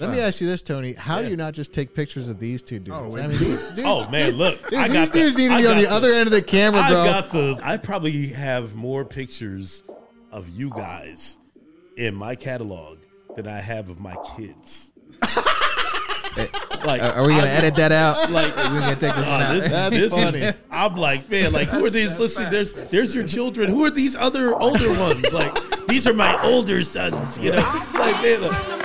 Let me ask you this, Tony. How do you not just take pictures of these two dudes? Oh, I mean, these dudes, Oh man, look! dude, I these got the- dudes need to I be on got the other end of the camera, I bro. got the. I probably have more pictures of you guys in my catalog than I have of my kids. like, Are, are we gonna edit that out? Like, We're gonna take this one out. this, That's this funny. Is, I'm like, man, like who are these? Listen, there's there's your children. Who are these other older ones? Like these are my older sons. You know, like man, like,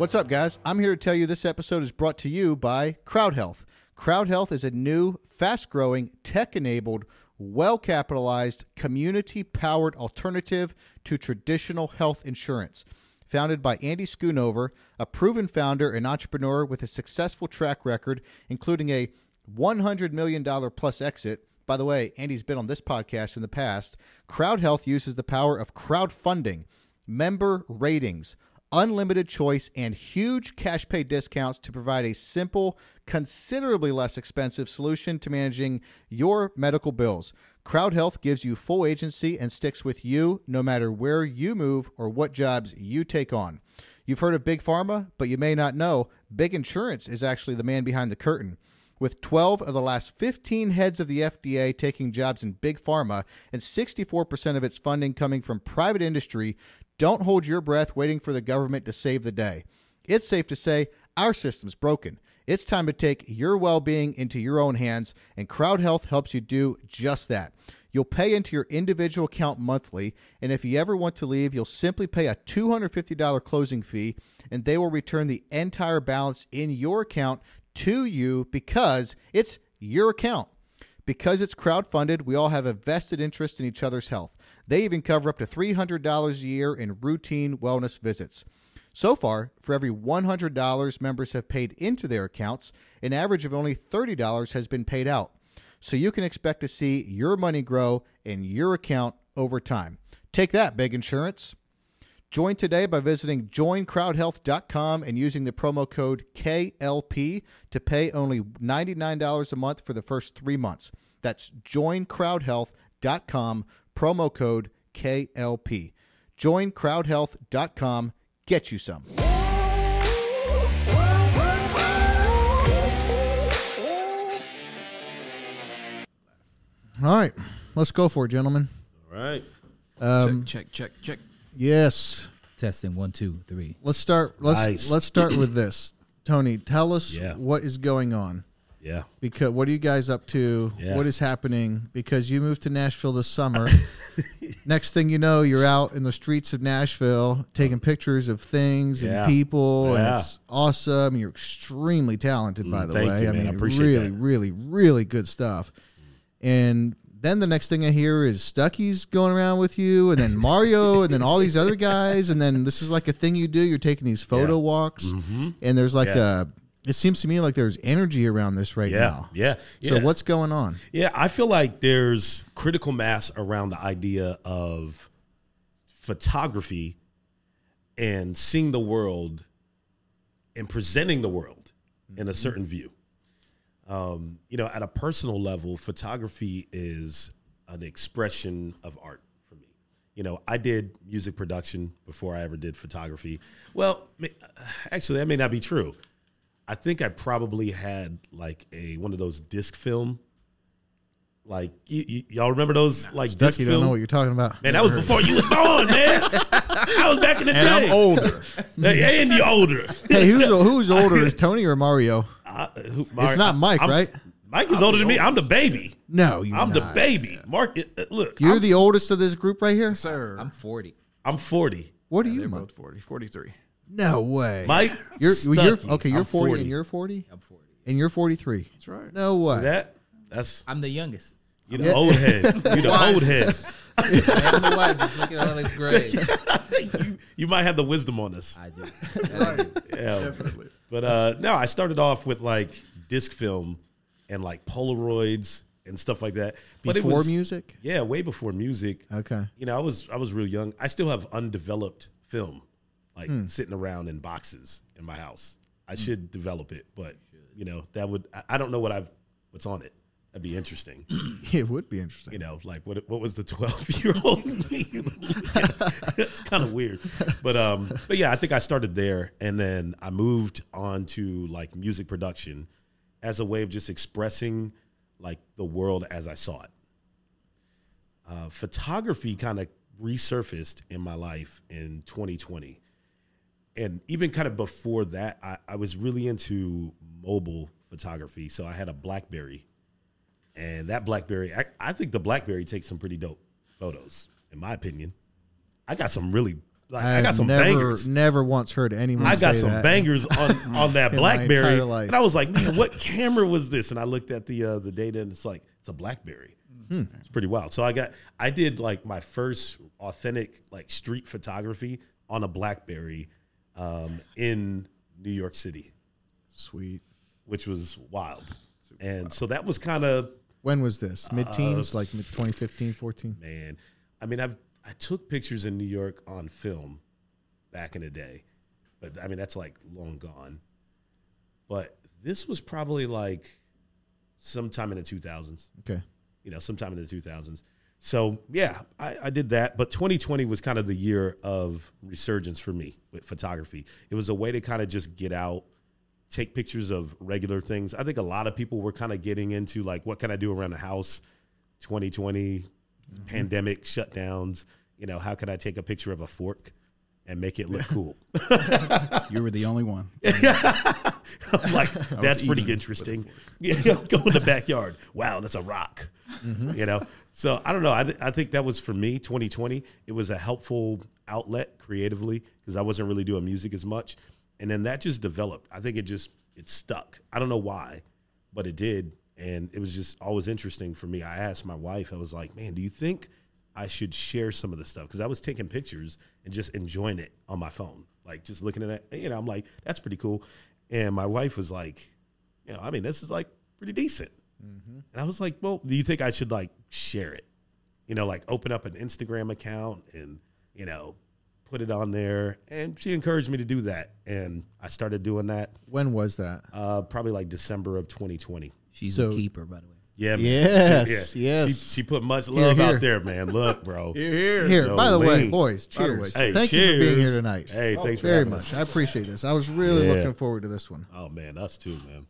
What's up, guys? I'm here to tell you this episode is brought to you by Crowd Health. Crowd Health is a new, fast growing, tech enabled, well capitalized, community powered alternative to traditional health insurance. Founded by Andy Schoonover, a proven founder and entrepreneur with a successful track record, including a $100 million plus exit. By the way, Andy's been on this podcast in the past. Crowd Health uses the power of crowdfunding, member ratings, unlimited choice, and huge cash pay discounts to provide a simple, considerably less expensive solution to managing your medical bills. Crowd Health gives you full agency and sticks with you no matter where you move or what jobs you take on. You've heard of Big Pharma, but you may not know Big Insurance is actually the man behind the curtain. With 12 of the last 15 heads of the FDA taking jobs in big pharma and 64% of its funding coming from private industry, don't hold your breath waiting for the government to save the day. It's safe to say our system's broken. It's time to take your well being into your own hands, and Crowd Health helps you do just that. You'll pay into your individual account monthly, and if you ever want to leave, you'll simply pay a $250 closing fee, and they will return the entire balance in your account to you because it's your account. Because it's crowdfunded, we all have a vested interest in each other's health. They even cover up to $300 a year in routine wellness visits. So far, for every $100 members have paid into their accounts, an average of only $30 has been paid out. So you can expect to see your money grow in your account over time. Take that, big insurance. Join today by visiting joincrowdhealth.com and using the promo code KLP to pay only $99 a month for the first three months. That's joincrowdhealth.com, promo code KLP. Join Joincrowdhealth.com. Get you some. All right, let's go for it, gentlemen. all right. Um, check, check, check. yes, Testing one, two, three. let's start. Let's Nice. let's start with this. Tony, tell us Yeah. what is going on. Yeah. Because what are you guys up to? Yeah. What is happening? Because you moved to Nashville this summer. Next thing you know, you're out in the streets of Nashville taking pictures of things Yeah. and people, and it's awesome. You're extremely talented, by Mm, the thank way. you, I mean, I appreciate really, that. really, really good stuff. And then the next thing I hear is Stuckey's going around with you, and then Mario, and then all these other guys, and then this is like a thing you do. You're taking these photo Yeah. walks, and there's like Mm-hmm. Yeah. a. It seems to me like there's energy around this right Yeah. now. Yeah. So yeah. what's going on? Yeah, I feel like there's critical mass around the idea of photography and seeing the world and presenting the world in a certain view. Um, you know, at a personal level, photography is an expression of art for me. You know, I did music production before I ever did photography. Well, actually, that may not be true. I think I probably had like a one of those disc film. Like y- y- y'all remember those like disc Stuckey, don't know what you're talking about. Man, that was before you was born, man. I was back in the and day. I'm older. Hey, And you're older. hey, who's who's older, is Tony or Mario? I- who- It's not Mike, I'm- right? Mike is older than me. I'm the baby. No, you're I'm the not. baby. Mark, uh, look, You're I'm, the oldest of this group right here. Sir. I'm 40. I'm 40. What are you? They're you? Mike? both 40, 43. No way. Mike, you're, you're Stuckey, okay. You're I'm 40, and you're 40, I'm 40. and you're 43. That's right. No way. that. That's I'm the youngest. you the old head. You're the old head. I'm the wisest. Look at all this gray. you, you might have the wisdom on us. I do. I do. Yeah. Definitely. But uh no, I started off with like disc film and like Polaroids and stuff like that. But it Before was, music? yeah, way before music. Okay. You know, I was I was real young. I still have undeveloped film, like Hmm. sitting around in boxes in my house. I should develop it, but you know that would I- I don't know what I've what's on it. That'd be interesting. It would be interesting. you know, like what what was the twelve year old me? It's kind of weird, but um, but yeah, I think I started there, and then I moved on to like music production as a way of just expressing like the world as I saw it. Uh, photography kind of resurfaced in my life in 2020, and even kind of before that, I, I was really into mobile photography. So I had a BlackBerry and that BlackBerry, I, I think the BlackBerry takes some pretty dope photos, in my opinion. I got some really, like, I, I've got some never, bangers. never once heard anyone. I got some that. bangers on on that BlackBerry, and I was like, man, what camera was this? And I looked at the uh, the data, and it's like it's a BlackBerry. Hmm. It's pretty wild. So I got, I did like my first authentic like street photography on a BlackBerry um, in New York City, Sweet. which was wild. and so that was kind of When was this? Mid Uh, teens, like mid 2015, 14. man. I mean, I've I took pictures in New York on film back in the day, but I mean that's like long gone. But this was probably like sometime in the 2000s. Okay. You know, sometime in the 2000s. So yeah, I, I did that. But 2020 was kind of the year of resurgence for me with photography. It was a way to kind of just get out, take pictures of regular things. I think a lot of people were kind of getting into like, what can I do around the house? 2020 mm-hmm. pandemic shutdowns. You know, how can I take a picture of a fork and make it look cool? You were the only one. I'm like, that's pretty interesting. Yeah, go in the backyard. Wow, that's a rock. Mm-hmm. You know, so I don't know. I, th- I think that was for me 2020. It was a helpful outlet creatively because I wasn't really doing music as much, and then that just developed. I think it just it stuck. I don't know why, but it did, and it was just always interesting for me. I asked my wife. I was like, "Man, do you think I should share some of the stuff?" Because I was taking pictures and just enjoying it on my phone, like just looking at it. You know, I'm like, "That's pretty cool." And my wife was like, you know, I mean, this is like pretty decent. And I was like, well, do you think I should like share it? You know, like open up an Instagram account and, you know, put it on there. And she encouraged me to do that. And I started doing that When was that? uh, probably like December of 2020. She's So- a keeper, by the way. Yeah, man. Yes, She, yes. She, she put much love here. out there, man. Look, bro. Here, No by the way, lean. boys, By the way, cheers. Hey, Thank you for being here tonight. Hey, thanks for Very having much. us. I appreciate this. I was really Yeah. looking forward to this one. Oh, man. Us too, man.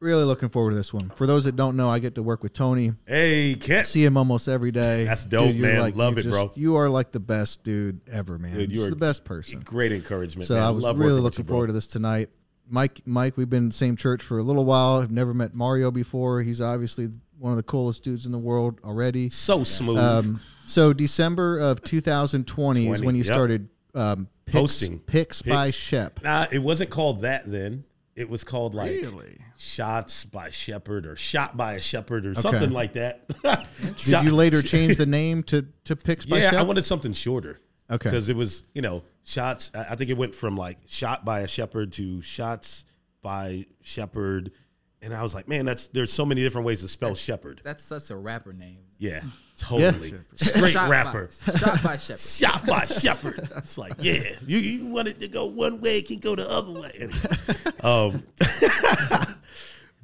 Really looking forward to this one. For those that don't know, I get to work with Tony. Hey, Kent. See him almost every day. That's dope, you're man. Like, Love it, bro. You are like the best dude ever, man. Dude, you're the best person. Great encouragement. So man. I was Love really looking you, forward to this tonight. Mike, Mike, we've been in the same church for a little while. I've never met Mario before. He's obviously one of the coolest dudes in the world already. So smooth. Um, so December of 2020 is when you yep. started um, picks, Posting. Pix by Shep. Nah, it wasn't called that then. It was called like Really? shots by Shepherd or shot by a Shepherd or something like that. Did you later change the name to to picks by yeah, I wanted something shorter. Okay. Because it was, you know, shots. I think it went from like shot by a shepherd to shots by shepherd. And I was like, man, that's there's so many different ways to spell shepherd. That's such a rapper name. Yeah, totally. Yeah. Straight Shot rapper. By, shot by Shepherd. Shot by shepherd. It's like, yeah, you, you want it to go one way, it can go the other way. Anyway. um,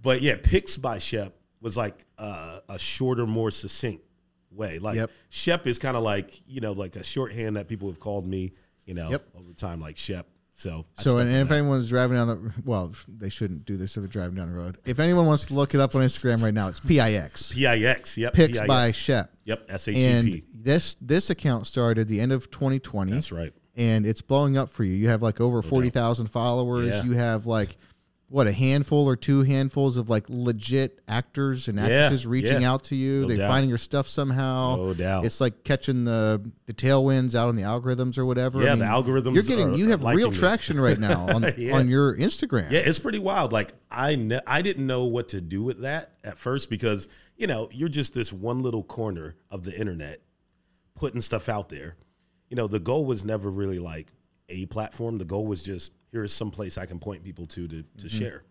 but yeah, Pix by Shep was like uh, a shorter, more succinct way. Like Yep. Shep is kind of like you know like a shorthand that people have called me. You know, Yep. over time, like Shep. So So, and, if that. anyone's driving down the well, they shouldn't do this if they're driving down the road. If anyone wants to look it up on Instagram right now, it's PIX PIX, yep, picks PIX. by Shep. yep, S H E And this this account started the end of 2020. That's right. and it's blowing up for you. You have like over forty thousand followers. Yeah. You have like what a handful or two handfuls of like legit actors and actresses reaching yeah. out to you. No They're doubt. finding your stuff somehow. No doubt. It's like catching the the tailwinds out on the algorithms or whatever. Yeah, the algorithms You're getting you have real me. traction right now on Yeah. on your Instagram. Yeah, it's pretty wild. Like I ne- I didn't know what to do with that at first because you know you're just this one little corner of the internet putting stuff out there. You know, the goal was never really like a platform. The goal was just here is some place I can point people to to, to share.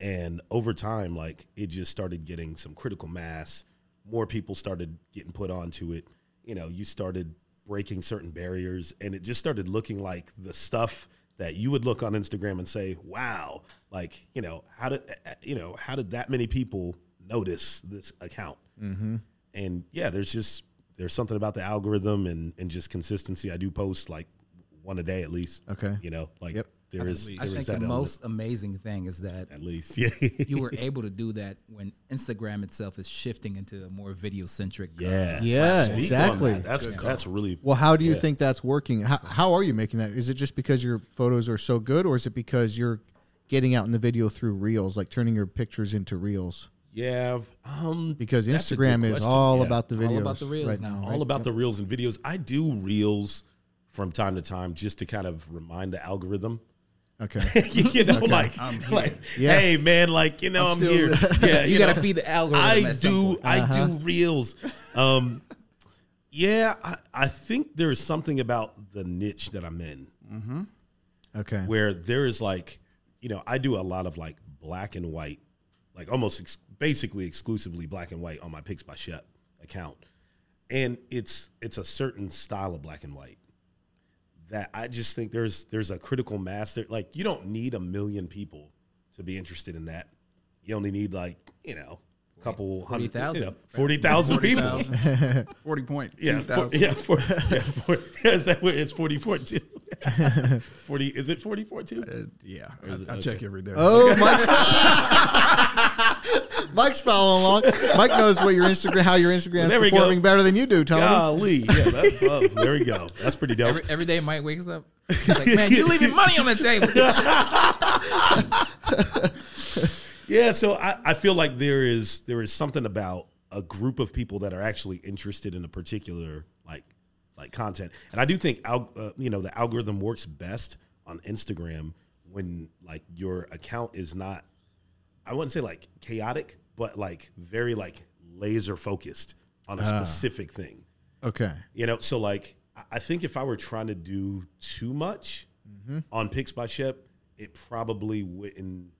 And over time, like it just started getting some critical mass. More people started getting put onto it. You know, you started breaking certain barriers, and it just started looking like the stuff that you would look on Instagram and say, "Wow!" Like, you know, how did you know how did that many people notice this account? Mm-hmm. And yeah, there's just there's something about the algorithm and and just consistency. I do post like one a day at least. Okay. you know, like Yep. There is I there is think that the element, most amazing thing is that at least yeah you were able to do that when Instagram itself is shifting into a more video centric. yeah Yeah, Speak exactly. that. That's that's really Well, how do you Yeah. think that's working? How, how are you making that? Is it just because your photos are so good, or is it because you're getting out in the video through reels, like turning your pictures into reels? yeah. Um, Because that's a good Instagram is question. all Yeah. about the videos. All about the reels right now, now. all right? about the reels and videos. I do reels from time to time just to kind of remind the algorithm. Okay. you know, like, like, Yeah. hey man, like, you know, I'm, still here. Yeah, You, got to know, feed the algorithm. I at some do, point. I Uh-huh. do reels. Um, yeah, I, I think there's something about the niche that I'm in Okay. where there is like, you know, I do a lot of like black and white, like almost ex- basically exclusively black and white on my Pix by Shep account, and it's it's a certain style of black and white that I just think there's there's a critical mass there. Like you don't need a million people to be interested in that. You only need like you know a couple hundred, 40,000. you know, forty thousand people. 40 point. Yeah, for, yeah, for, yeah, for, is that what it's 44 too? 40 is it 44 too? Uh, yeah, is it- I, I check every day. Oh, Mike's, Mike's following along. Mike knows what your Instagram, how your Instagram there we is go. performing better than you do, Tony. Golly, yeah, that's, oh, there we go. That's pretty dope. Every, every day Mike wakes up. He's like, man, you're leaving money on the table. Yeah, so I, I feel like there is there is something about a group of people that are actually interested in a particular like like content, and I do think al- uh, you know the algorithm works best on Instagram when like your account is not I wouldn't say like chaotic, but like very like laser focused on a specific thing. Okay. You know, so like I- I think if I were trying to do too much on Pix by Shep, it probably wouldn't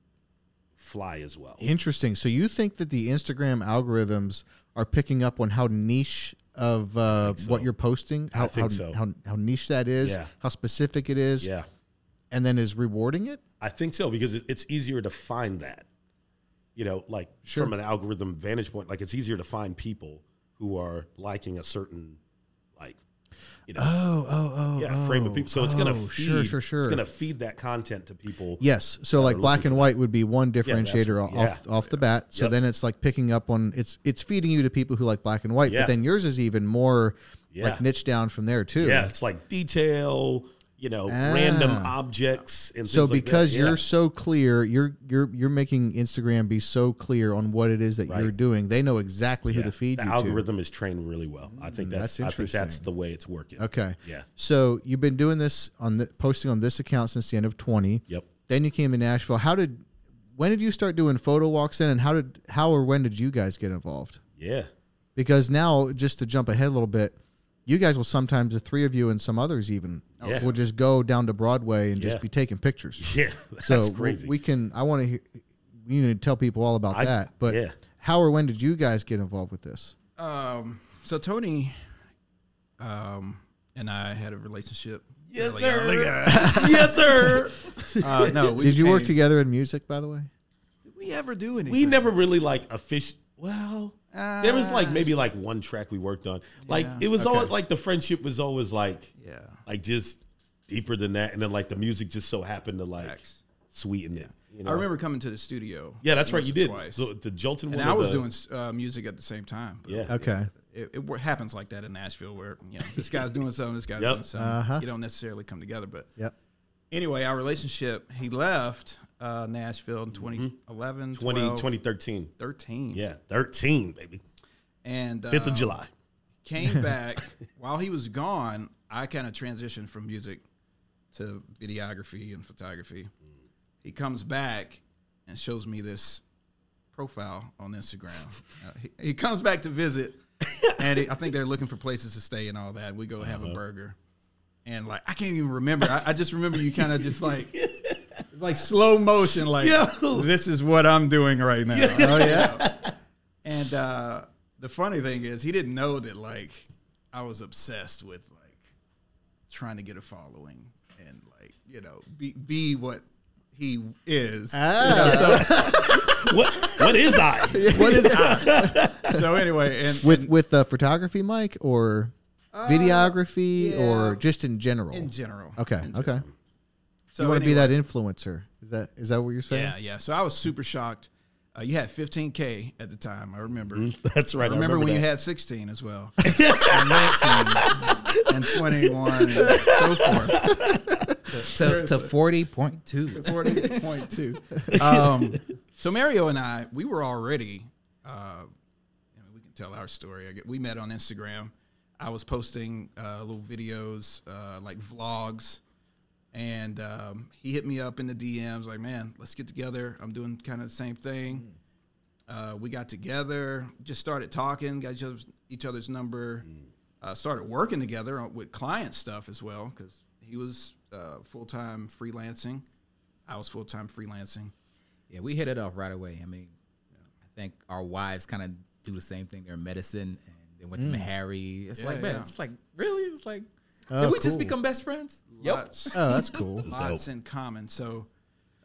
fly as well. Interesting. So you think that the Instagram algorithms are picking up on how niche of uh, what you're posting, how, how, so. how, how niche that is, Yeah. how specific it is, Yeah, and then is rewarding it? I think so because it's easier to find that. You know, like Sure. from an algorithm vantage point, like it's easier to find people who are liking a certain, you know, Oh, oh, oh. yeah, frame of oh. people. So it's gonna oh, feed, Sure, sure, sure. It's gonna feed that content to people. Yes. So like black and white would be one differentiator off yeah. off the bat. So Yep. then it's like picking up on it's it's feeding you to people who like black and white, Yeah. but then yours is even more Yeah. like niche down from there too. Yeah, it's like detail, you know, Ah. random objects and So like because Yeah. you're so clear, you're you're you're making Instagram be so clear on what it is that you're doing. They know exactly who to feed the you algorithm is trained really well. I think that's, that's I think that's the way it's working. Okay. Yeah. So you've been doing this on the posting on this account since the end of 20. Yep. Then you came to Nashville. How did when did you start doing photo walks in and how did how or when did you guys get involved? Yeah. because now just to jump ahead a little bit you guys will sometimes the three of you and some others even Yeah. will just go down to broadway and just be taking pictures Yeah. That's so crazy. we can i want to hear you need to tell people all about I- that but yeah. how or when did you guys get involved with this Um, so Tony, um, and I had a relationship. Yes, early sir. on. Yes, sir. uh, no, we did you work together in music by the way Did we ever do anything? We never really like official. Well, there was like Uh, maybe like one track we worked on. Like Yeah. it was Okay. always like the friendship was always like Yeah. like just deeper than that, and then like the music just so happened to like Facts. sweeten it. You know? I remember coming to the studio. Yeah, that's right. You did twice. the, the Jolton and one. I was the- doing uh, music at the same time. but Yeah. okay It, it wor- happens like that in Nashville, where you know this guy's doing something, this guy's Yep. doing something. Uh-huh. You don't necessarily come together, but yep anyway, our relationship. He left uh, Nashville in 2011, 20, 12, 2013. 13. Yeah, thirteen, baby. and Fifth uh, of July. came back while he was gone. I kind of transitioned from music to videography and photography. He comes back and shows me this profile on Instagram. Uh, he, he comes back to visit, and he, I think they're looking for places to stay and all that. We go have a burger, and like I can't even remember. I, I just remember you kind of just like. It's like slow motion. Like Yo. this is what I'm doing right now. Oh yeah. And uh, the funny thing is, he didn't know that like I was obsessed with like trying to get a following and like you know be be what he is. What what is I? What is I? so anyway, and with with uh, photography, Mike, or videography, yeah. or just in general. in general, okay. in Okay. General. So you want to be that influencer? Is that is that what you're saying? Yeah, yeah. So I was super shocked. Uh, you had 15k at the time. I remember. That's right. I remember, when you had 16 as well, and 19, and 21, and so forth. to, to forty point two. 40.2. Um, so Mario and I, we were already, uh, I mean, we can tell our story. I get, we met on Instagram. I was posting uh, little videos, uh, like vlogs, and um, he hit me up in the DMs, like, man, let's get together. I'm doing kind of the same thing. Uh, we got together, just started talking, got each other's, each other's number, uh, started working together with client stuff as well because he was uh, full time freelancing, I was full time freelancing. Yeah, we hit it off right away. I mean, I think our wives kind of do the same thing. They're in medicine and they went to Meharry. It's Yeah, like, man, yeah. it's like, really? It's like, Oh, did we just become best friends? Lots, Oh, that's cool. lots in common. So.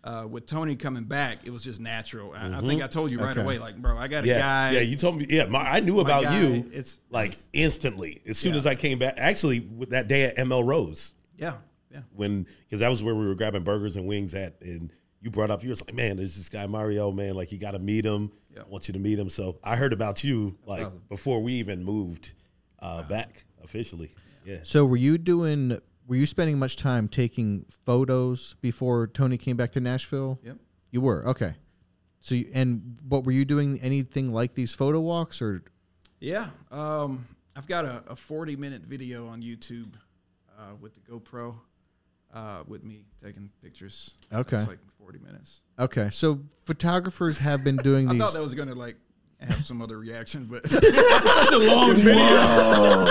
Uh, with Tony coming back, it was just natural. I, I think I told you right Okay. away, like, bro, I got a guy. yeah. You told me. Yeah, my, I knew about guy, you. it's- like instantly as soon Yeah. as I came back. Actually, with that day at ML Rose yeah, yeah. when because that was where we were grabbing burgers and wings at, and you brought up you was like, man, there's this guy Mario, man, like you got to meet him. Yeah. I want you to meet him. So I heard about you like awesome. before we even moved uh, back officially. Yeah. So were you doing? Were you spending much time taking photos before Tony came back to Nashville? Yep. You were okay. So you, and what were you doing? Anything like these photo walks or? Yeah, um, I've got a, a 40 minute video on YouTube uh, with the GoPro uh, with me taking pictures. Okay. it's like 40 minutes. Okay, so photographers have been doing I these. I thought that was gonna like have some other reaction, but such a long video.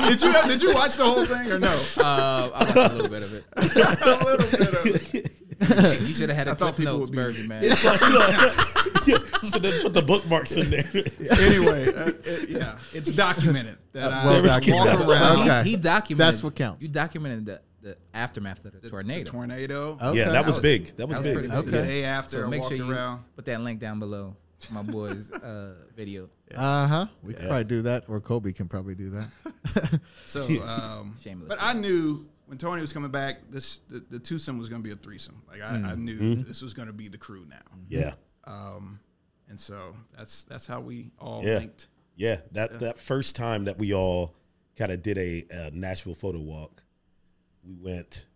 did you did you watch the whole thing or no? Uh, I watched a little bit of it. a little bit of it. You should have had a thought Cliff people Notes would be- version, man. So then put the bookmarks in there. Anyway, uh, it- yeah, it's documented that I well walk documented. around Okay. He, he documented. That's what counts. You documented the, the aftermath of the, tornado. the tornado. Okay. Yeah, that was was- big. That was, that was big. pretty big. Okay. day after, so I make sure you around. put that link down below. To My boy's uh, video. Uh huh. We could probably do that, or Kobe can probably do that. So, um, Shameless but I knew when Tony was coming back, this the, the twosome was going to be a threesome. Like I, I knew this was going to be the crew now, Yeah. um, and so that's that's how we all Yeah. linked. Yeah, that that first time that we all kind of did a, uh Nashville photo walk, we went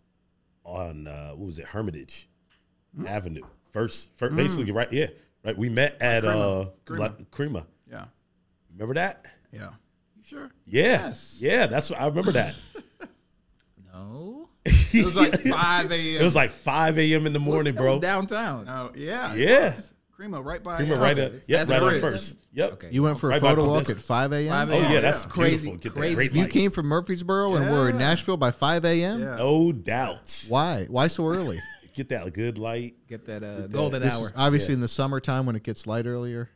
on uh, what was it, Hermitage Avenue. First, first basically right, yeah, right. We met at Crema. uh, Crema. La- Crema. Yeah, Remember that? yeah. You sure? Yeah, Yes. yeah. That's what I remember that. No. It was like five a.m. It was like 5 a.m. in the morning, That was bro. downtown. oh yeah, it Yeah. was. Crema right by. Crema uh, right Okay, at, yeah, that's right on great. first. Yep. Okay. You went for a Right by photo walk Convention. at 5 a.m. 5 Oh a.m. yeah, that's Crazy- beautiful. Get crazy. that great You light. came from Murfreesboro and were in Yeah. Nashville by 5 a.m. Yeah. No doubt. Why? Why so early? Get that good light. Get that uh, golden This hour. is obviously in the summertime when it gets light earlier.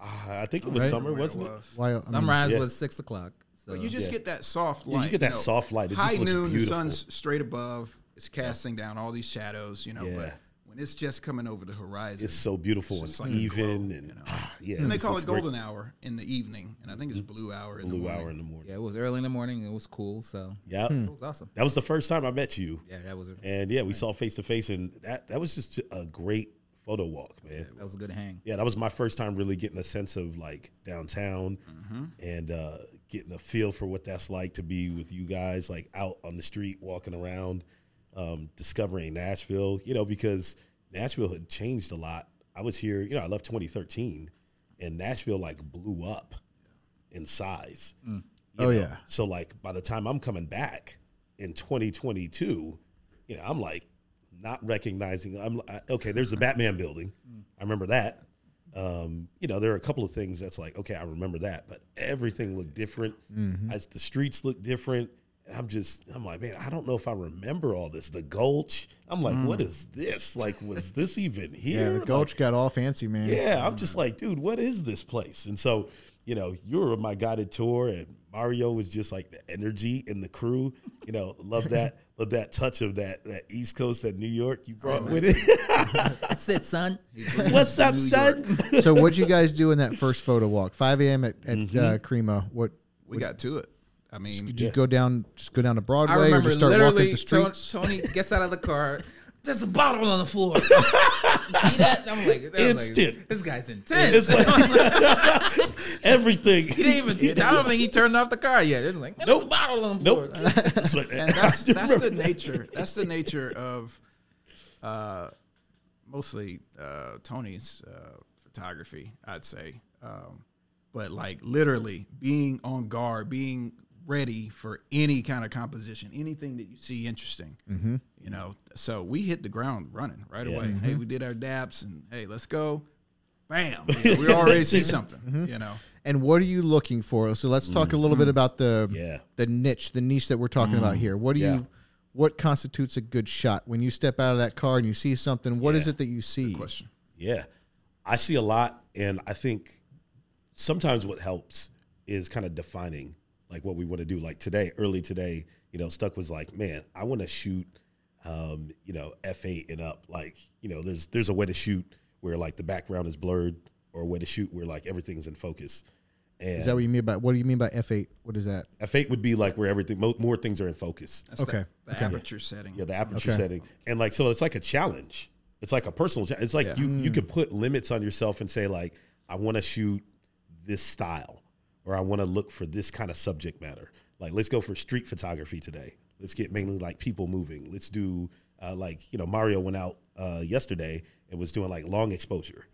Uh, I think it was Right. summer, wasn't it? was. Why? I mean, Sunrise yeah. was six o'clock. So But you just Yeah. get that soft Yeah, light. you get that soft light. It just High looks noon, beautiful. the sun's straight above. It's casting down all these shadows, you know. Yeah. But when it's just coming over the horizon, It's so beautiful just and like even, glow, and you know. ah, yeah. and they call looks it great. golden hour in the evening, and I think it's blue hour in the blue morning. hour in the morning. yeah, it was early in the morning. It was cool. So Yeah, it was awesome. that was the first time I met you, Yeah, that was a, and yeah, we saw face to face, and that that was just a great photo walk, man. that was a good hang. Yeah, that was my first time really getting a sense of like downtown and uh, getting a feel for what that's like to be with you guys, like out on the street, walking around, um, discovering Nashville. You know, because Nashville had changed a lot. I was here, you know, I left 2013, and Nashville like blew up in size. Mm. you Oh, yeah. So like by the time I'm coming back in 2022, you know, I'm like not recognizing. I'm I, okay. There's the Batman building. Mm. I remember that. Um, you know, there are a couple of things that's like, okay, I remember that, but everything looked different. Mm-hmm. As the streets look different, And I'm just, I'm like, man, I don't know if I remember all this. The Gulch. I'm like, what is this? Like, was this even here? Yeah, here? the Like, Gulch got all fancy, man. yeah, I'm just like, dude, what is this place? And so, you know, you were my guided tour, and Mario was just like the energy and the crew. You know, love that, love that touch of that that East Coast, that New York you brought with it. That's it, son. What's up, son? so what'd you guys do in that first photo walk? 5 a.m. at, at Mm-hmm. uh, Crema. What We got to it. I mean, did you go down? Just go down to Broadway, I or just start walking the Tony, streets? Tony gets out of the car. There's a bottle on the floor. you see that? I'm like, I'm like, Instant. this guy's intense. It's like everything. he didn't even. I don't think he turned off the car yet. It's like, there's a Nope. bottle on the floor. Nope. That's what, and that's that's the nature. That's the nature of, uh, mostly uh, Tony's uh, photography. I'd say, um, but like literally being on guard, being ready for any kind of composition, anything that you see interesting. Mm-hmm. You know, so we hit the ground running right away. Hey, mm-hmm. we did our daps, and hey, let's go. Bam! You know, we already see something. Mm-hmm. You know. And what are you looking for? So let's talk a little bit mm-hmm. about the Yeah. the niche, the niche that we're talking about here. What do Yeah. you what constitutes a good shot? When you step out of that car and you see something, what is Yeah. it that you see? Question. Yeah. I see a lot and I think sometimes what helps is kind of defining like what we want to do. Like today, early today, you know, Stuck was like, Man, I want to shoot um, you know, F eight and up. Like, you know, there's there's a way to shoot where like the background is blurred or a way to shoot where like everything's in focus. And Is that what you mean by what do you mean by F eight? What is that? F eight would be like where everything mo- more things are in focus. That's Okay. The, the Okay. aperture setting. Yeah, the aperture Okay. setting, and like so, it's like a challenge. It's like a personal. Cha- it's like Yeah. you you can put limits on yourself and say like, I want to shoot this style, or I want to look for this kind of subject matter. Like, let's go for street photography today. Let's get mainly like people moving. Let's do uh, like you know Mario went out uh, yesterday and was doing like long exposure.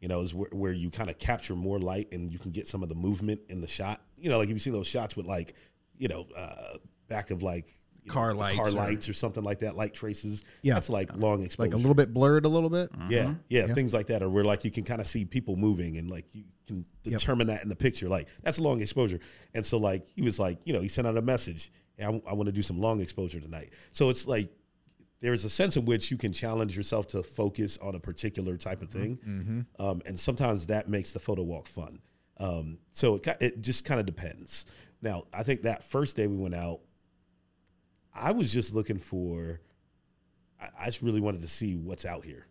You know, is where, where you kind of capture more light and you can get some of the movement in the shot. You know, like if you see those shots with like, you know, uh, back of like you know, Car lights car or- lights or something like that, light traces. Yeah. that's like long exposure. Like a little bit blurred a little bit? Yeah, yeah, Yeah. things like that, or where like you can kind of see people moving and like you can determine that in the picture. Like that's a long exposure. And so like he was like, you know, he sent out a message. Hey, I, want to do some long exposure tonight. So it's like there's a sense in which you can challenge yourself to focus on a particular type of thing, um, and sometimes that makes the photo walk fun. Um, so it, it just kind of depends. Now, I think that first day we went out, I was just looking for. I, I just really wanted to see what's out here,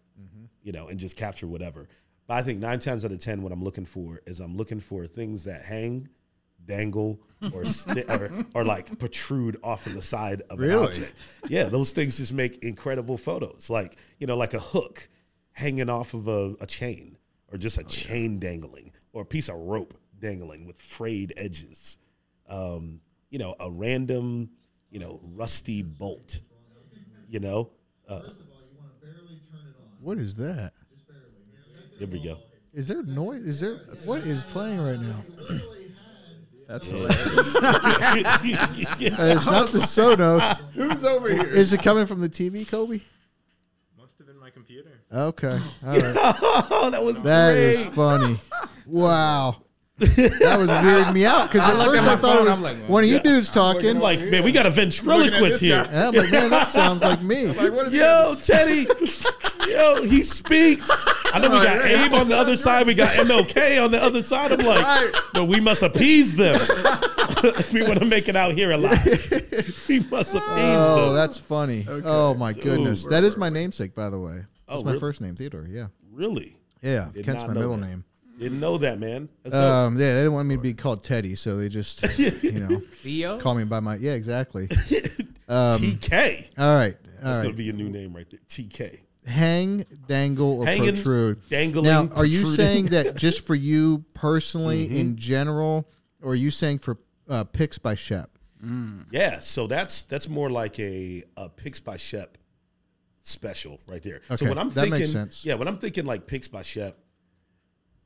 you know, and just capture whatever. But I think nine times out of ten, what I'm looking for is I'm looking for things that hang, dangle, or sti- or, or like protrude off of the side of an object. Yeah, those things just make incredible photos. Like you know, like a hook hanging off of a, a chain, or just a chain dangling, or a piece of rope dangling with frayed edges. Um, you know, a random, you know, rusty bolt. You know, uh, What is that? here we go. Is there noise? Is there what is playing right now? That's hilarious. Uh, it's not the Sonos. Who's over here? Is it coming from the TV, Kobe? Must have been my computer. Okay. All right. Oh, that was That great. is funny. Wow. That was weirding me out because at looked first at I thought phone, it was I'm like, one of you dudes talking. like, man, we got a ventriloquist here. and I'm like, man, that sounds like me. Yo, Teddy. Yo, he speaks. I know we got Abe on the other side. We got MLK on the other side. I'm like, but we must appease them if we want to make it out here alive. We must oh, appease Oh, them. Oh, that's funny. Oh my goodness, that is my namesake, by the way. That's Oh, my really? first name, Theodore. Yeah, really? yeah. Did Kent's my middle that. name. Didn't know that, man. That's dope. Um, yeah, they didn't want me to be called Teddy, so they just, you know, Theo? call me by my. Yeah, exactly. Um, TK. All right, all That's right. gonna be a new name right there. TK. Hang, dangle, or Hanging, protrude. dangling, Now, are you protruding. saying that just for you personally, Mm-hmm. in general, or are you saying for uh, Pix by Shep? Yeah, so that's that's more like a, a Pix by Shep special right there. so Okay, when I'm that thinking, makes sense. yeah, when I'm thinking like Pix by Shep,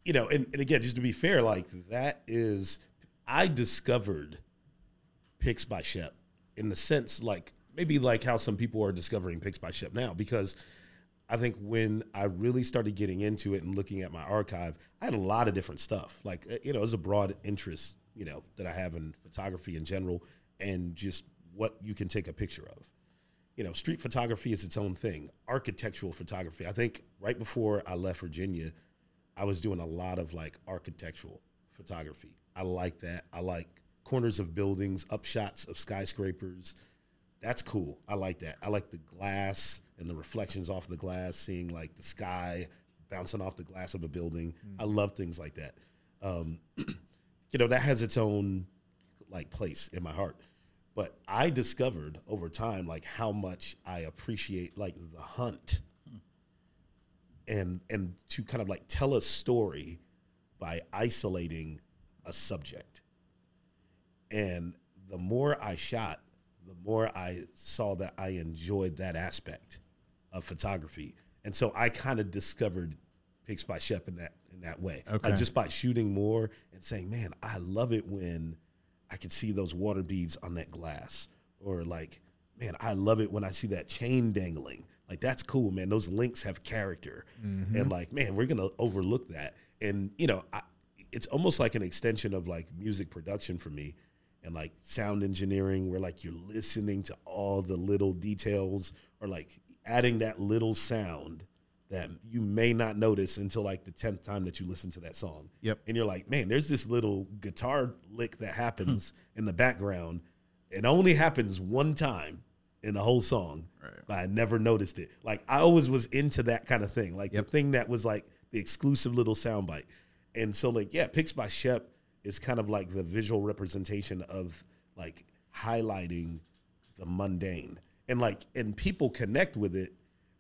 you know, and, and again, just to be fair, like that is I discovered Pix by Shep in the sense like maybe like how some people are discovering Pix by Shep now because I think when I really started getting into it and looking at my archive, I had a lot of different stuff. Like uh, you know, it was a broad interest, you know, that I have in photography in general, and just what you can take a picture of. You know, street photography is its own thing. Architectural photography. I think right before I left Virginia, I was doing a lot of like architectural photography. I like that. I like corners of buildings, upshots of skyscrapers. That's cool. I like that. I like the glass and the reflections off the glass, seeing like the sky bouncing off the glass of a building. I love things like that. Um, you know, that has its own like place in my heart. But I discovered over time like how much I appreciate like the hunt and and to kind of like tell a story by isolating a subject. And the more I shot, the more I saw that I enjoyed that aspect of photography. And so I kind of discovered Pix by Shep in that in that way. Uh, okay. Like just by shooting more and saying, "Man, I love it when I can see those water beads on that glass." Or like, "Man, I love it when I see that chain dangling." Like that's cool, man. Those links have character. Mm-hmm. And like, man, we're going to overlook that. And you know, I, it's almost like an extension of like music production for me and like sound engineering where like you're listening to all the little details or like adding that little sound that you may not notice until like the 10th time that you listen to that song. Yep. And you're like, man, there's this little guitar lick that happens hmm. in the background. It only happens one time in the whole song, but I never noticed it. Like I always was into that kind of thing, like Yep. the thing that was like the exclusive little soundbite. And so, like, yeah, Pix by Shep is kind of like the visual representation of like highlighting the mundane, and like, and people connect with it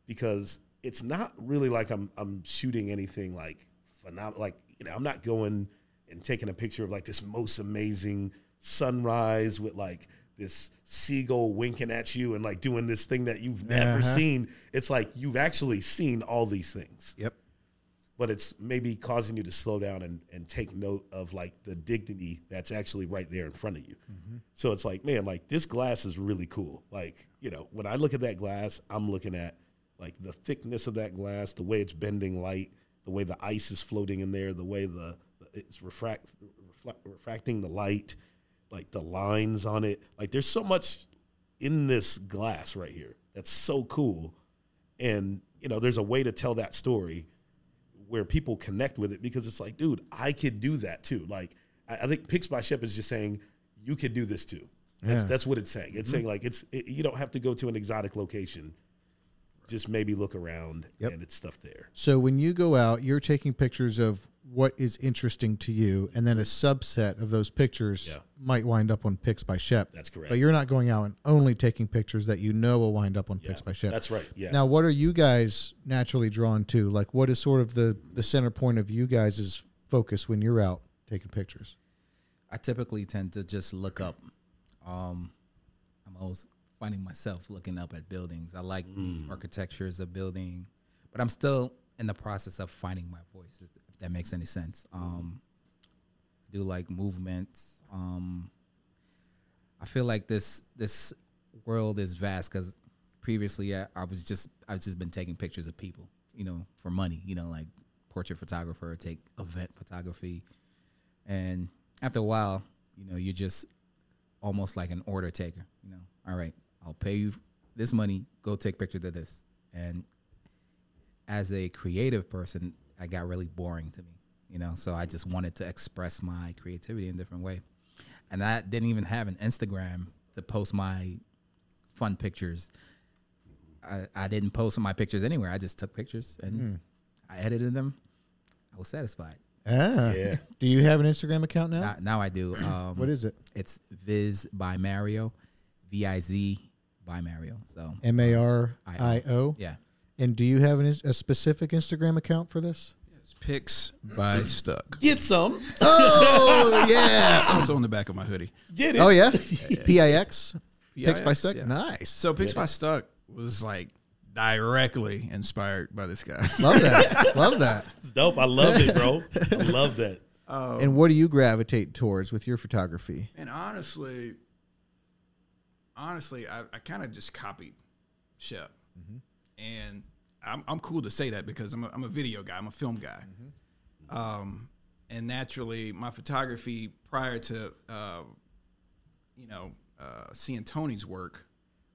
because it's not really like I'm I'm shooting anything like phenomenal. Like, you know, I'm not going and taking a picture of like this most amazing sunrise with like this seagull winking at you and like doing this thing that you've never Uh-huh. seen. It's like you've actually seen all these things Yep. but it's maybe causing you to slow down and, and take note of like the dignity that's actually right there in front of you. So it's like, man, like this glass is really cool. Like, you know, when I look at that glass, I'm looking at like the thickness of that glass, the way it's bending light, the way the ice is floating in there, the way the it's refract reflect, refracting the light, like the lines on it. Like there's so much in this glass right here that's so cool. And you know, there's a way to tell that story where people connect with it because it's like, dude, I could do that too. Like, I, I think Pix by Shep is just saying you could do this too. That's, Yeah. that's what it's saying. It's mm-hmm. saying like it's it, you don't have to go to an exotic location. Just maybe look around Yep. and it's stuff there. So when you go out, you're taking pictures of what is interesting to you, and then a subset of those pictures Yeah. might wind up on Pix by Shep. That's correct. But you're not going out and only taking pictures that you know will wind up on Pix Yeah, by Shep. That's right. Yeah. Now, what are you guys naturally drawn to? Like, what is sort of the the center point of you guys' focus when you're out taking pictures? I typically tend to just look up. Um, I'm always finding myself looking up at buildings. I like the architectures of building, but I'm still in the process of finding my voice. If if that makes any sense. Um, I do like movements. Um, I feel like this this world is vast because previously I, I was just I've just been taking pictures of people, you know, for money. You know, like portrait photographer, take event photography, and after a while, you know, you're just almost like an order taker. You know, all right, I'll pay you this money. Go take pictures of this. And as a creative person, I got really boring to me. You know, so I just wanted to express my creativity in a different way. And I didn't even have an Instagram to post my fun pictures. I, I didn't post my pictures anywhere. I just took pictures and I edited them. I was satisfied. Ah, Yeah. Do you have an Instagram account now? Now, now I do. Um, what is it? It's Viz by Mario, V I Z by Mario. So uh, M A R I O. yeah, And do you have an, a specific Instagram account for this? It's Pix by Stuc. Get some. Oh yeah. It's also on the back of my hoodie. Get it. Oh yeah. P I X. Pix by Stuc. yeah. Nice. So Picks by Stuck was like directly inspired by this guy. Love that. Love that. It's dope. I love it, bro. I love that. And what do you gravitate towards with your photography? And honestly, honestly, I, I kind of just copied Shep. And I'm, I'm cool to say that because I'm a, I'm a video guy, I'm a film guy. Um, and naturally, my photography prior to, uh, you know, uh, seeing Tony's work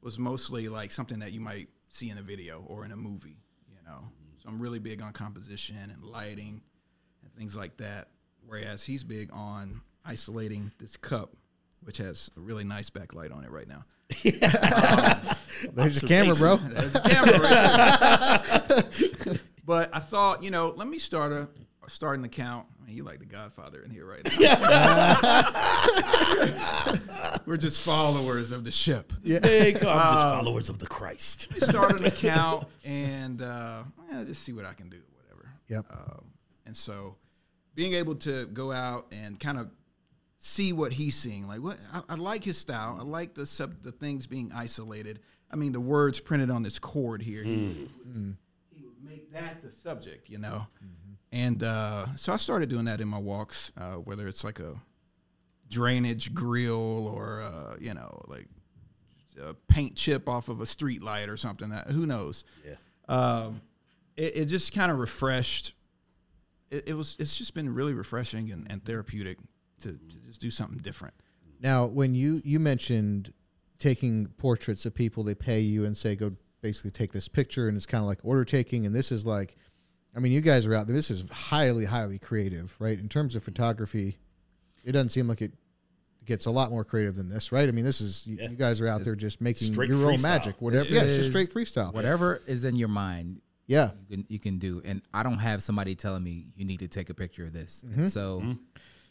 was mostly like something that you might see in a video or in a movie, you know. So I'm really big on composition and lighting and things like that. Whereas he's big on isolating this cup, which has a really nice backlight on it right now. There's the camera, bro. There's a camera right but I thought, you know, let me start a start an account. I mean, you like the Godfather in here right now. We're just followers of the ship. yeah they come just followers of the Christ. Start an account and uh, yeah, just see what I can do, whatever. Yep. Um, and so, being able to go out and kind of see what he's seeing, like what I, I like his style. I like the sub, the things being isolated. I mean, the words printed on this cord here. He, would, he would make that the subject, you know. And uh, so I started doing that in my walks, uh, whether it's like a drainage grill or uh, you know like a paint chip off of a street light or something. That, who knows? Yeah. Um, it, it just kind of refreshed. It, it was. It's just been really refreshing and, and therapeutic to, to just do something different. Now, when you you mentioned taking portraits of people, they pay you and say, "Go basically take this picture," and it's kind of like order taking. And this is like, I mean, you guys are out there. This is highly, highly creative, right? In terms of photography, it doesn't seem like it gets a lot more creative than this, right? I mean, this is you, Yeah. you guys are out there just making straight your own magic, whatever. This Yeah, it's just straight freestyle. Whatever is in your mind, Yeah, you can you can do. And I don't have somebody telling me you need to take a picture of this. Mm-hmm. And so,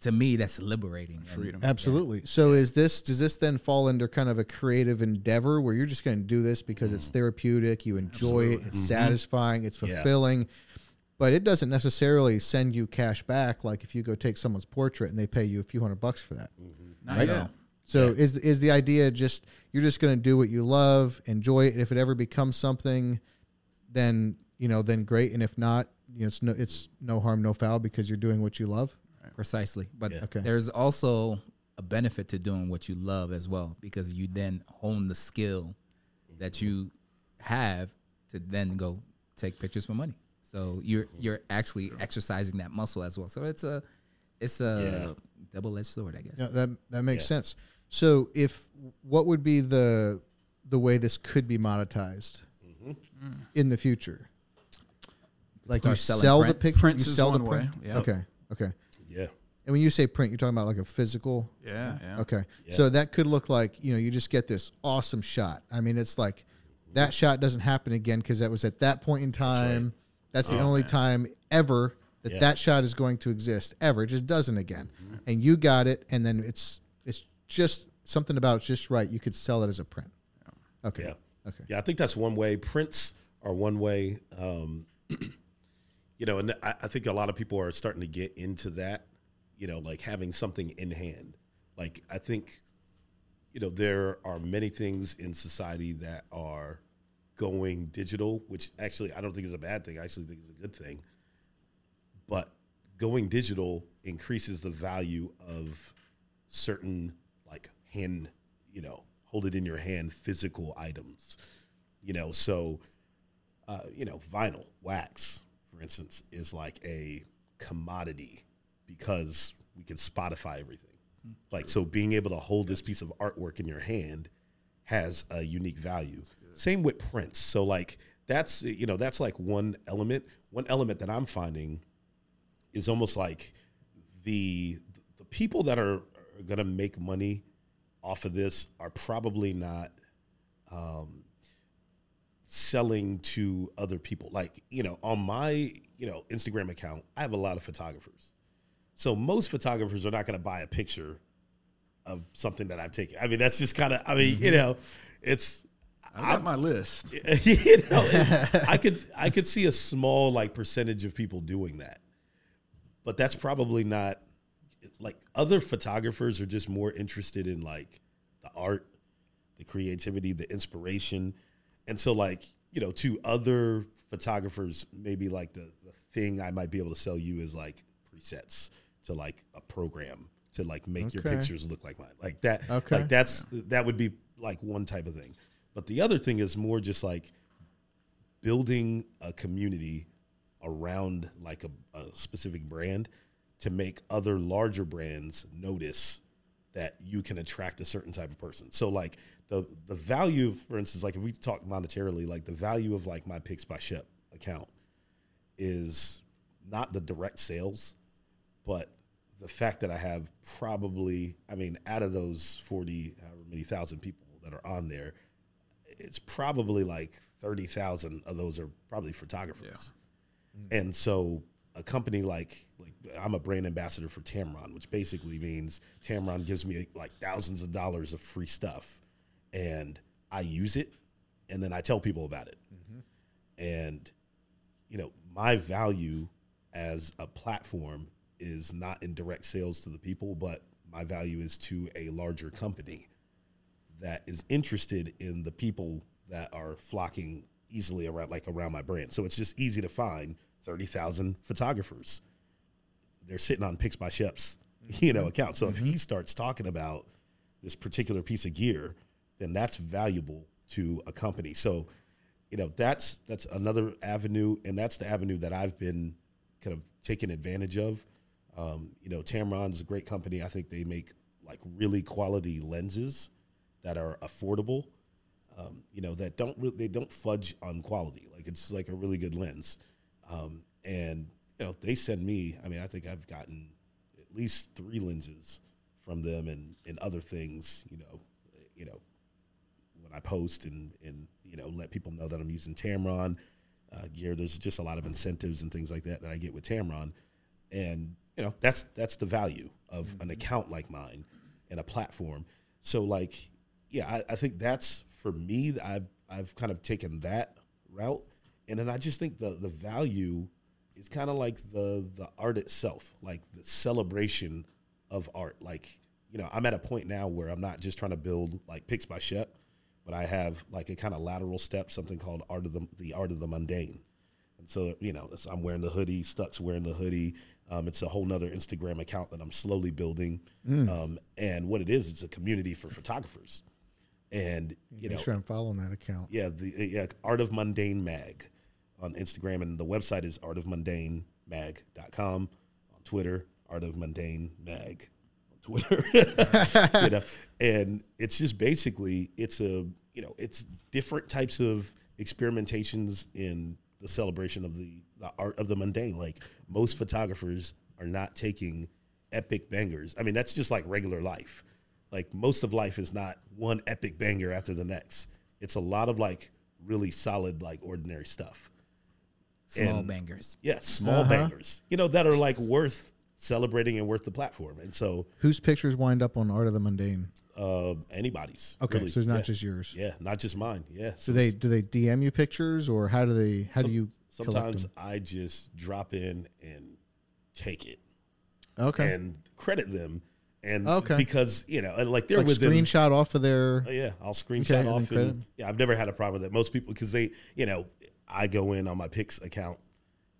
to me, that's liberating. And Freedom. Absolutely. So is this does this then fall under kind of a creative endeavor where you're just going to do this because it's mm. therapeutic, you enjoy it, it's mm-hmm. satisfying, it's Yeah. fulfilling, but it doesn't necessarily send you cash back like if you go take someone's portrait and they pay you a few hundred bucks for that. Mm-hmm. Not Right? yet. So is is the idea just you're just going to do what you love, enjoy it, and if it ever becomes something then, you know, then great, and if not, you know, it's no it's no harm no foul because you're doing what you love. Precisely. But Okay. there's also a benefit to doing what you love as well because you then hone the skill that you have to then go take pictures for money. So you're you're actually exercising that muscle as well. So it's a it's a double edged sword, I guess. Yeah, that that makes Yeah. sense. So, if what would be the the way this could be monetized mm-hmm. in the future? Like you Start selling sell the prints. picture, Prints you is sell the one print. way, yep. Okay, okay. Yeah. And when you say print, you're talking about like a physical. Yeah, yeah. Okay, so that could look like you know you just get this awesome shot. I mean, it's like that shot doesn't happen again because that was at that point in time. That's, the only time ever that Yeah. that shot is going to exist ever. It just doesn't again. And you got it, and then it's it's just something about it's just right. You could sell it as a print. Okay. Yeah. Okay. Yeah, I think that's one way. Prints are one way. Um, you know, and I, I think a lot of people are starting to get into that. You know, like having something in hand. Like I think, you know, there are many things in society that are going digital, which actually I don't think is a bad thing. I actually think is a good thing. But going digital increases the value of certain like hand, you know, hold it in your hand physical items. You know, so uh, you know, vinyl, wax, for instance, is like a commodity because we can Spotify everything. Like so being able to hold this piece of artwork in your hand has a unique value. Same with prints. So like that's you know, that's like one element. One element that I'm finding is almost like the the people that are, are going to make money off of this are probably not um, selling to other people. Like you know, on my you know Instagram account, I have a lot of photographers. So most photographers are not going to buy a picture of something that I've taken. I mean, that's just kind of. I mean, you mm-hmm. know, it's I got my list. you know, I could I could see a small like percentage of people doing that, but that's probably not like other photographers are just more interested in like the art, the creativity, the inspiration, and so like you know to other photographers maybe like the, the thing I might be able to sell you is like presets to like a program to like make your pictures look like mine like that Okay. like that's that would be like one type of thing but the other thing is more just like building a community around like a, a specific brand to make other larger brands notice that you can attract a certain type of person. So like the the value, for instance, like if we talk monetarily, like the value of like my Pix by Shep account is not the direct sales, but the fact that I have probably, I mean, out of those 40, however many thousand people that are on there, it's probably like 30,000 of those are probably photographers. Hmm. And so a company like, like I'm a brand ambassador for Tamron, which basically means Tamron gives me like thousands of dollars of free stuff and I use it and then I tell people about it. Mm-hmm. And you know, my value as a platform is not in direct sales to the people, but my value is to a larger company that is interested in the people that are flocking easily around like around my brand. So it's just easy to find 30,000 photographers. They're sitting on Pix by Sheps, you know, account. So if he starts talking about this particular piece of gear, then that's valuable to a company. So, you know, that's that's another avenue, and that's the avenue that I've been kind of taking advantage of. Um, you know, Tamron's a great company. I think they make like really quality lenses that are affordable. Um, you know, that don't they don't fudge on quality. Like it's like a really good lens. Um, and you know, they send me. I mean, I think I've gotten at least three lenses from them, and and other things. You know, you know, when I post and and you know let people know that I'm using Tamron uh, gear. There's just a lot of incentives and things like that that I get with Tamron, and you know that's that's the value of an mm-hmm. account like mine and a platform. So like, yeah, I, I think that's for me. I've I've kind of taken that route, and then I just think the the value is kind of like the the art itself, like the celebration of art. Like you know, I'm at a point now where I'm not just trying to build like Pix by Shep, but I have like a kind of lateral step, something called art of the the art of the mundane. And so, you know, I'm wearing the hoodie, Stuck's wearing the hoodie. Um, it's a whole nother Instagram account that I'm slowly building. Um, and what it is, it's a community for photographers. And, you know, Make sure I'm following that account. yeah, the yeah, Art of Mundane Mag on Instagram, and the website is artofmundanemag.com. On Twitter, Art of Mundane Mag on Twitter. you know, and it's just basically it's a you know it's different types of experimentations in the celebration of the the art of the mundane. Like most photographers are not taking epic bangers. I mean, that's just like regular life. Like most of life is not one epic banger after the next. It's a lot of like really solid, like ordinary stuff. Small And- bangers. Yeah, small bangers. You know that are like worth celebrating and worth the platform. And so, Whose pictures wind up on Art of the Mundane? uh, anybody's. Okay, really. so it's not yeah. just yours. yeah, not just mine. Yeah. So Do they do they DM you pictures or how do they how do you collect sometimes? I just drop in and take it Okay, and credit them. And Okay. because you know, and like they're like within screenshot off of their. Oh, yeah, I'll screenshot and then off. credit. And, yeah, I've never had a problem with that. Most people, because they, you know, I go in on my Pix account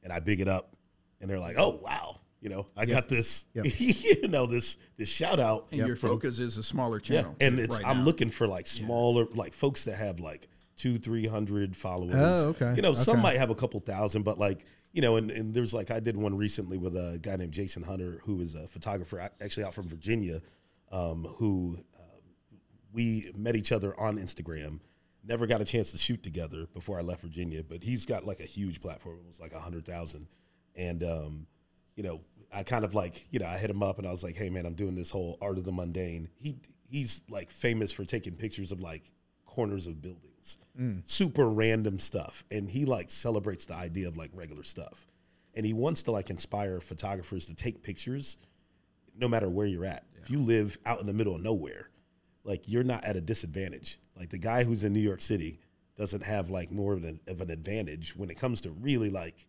and I big it up, and they're like, "Oh wow, you know, I got this, Yep. you know, this this shout out." And your focus is a smaller Yeah, channel. and it's right I'm now. looking for like smaller, like folks that have like two, three hundred followers. Oh, okay, You know, some might have a couple thousand, but like you know, and, and there's like I did one recently with a guy named Jason Hunter, who is a photographer, actually out from Virginia, um, who uh, we met each other on Instagram. Never got a chance to shoot together before I left Virginia, but he's got like a huge platform. It was like a hundred thousand, and um, you know, I kind of like, you know, I hit him up and I was like, hey man, I'm doing this whole art of the mundane. He he's like famous for taking pictures of like corners of buildings, mm. super random stuff, and he like celebrates the idea of like regular stuff, and he wants to like inspire photographers to take pictures, no matter where you're at. If you live out in the middle of nowhere, like you're not at a disadvantage. Like the guy who's in New York City doesn't have like more of an, of an advantage when it comes to really like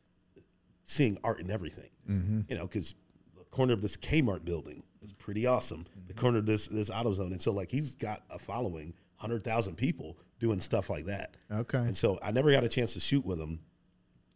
seeing art and everything. Mm-hmm. You know, because the corner of this Kmart building is pretty awesome. The mm-hmm. corner of this this AutoZone, and so like he's got a following, hundred thousand people doing stuff like that. Okay. And so I never got a chance to shoot with him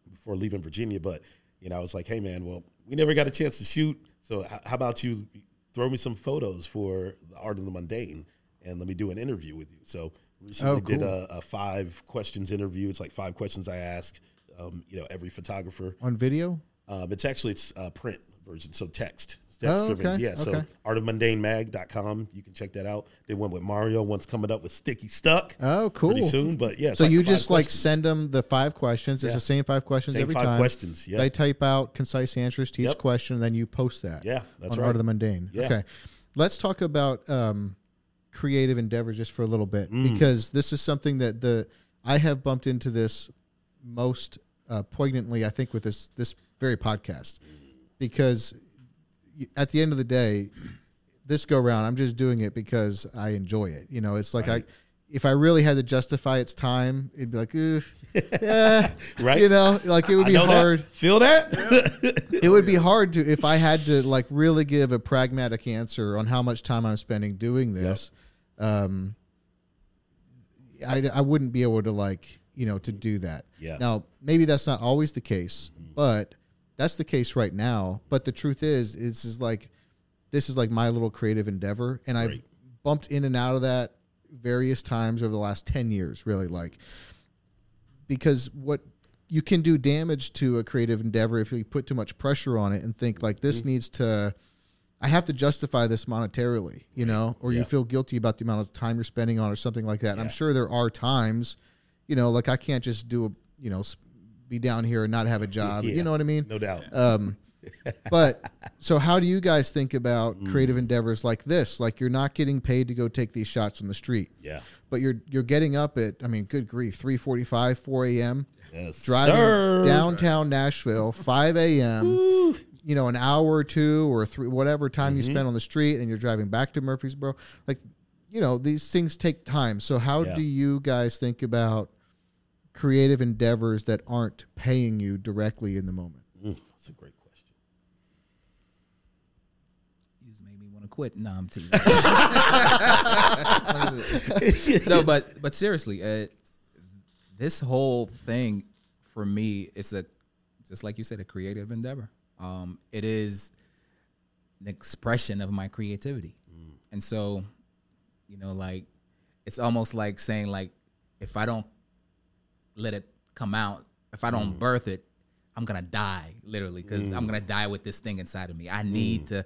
before leaving Virginia, but you know I was like, hey man, well we never got a chance to shoot, so how about you throw me some photos for the art of the mundane, and let me do an interview with you. So recently Oh, did a, a five questions interview. It's like five questions I ask, um, you know, every photographer. on video. Um, it's actually it's uh, print version. So text. Text Oh, driven. okay, Yeah. So okay. artofmundanemag.com. You can check that out. They went with Mario. One's coming up with Sticky Stuck. Oh, cool. Pretty soon. But yeah. So like you just like send them the five questions. It's Yeah. the same five questions Same every five time. questions, yeah. They type out concise answers to each Yep. question, and then you post that. Yeah, that's on right. Art of the Mundane. Yeah. Okay, let's talk about um, creative endeavors just for a little bit Mm. because this is something that the I have bumped into this most uh, poignantly. I think with this this very podcast because at the end of the day, this go round, I'm just doing it because I enjoy it. You know, it's like I. If I really had to justify its time, it'd be like, "Ugh, yeah, Right. You know, like it would be know that. hard Feel that? it would be hard to if I had to like really give a pragmatic answer on how much time I'm spending doing this. Um, I, I wouldn't be able to like you know to do that. Yeah. Now maybe that's not always the case, but that's the case right now. But the truth is, is is like this is like my little creative endeavor, and I Right. bumped in and out of that various times over the last ten years. Really, like because what you can do damage to a creative endeavor if you put too much pressure on it and think like this Mm-hmm. needs to I have to justify this monetarily, you know, or you feel guilty about the amount of time you're spending on or something like that. And I'm sure there are times, you know, like I can't just do a, you know, be down here and not have a job. Yeah. You know what I mean? No doubt. Um, but so how do you guys think about Mm. creative endeavors like this? Like you're not getting paid to go take these shots on the street, yeah. but you're you're getting up at I mean, good grief, three forty five, four a.m Yes. driving sir. downtown Nashville, 5 a.m. You know, an hour or two or three, whatever time Mm-hmm. you spend on the street, and you're driving back to Murfreesboro. Like, you know, these things take time. So, how Yeah. do you guys think about creative endeavors that aren't paying you directly in the moment? Mm, that's a great question. You just made me want to quit. No, I'm teasing. no, but but seriously, uh, this whole thing for me is a just like you said, a creative endeavor. Um, it is an expression of my creativity, and so you know, like it's almost like saying like if I don't let it come out, if I don't mm. birth it, I'm gonna die literally because I'm gonna mm. die with this thing inside of me. I mm. need to.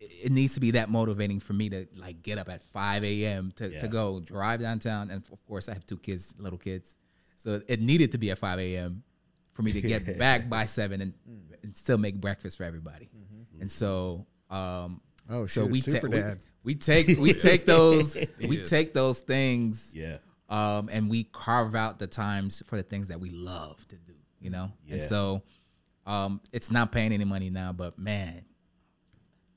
It needs to be that motivating for me to like get up at 5 a.m. To, Yeah. to go drive downtown, and of course I have two kids, little kids, so it needed to be at 5 a.m. for me to get back by seven and, and still make breakfast for everybody. Mm-hmm. And so, um, Oh, so we, super ta- we we take we take those we take those things Yeah. Um, and we carve out the times for the things that we love to do, you know? And so um, it's not paying any money now, but man,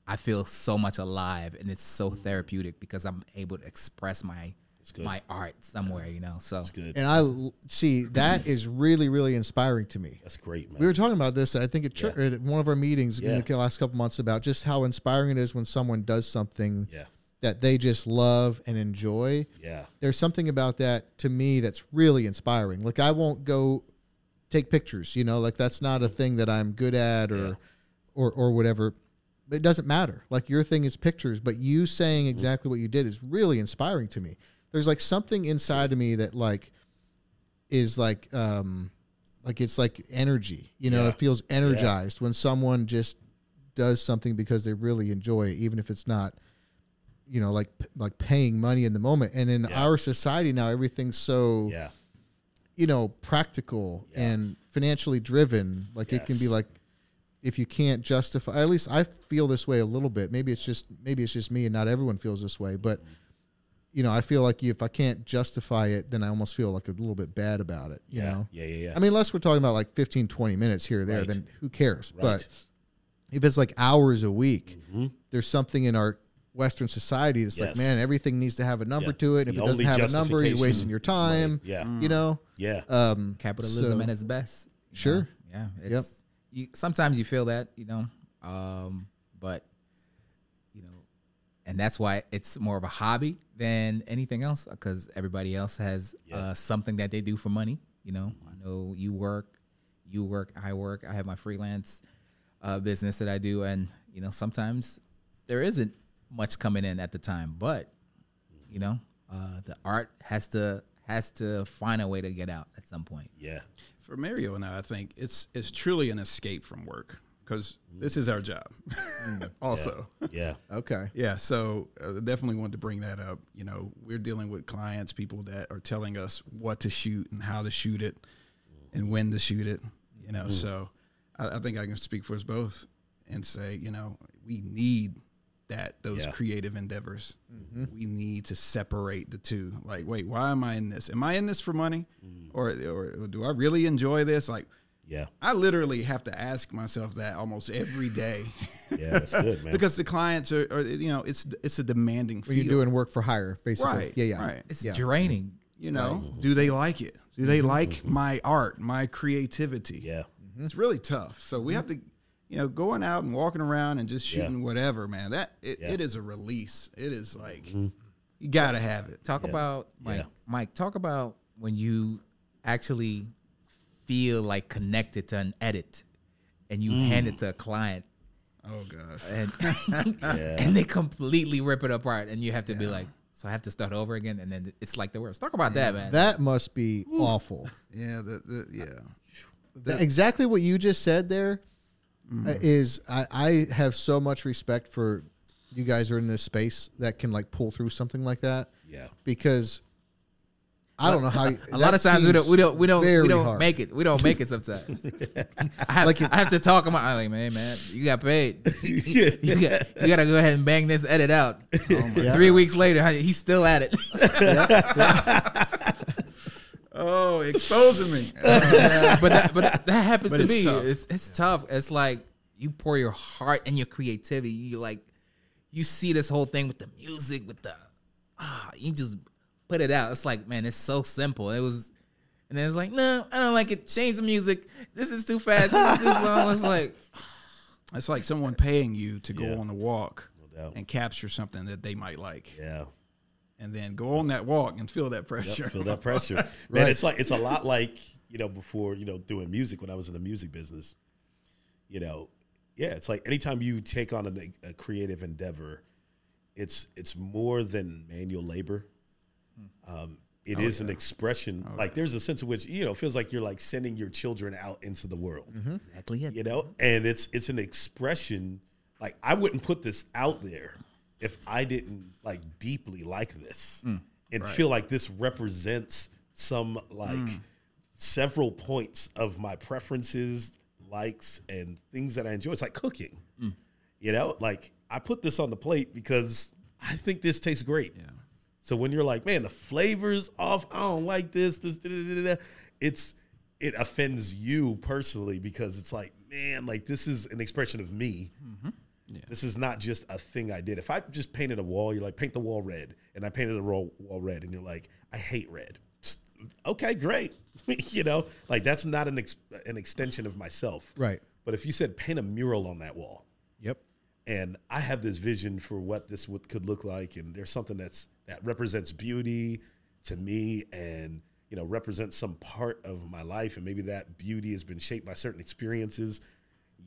I feel so much alive and it's so therapeutic because I'm able to express my my art somewhere, you know? So That's good. And I see that is really, really inspiring to me. That's great, man. We were talking about this, I think, at, church, at one of our meetings in the last couple months about just how inspiring it is when someone does something yeah. That they just love and enjoy. Yeah. There's something about that to me that's really inspiring. Like I won't go take pictures, you know, like that's not a thing that I'm good at or Yeah. or or whatever. But it doesn't matter. Like your thing is pictures, but you saying exactly what you did is really inspiring to me. There's like something inside of me that like is like um like it's like energy. You know, Yeah. it feels energized when someone just does something because they really enjoy it, even if it's not you know like like paying money in the moment and in Yeah. our society now everything's so Yeah. you know practical Yeah. and financially driven like it can be like if you can't justify at least i feel this way a little bit maybe it's just maybe it's just me and not everyone feels this way but you know i feel like if i can't justify it then i almost feel like a little bit bad about it you yeah. know Yeah. Yeah. Yeah. i mean unless we're talking about like 15 20 minutes here or there Right. then who cares Right. but if it's like hours a week Mm-hmm. there's something in our western society that's like man everything needs to have a number Yeah. to it if The it doesn't have a number you're wasting your is money. time Yeah. you know yeah. um capitalism so- at its best. Sure. know? Yeah. It's, you, sometimes you feel that, you know, um, but you know, and that's why it's more of a hobby than anything else because everybody else has Yeah. uh, something that they do for money. You know, I know you work, you work, I work. I have my freelance uh, business that I do, and you know, sometimes there isn't much coming in at the time, but you know, uh, the art has to has to find a way to get out at some point. Yeah. For Mario and I, I think it's it's truly an escape from work because this is our job. also, Yeah. Okay. yeah. So uh, definitely wanted to bring that up. You know, we're dealing with clients, people that are telling us what to shoot and how to shoot it, and when to shoot it. You know, so I, I think I can speak for us both and say, you know, we need that those Yeah. creative endeavors. Mm-hmm. We need to separate the two. Like, wait, why am I in this? Am I in this for money, mm. or or do I really enjoy this? Like, Yeah. I literally have to ask myself that almost every day Yeah. That's good, man. because the clients are, are, you know, it's it's a demanding Well, you're doing work for hire, basically. Right, Yeah, yeah. right. It's yeah. draining. You know, do they like it? Do they mm-hmm. like mm-hmm. my art, my creativity? yeah. it's really tough. So we have to, you know, going out and walking around and just Yeah. shooting whatever, man. That it, Yeah. it is a release. It is like mm-hmm. you gotta have it. Talk Yeah. about Mike. Yeah. Mike, talk about when you actually feel like connected to an edit, and you mm. hand it to a client, Oh gosh. and and they completely rip it apart, and you have to be like, so I have to start over again, and then it's like the worst. Talk about that, man. That must be awful. Yeah. The, the, yeah. Th- exactly what you just said there uh, is I, I have so much respect for you guys are in this space that can like pull through something like that Yeah. because I don't know how you- a lot of times we don't we don't we don't we don't hard. make it. We don't make it sometimes. I have, Like it- I have to talk about. I'm like, man, man, you got paid. you got you got to go ahead and bang this edit out. Yeah. Three weeks later, he's still at it. Oh, exposing me. but that, but that, that happens But to it's me. tough. It's it's tough. It's like you pour your heart and your creativity. You like you see this whole thing with the music, with the ah, you just put it out. It's like man, it's so simple. It was, and then it's like no, I don't like it. Change the music. This is too fast. This is too long. It's like It's like someone paying you to go Yeah. on a walk doubt. and capture something that they might like, Yeah. And then go on that walk and feel that Yep, pressure. feel that pressure. Man, Right. it's like it's a lot like, you know, before, you know, doing music when I was in the music business. You know, yeah, it's like anytime you take on a, a creative endeavor, it's it's more than manual labor. Um, it is an expression. like there's a sense in which you know it feels like you're like sending your children out into the world exactly it. you know and it's it's an expression like i wouldn't put this out there if i didn't like deeply like this mm, and feel like this represents some like mm. several points of my preferences likes and things that i enjoy it's like cooking. Mm. You know like i put this on the plate because i think this tastes great. Yeah. so when you're like, man, the flavor's off, I don't like this, this, da, da, da, it's it offends you personally because it's like, man, like this is an expression of me. Mm-hmm. This is not just a thing I did. If I just painted a wall, you're like, paint the wall red, and I painted the wall, wall red, and you're like, I hate red. Okay, great. you know, like that's not an ex- an extension of myself. Right. But if you said paint a mural on that wall, Yep. and I have this vision for what this would, could look like, and there's something that's that represents beauty to me, and you know represents some part of my life, and maybe that beauty has been shaped by certain experiences.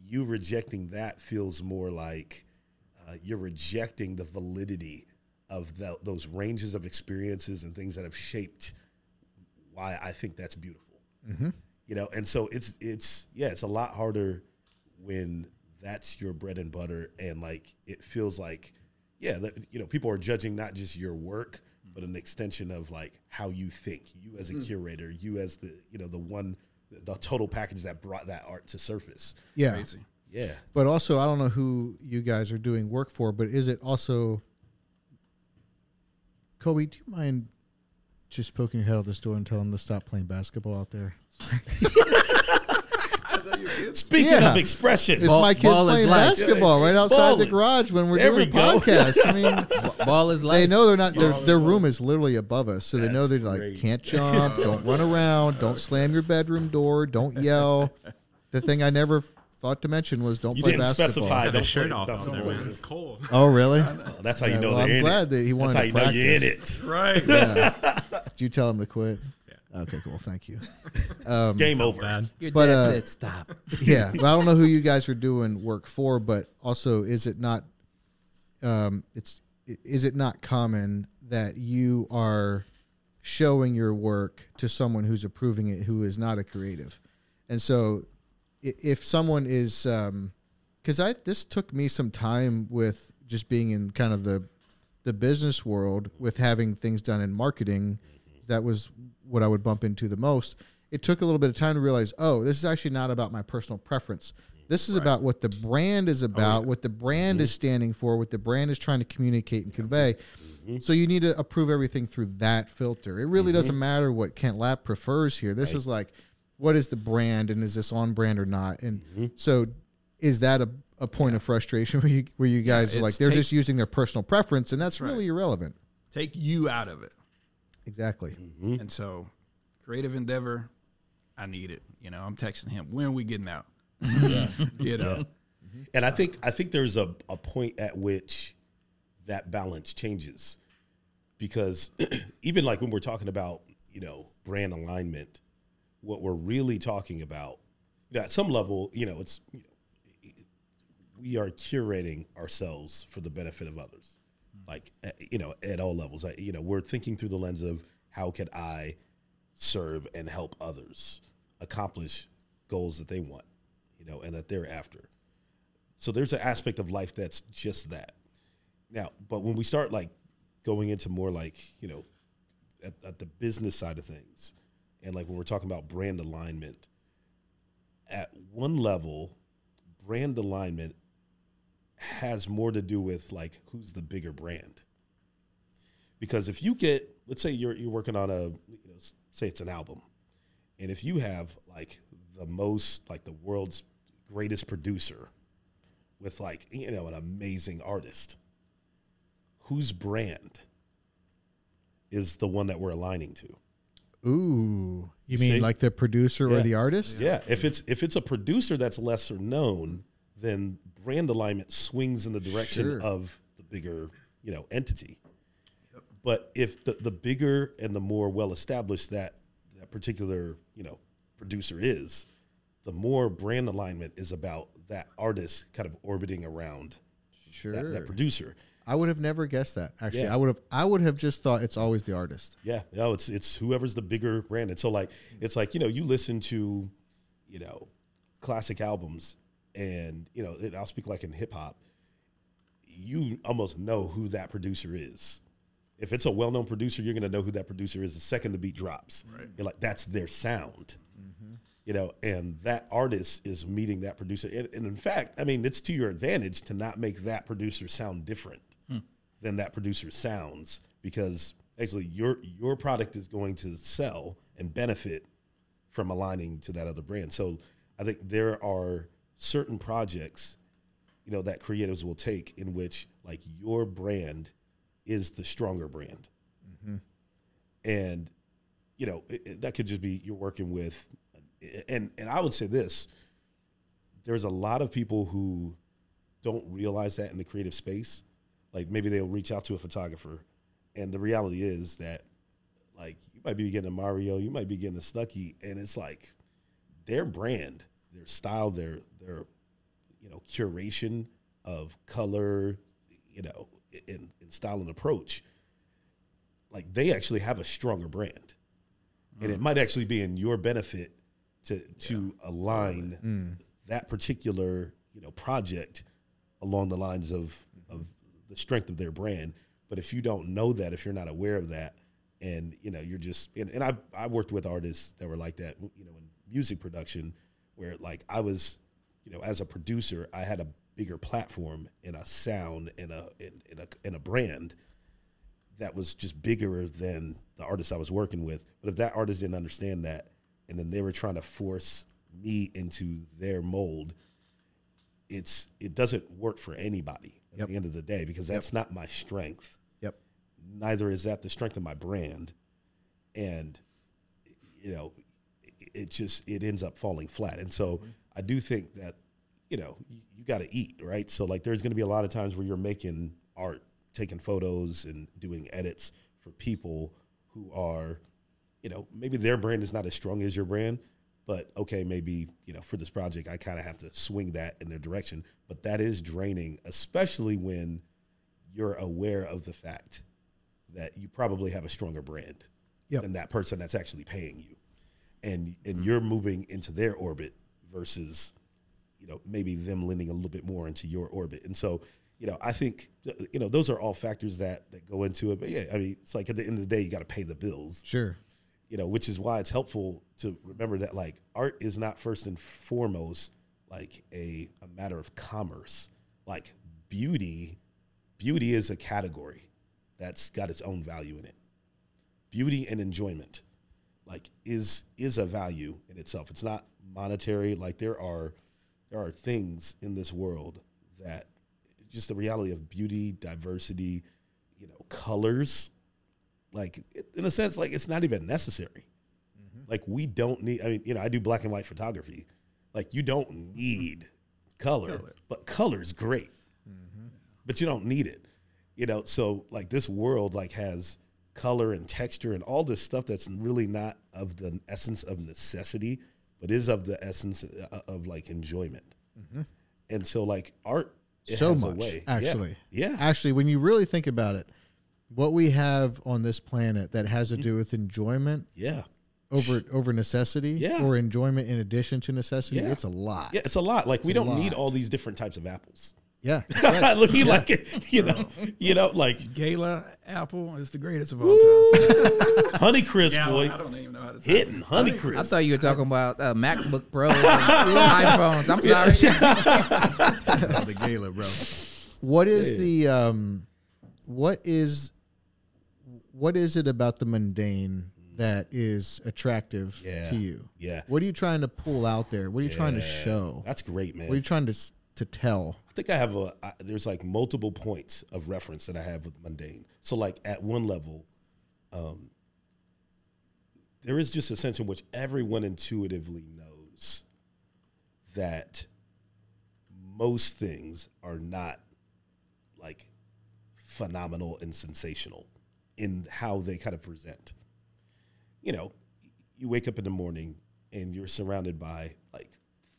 You rejecting that feels more like uh, you're rejecting the validity of tho- those ranges of experiences and things that have shaped why I think that's beautiful. You know, and so it's it's yeah, it's a lot harder when that's your bread and butter, and like it feels like yeah, that, you know, people are judging not just your work, but an extension of like how you think. You as a curator, you as the you know the one, the total package that brought that art to surface. Yeah. Crazy. Yeah, But also, I don't know who you guys are doing work for, but is it also Kobe? Do you mind just poking your head out this door and tell him to stop playing basketball out there? speaking Yeah. of expression, It's Ball- my kids ball is playing life. basketball right outside the garage when we're There doing we a go. podcast. I mean, Ball is they life. know they're not. Their, their room is literally above us, so they know That's they're like great. can't jump, don't run around, don't slam your bedroom door, don't yell. The thing I never thought to mention was don't you play didn't basketball. specify. Had Don't a shirt play- off don't out there, play. man. It's cold. Oh, really? Oh, That's how you know well, they're I'm in glad it. that he wanted That's how to you know you're in it. Right. Did you tell him to quit? Okay, cool. Thank you. Um, Game over. Man. Your But, dad uh, said stop. yeah, but I don't know who you guys are doing work for, but also is it not um it's is it not common that you are showing your work to someone who's approving it who is not a creative. And so if someone is um because I this took me some time with just being in kind of the the business world with having things done in marketing. That was what I would bump into the most. It took a little bit of time to realize, oh, this is actually not about my personal preference. This is about what the brand is oh, about, what the brand is mm-hmm. standing for, what the brand is trying to communicate and convey. Mm-hmm. So you need to approve everything through that filter. It really mm-hmm. doesn't matter what Kent Lapp prefers here. This is like, what is the brand and is this on brand or not? And so is that a, a point of frustration where you where you guys are like they're take- just using their personal preference and that's really irrelevant. Take you out of it. Exactly. Mm-hmm. And so, creative endeavor, I need it. You know, I'm texting him. When are we getting out? you know, And I think I think there's a, a point at which that balance changes. Because even like when we're talking about, you know, brand alignment, what we're really talking about, you know, at some level, you know, it's you know, we are curating ourselves for the benefit of others. Like uh, you know, at all levels. Like, you know, we're thinking through the lens of how could I serve and help others accomplish goals that they want, you know, and that they're after. So there's an aspect of life that's just that. Now, but when we start like going into more like, you know, at, at the business side of things, and like when we're talking about brand alignment, at one level, brand alignment has more to do with like who's the bigger brand. Because if you get, let's say you're you're working on a, you know, say it's an album, and if you have like the most like the world's greatest producer with like you know an amazing artist whose brand is the one that we're aligning to Ooh. You mean See? like the producer or the artist? yeah if it's if it's a producer that's lesser known then brand alignment swings in the direction Sure. of the bigger you know entity but if the, the bigger and the more well established that that particular you know producer is the more brand alignment is about that artist kind of orbiting around Sure. that, that producer I would have never guessed that. Actually, Yeah. I would have I would have just thought it's always the artist. Yeah, no, it's it's whoever's the bigger brand. And so like it's like, you know, you listen to, you know, classic albums and, you know, and I'll speak like in hip hop, you almost know who that producer is. If it's a well known producer, you're gonna know who that producer is the second the beat drops. Right. You're like, that's their sound. Mm-hmm. You know, and that artist is meeting that producer. And, and in fact, I mean, it's to your advantage to not make that producer sound different hmm. than that producer sounds because actually your your product is going to sell and benefit from aligning to that other brand. So I think there are certain projects, you know, that creatives will take in which like your brand is the stronger brand, mm-hmm. and you know it, it- that could just be you're working with, and and I would say this: there's a lot of people who don't realize that in the creative space. Like maybe they'll reach out to a photographer, and the reality is that like you might be getting a Mario, you might be getting a Stuckey, and it's like their brand, their style, their their you know curation of color, you know, in, in style and approach. Like they actually have a stronger brand, and it mm. might actually be in your benefit to to align mm. that particular you know project along the lines of of the strength of their brand. But if you don't know that, if you're not aware of that, and you know you're just and, and I I worked with artists that were like that, you know, in music production, where like I was, you know, as a producer, I had a bigger platform and a sound and a and, and a and a brand that was just bigger than the artist I was working with. But if that artist didn't understand that, and then they were trying to force me into their mold, it's it doesn't work for anybody at Yep. the end of the day because that's not my strength. Yep. Neither is that the strength of my brand, and you know, it- just it ends up falling flat. And so mm-hmm. I do think that you know you, you got to eat right. So like there's going to be a lot of times where you're making art, taking photos, and doing edits for people who are, you know, maybe their brand is not as strong as your brand. But okay, maybe you know for this project, I kind of have to swing that in their direction. But that is draining, especially when you're aware of the fact that you probably have a stronger brand Yep. than that person that's actually paying you, and and mm-hmm. you're moving into their orbit versus you know maybe them leaning a little bit more into your orbit. And so you know i think you know those are all factors that that go into it. But yeah i mean it's like at the end of the day you got to pay the bills. Sure. you know which is why it's helpful to remember that like art is not first and foremost like a, a matter of commerce. Like beauty beauty is a category that's got its own value in it. Beauty and enjoyment like is is a value in itself. It's not monetary. Like there are there are things in this world that just the reality of beauty diversity you know colors like it- in a sense like it's not even necessary. Mm-hmm. Like we don't need i mean you know i do black and white photography. Like you don't need color, but color's great. Mm-hmm. But you don't need it. You know so like this world like has color and texture and all this stuff that's really not of the essence of necessity but is of the essence of, of like enjoyment and so like art so much, way. Yeah. actually. yeah, Actually, when you really think about it, what we have on this planet that has Mm-hmm. to do with enjoyment yeah over over necessity Yeah. or enjoyment in addition to necessity, Yeah. it's a lot. yeah it's a lot like we don't need all these different types of apples Yeah. that's right. Look, he like you know, you know, like Gala apple is the greatest of all time. Honeycrisp, Yeah, boy, I don't even know how to say hitting. Honeycrisp. I thought you were talking about uh, MacBook Pros and iPhones. I'm sorry. the Gala, bro. What is the um what is what is it about the mundane that is attractive Yeah. to you? Yeah. What are you trying to pull out there? What are you trying to show? That's great, man. What are you trying to to tell? I think I have a I, there's like multiple points of reference that I have with mundane. So like at one level, um, there is just a sense in which everyone intuitively knows that most things are not like phenomenal and sensational in how they kind of present. You know, you wake up in the morning and you're surrounded by like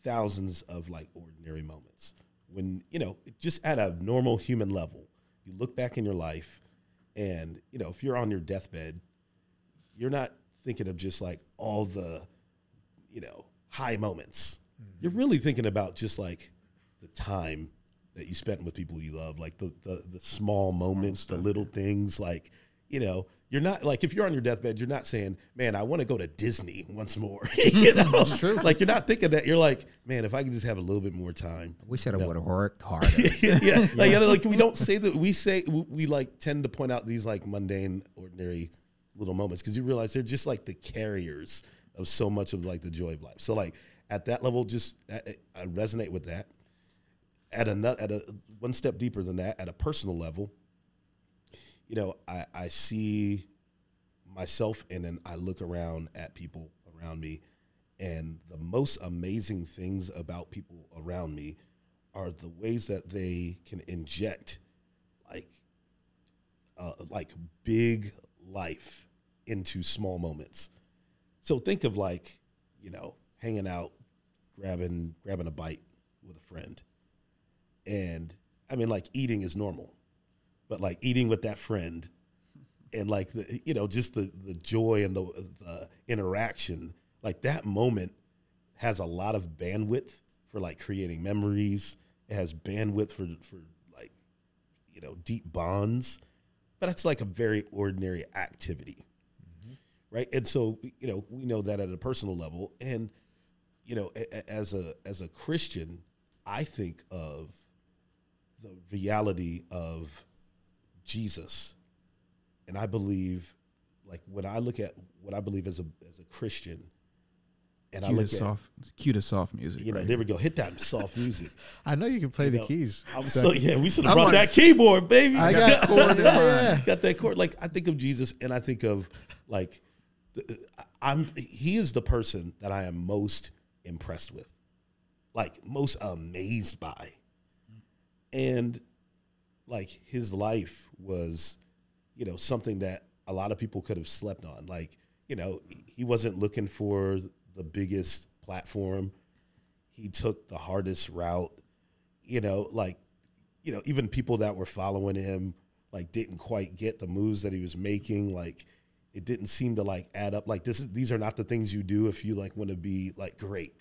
thousands of like ordinary moments when you know just at a normal human level you look back in your life and you know if you're on your deathbed you're not thinking of just like all the you know high moments. Mm-hmm. You're really thinking about just like the time that you spent with people you love like the the, the small moments the little things like you know you're not like if you're on your deathbed you're not saying man i want to go to disney once more you know true. like you're not thinking that you're like man if i could just have a little bit more time We should have would have worked harder. yeah, like, you know, like we don't say that we say we, we like tend to point out these like mundane, ordinary little moments because you realize they're just like the carriers of so much of like the joy of life. So like at that level, just I, I resonate with that. At a at a one step deeper than that, at a personal level, you know, I, I see myself and then I look around at people around me, and the most amazing things about people around me are the ways that they can inject like uh, like big life into small moments. So think of like you know hanging out, grabbing grabbing a bite with a friend, and I mean like eating is normal, but like eating with that friend, and like the you know just the the joy and the the interaction like that moment has a lot of bandwidth for like creating memories. It has bandwidth for for like you know deep bonds, but it's like a very ordinary activity, mm-hmm. right? And so you know we know that at a personal level, and you know a- as a as a Christian, I think of the reality of Jesus, and I believe like when I look at what I believe as a as a Christian, and I Cue look to at soft, cue to soft music. you know, right there we go. Hit that soft music. I know you can play the know, keys. I'm So- so yeah. We should have brought like- that keyboard, baby. I got chord mine. Got that chord. Like I think of Jesus, and I think of like uh, I'm. He is the person that I am most impressed with, like most amazed by, and like his life was, you know, something that a lot of people could have slept on. Like you know, he wasn't looking for the biggest platform. He took the hardest route. You know, like you know, even people that were following him like didn't quite get the moves that he was making. Like it didn't seem to like add up. Like this is these are not the things you do if you like want to be like great.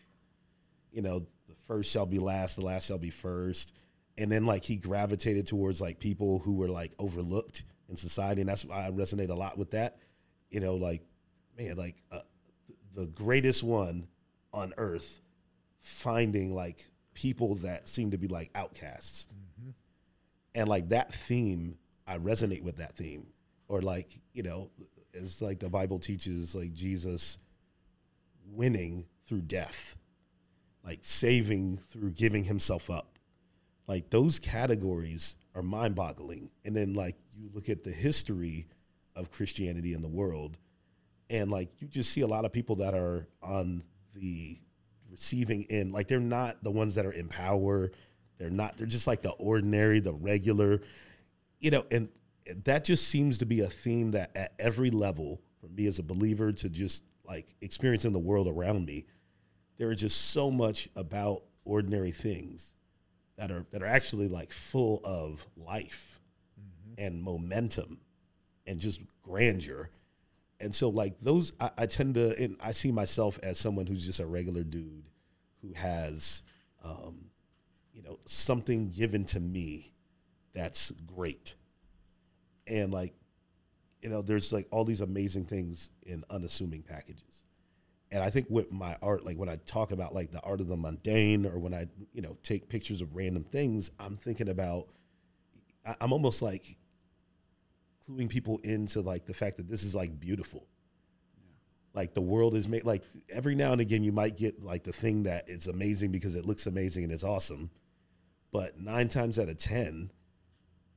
You know, the first shall be last, the last shall be first. And then like he gravitated towards like people who were like overlooked in society, and that's why I resonate a lot with that. You know, like man, like uh, the greatest one on earth finding like people that seem to be like outcasts. And like that theme i resonate with that theme. Or like you know it's like the bible teaches like jesus winning through death like saving through giving himself up like those categories are mind-boggling. And then like you look at the history of christianity in the world and like you just see a lot of people that are on the receiving end. Like they're not the ones that are in power. They're not they're just like the ordinary the regular you know and that just seems to be a theme that at every level for me as a believer to just like experiencing the world around me there are just so much about ordinary things that are that are actually like full of life and momentum and just grandeur. And so like those I, I tend to and i see myself as someone who's just a regular dude who has um, you know something given to me that's great. And like you know there's like all these amazing things in unassuming packages and i think with my art like when i talk about like the art of the mundane or when i you know take pictures of random things i'm thinking about I- i'm almost like cluing people into like the fact that this is like beautiful. Like the world is made like every now and again you might get like the thing that is amazing because it looks amazing and it's awesome but nine times out of ten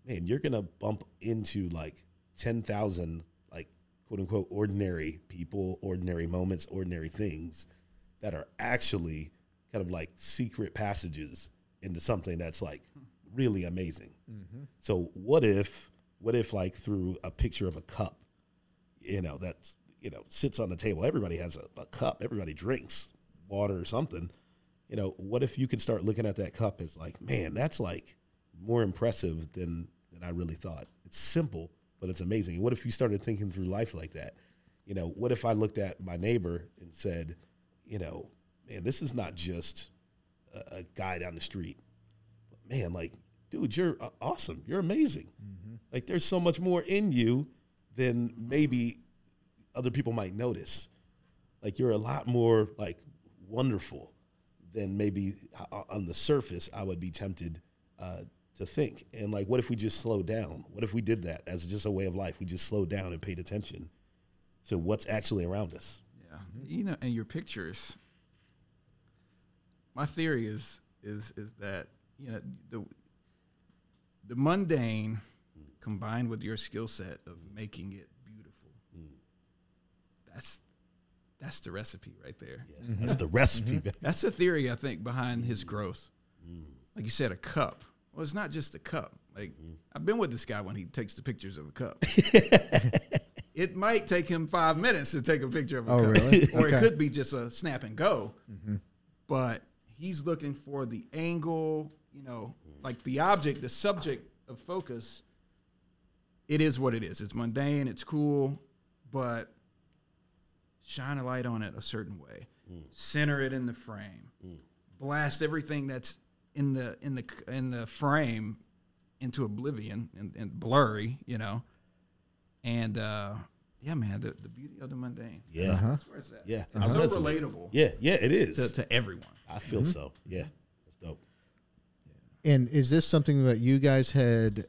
man you're gonna bump into like 10000 like quote unquote ordinary people ordinary moments ordinary things that are actually kind of like secret passages into something that's like really amazing. Mm-hmm. So what if what if like through a picture of a cup you know that's you know sits on the table everybody has a, a cup everybody drinks water or something you know what if you could start looking at that cup as like man that's like more impressive than than i really thought. It's simple but it's amazing what if you started thinking through life like that you know what if i looked at my neighbor and said you know man this is not just a, a guy down the street man, like, dude, you're uh, awesome. You're amazing. Like, there's so much more in you than maybe other people might notice. Like, you're a lot more like wonderful than maybe uh, on the surface I would be tempted uh, to think. And like, what if we just slowed down? What if we did that as just a way of life? We just slowed down and paid attention to what's actually around us. Yeah, you know, and your pictures. My theory is is is that you know the the mundane combined with your skill set of making it beautiful. Mm. That's that's the recipe right there. That's the recipe. Mm-hmm. That's the theory I think behind his mm. growth. Mm. Like you said, a cup. Well, it's not just a cup. Like mm-hmm. I've been with this guy when he takes the pictures of a cup. it might take him five minutes to take a picture of a Oh, cup, really? or it could be just a snap and go. Mm-hmm. But he's looking for the angle. You know, mm-hmm. like the object, the subject of focus. It is what it is. It's mundane. It's cool, but shine a light on it a certain way, mm. center it in the frame, mm. blast everything that's in the in the in the frame into oblivion and, and blurry, you know. And uh, yeah, man, the, the beauty of the mundane. Yeah. That's where it's at. Yeah. It's so That's- relatable Yeah, yeah, it is. to, to everyone. I feel so. Yeah. That's dope. And is this something that you guys had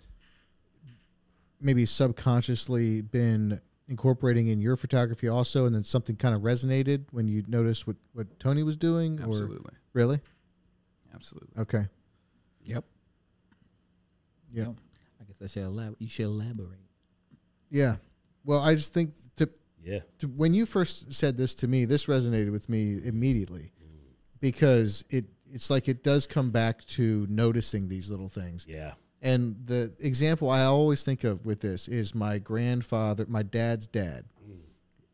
maybe subconsciously been incorporating in your photography also, and then something kind of resonated when you noticed what, what Tony was doing? Or Absolutely, really? Absolutely. Okay. Yep. Yeah. Yep. I guess I should elab- You should elaborate. Yeah. Well, I just think to, Yeah. to when you first said this to me, this resonated with me immediately because it it's like it does come back to noticing these little things. Yeah. And the example I always think of with this is my grandfather, my dad's dad. Mm.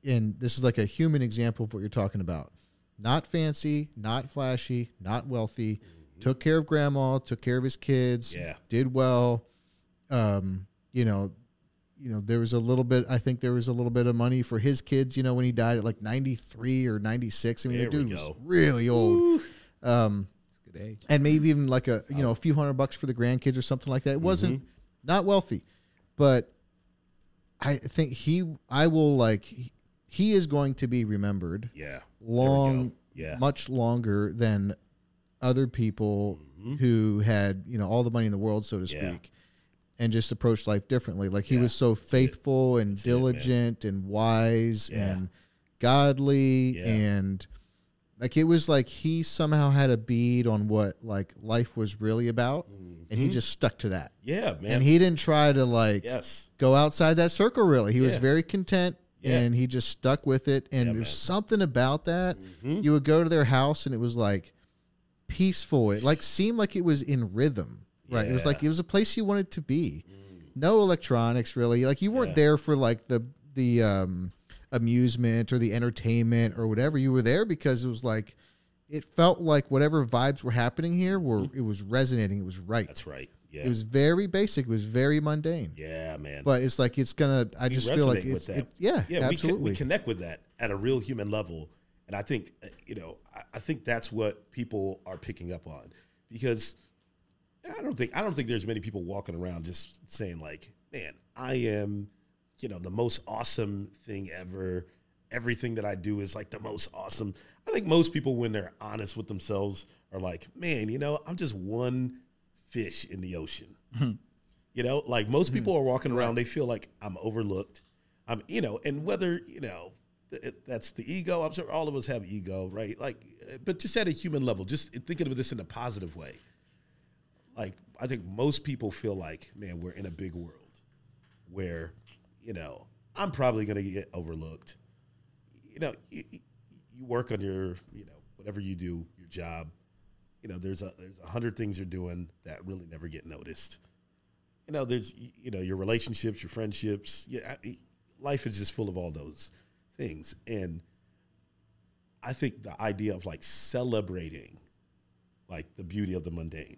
And this is like a human example of what you're talking about. Not fancy, not flashy, not wealthy. Took care of grandma, took care of his kids, Yeah. did well. Um, you know, you know, there was a little bit I think there was a little bit of money for his kids, you know, when he died at like 93 or 96. I mean, There the dude was really old. Um, good age. and maybe even like a you know a few hundred bucks for the grandkids or something like that. It wasn't not wealthy, but I think he I will like he is going to be remembered Yeah. Long. Yeah. much longer than other people who had you know all the money in the world, so to Mm-hmm. Yeah. speak, and just approached life differently. Like he Yeah. was so faithful and That's it, diligent and wise Yeah. and godly Yeah. and like it was like he somehow had a bead on what like life was really about and he just stuck to that Yeah, Mm-hmm. man. and he didn't try to like yes. go outside that circle really he was very content Yeah. and he just stuck with it and Yeah, there's man. something about that Mhm. you would go to their house and it was like peaceful it like seemed like it was in rhythm right it was Mm. like it was a place you wanted to be no electronics really like you weren't there for like the the um amusement or the entertainment or whatever you were there because it was like it felt like whatever vibes were happening here were it was resonating it was right Mm-hmm. That's right. Yeah. it was very basic it was very mundane yeah, man. but it's like it's gonna i We just feel like it's that. it, yeah, yeah, absolutely We, can, we connect with that at a real human level, and I think uh, you know, I, I think that's what people are picking up on because I don't think I don't think there's many people walking around just saying like, "Man, I am, you know, the most awesome thing ever. Everything that I do is like the most awesome." I think most people, when they're honest with themselves, are like, "Man, you know, I'm just one fish in the ocean." You know, like most people are walking around, they feel like I'm overlooked. I'm, you know, and whether you know th- that's the ego. I'm sure all of us have ego, right? Like, uh, but just at a human level, just thinking of this in a positive way. Like, I think most people feel like, man, we're in a big world where, you know, I'm probably going to get overlooked. You know, you, you work on your, you know, whatever you do, your job. You know, there's a there's a hundred things you're doing that really never get noticed you know, there's you know your relationships, your friendships. Yeah, life is just full of all those things, and I think the idea of like celebrating, like the beauty of the mundane,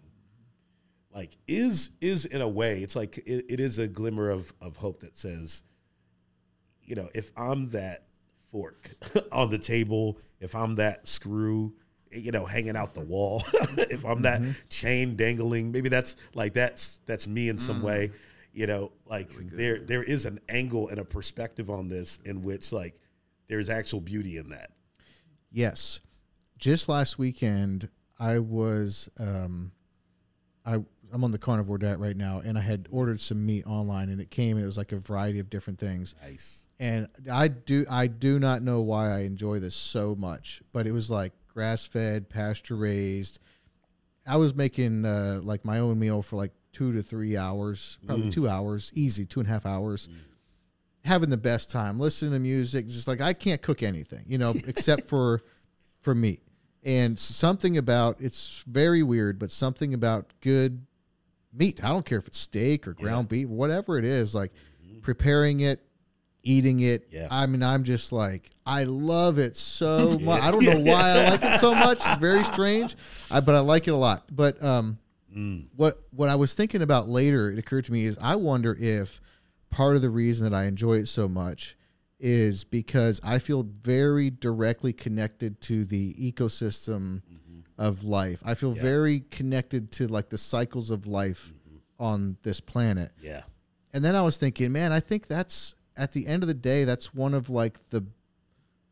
like is is in a way, it's like it, it is a glimmer of of hope that says, you know, if I'm that fork on the table, if I'm that screw, you know, hanging out the mm-hmm. wall, if I'm that mm-hmm. chain dangling, maybe that's like that's that's me in some way, mm. you know, like there there is an angle and a perspective on this in which like there's actual beauty in that. Yes. Just last weekend, I was um, I I'm on the carnivore diet right now, and I had ordered some meat online, and it came, and it was like a variety of different things. Nice. And I do I do not know why I enjoy this so much, but it was like grass fed, pasture raised. I was making uh, like my own meal for like two to three hours, probably two hours, easy, two and a half hours. Having the best time, listening to music, just like I can't cook anything, you know, except for for meat. And something about it's very weird, but something about good meat. I don't care if it's steak or ground beef, whatever it is, like preparing it, eating it. Yeah. I mean, I'm just like, I love it so much. I don't know why I like it so much. It's very strange, I, but I like it a lot. But um, mm. what what I was thinking about later, it occurred to me is I wonder if part of the reason that I enjoy it so much is because I feel very directly connected to the ecosystem mm-hmm. of life. I feel very connected to like the cycles of life mm-hmm. on this planet. Yeah. And then I was thinking, man, I think that's at the end of the day, that's one of like the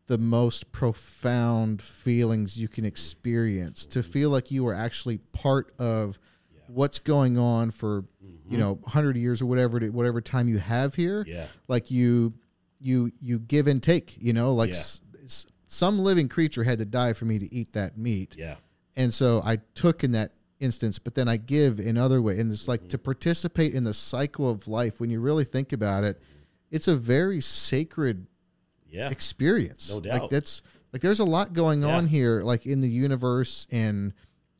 the most profound feelings you can experience to feel like you are actually part of what's going on for you mm-hmm. know 100 years or whatever whatever time you have here Yeah. like you you you give and take you know like Yeah. s- s- some living creature had to die for me to eat that meat Yeah. and so I took in that instance, but then I give in other way. And it's like mm-hmm. to participate in the cycle of life. When you really think about it, it's a very sacred Yeah. experience. No Like doubt. that's like there's a lot going on here, like in the universe and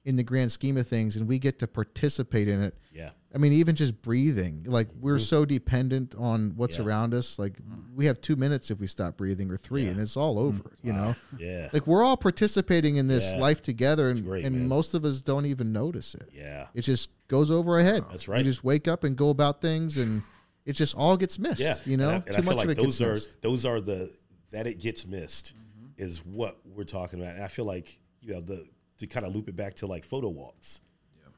in the grand scheme of things, and we get to participate in it. Yeah. I mean, even just breathing, like we're mm-hmm. so dependent on what's Yeah. around us. Like we have two minutes if we stop breathing, or three, Yeah. and it's all over. Mm-hmm. You know, ah, Yeah. like we're all participating in this Yeah. life together, and, great, and man. most of us don't even notice it. Yeah. It just goes over our head. That's We right. just wake up and go about things, and it just all gets missed. Yeah, you know, and I, and too I feel much like of it those gets are missed. those are the that it gets missed is what we're talking about, and I feel like you know the to kind of loop it back to like photo walks. Yeah.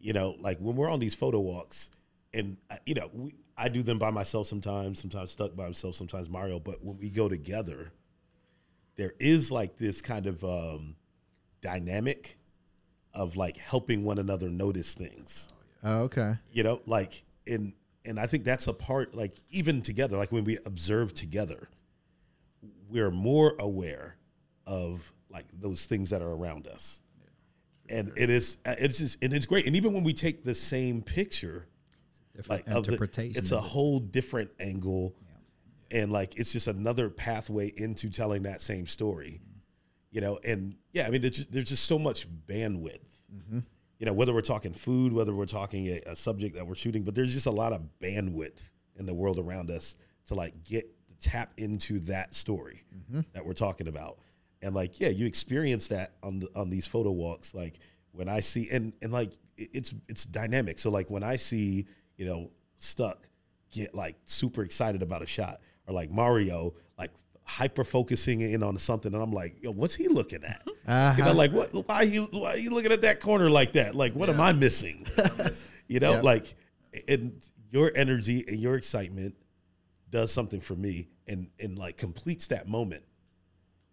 You know, like when we're on these photo walks, and uh, you know, we, I do them by myself sometimes, sometimes stuck by myself, sometimes Mario. But when we go together, there is like this kind of um, dynamic of like helping one another notice things Oh, okay. you know like and and i think that's a part like even together like when we observe together we're more aware of like those things that are around us. And it is uh, it's just and it's great. And even when we take the same picture like Different of the- interpretation. it's a whole different angle. And like it's just another pathway into telling that same story you know? And yeah i mean there's just, there's just so much bandwidth you know whether we're talking food whether we're talking a, a subject that we're shooting but there's just a lot of bandwidth in the world around us to like get to tap into that story mm-hmm. that we're talking about. And like yeah you experience that on the, on these photo walks like when i see and and like it- it's it's dynamic. So like when i see you know Stuc get like super excited about a shot or like mario hyper focusing in on something and i'm like yo what's he looking at? Uh-huh. You know like what why are you why are you looking at that corner like that? Like what am i missing? You know Yeah. like and your energy and your excitement does something for me and and like completes that moment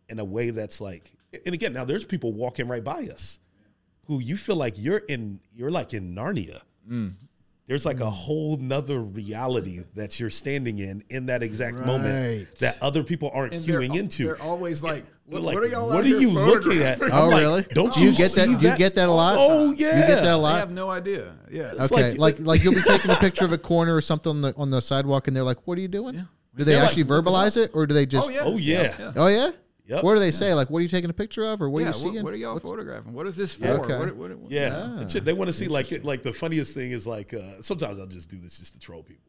in a way that's like and again now there's people walking right by us who you feel like you're in you're like in narnia mm. There's like a whole nother reality that you're standing in in that exact moment that other people aren't And they're queuing into They're always like, what, like, what are y'all what are you looking at? Oh, like, really? don't you you get that? see Do you get that a oh, lot? Oh, yeah. You get that a lot. I have no idea. Yeah. It's Okay, like- like, like you'll be taking a picture of a corner or something on the on the sidewalk, and they're like, "What are you doing?" Do they They're actually "Look verbalize it, or do they just? oh yeah. Oh yeah. Yeah. Oh yeah. Yep. What do they say? Like, what are you taking a picture of, or what yeah, are you seeing? what, what are y'all What's- photographing? What is this for? Okay. What, what, what, Yeah, Ah, And they want to see like it- like the funniest thing is like uh, sometimes I'll just do this just to troll people.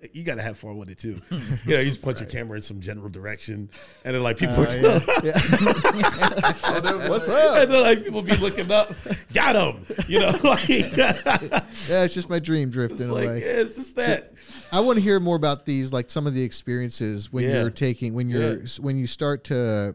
You know, it's- you got to have fun with it too. you know, you just point your camera in some general direction, and then like people, Uh, yeah. What's up? and then like people be looking up, got him. You know, like it's Yeah, it's just my dream drifting like yeah, away. it's just that. I want to hear more about these, like some of the experiences when Yeah. you're taking when you're Yeah. when you start to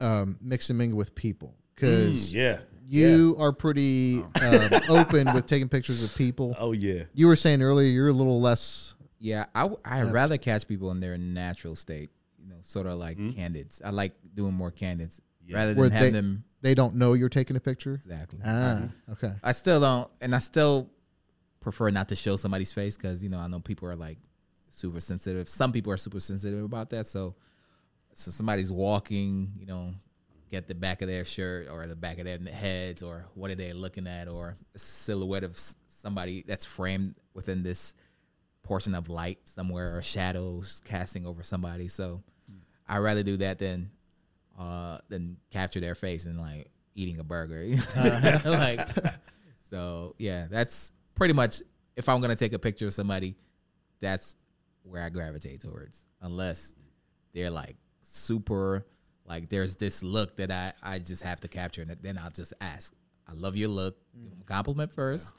um, mix and mingle with people because Mm, yeah, you are pretty um, open with taking pictures of people. oh yeah, You were saying earlier you're a little less. Yeah, I w- I'd rather catch people in their natural state. You know, sort of like candids. I like doing more candids rather than Where having they- them They don't know you're taking a picture. exactly. Ah, okay. I still don't, and I still prefer not to show somebody's face because you know I know people are like super sensitive. Some people are super sensitive about that. So, so somebody's walking, you know, get the back of their shirt or the back of their heads, or what are they looking at, or a silhouette of somebody that's framed within this portion of light somewhere, or shadows casting over somebody. So, I'd rather do that than uh than capture their face and like eating a burger. like so yeah, that's pretty much if I'm gonna take a picture of somebody, that's where I gravitate towards. Unless they're like super like there's this look that I, I just have to capture and then I'll just ask. I love your look. Give them a compliment first.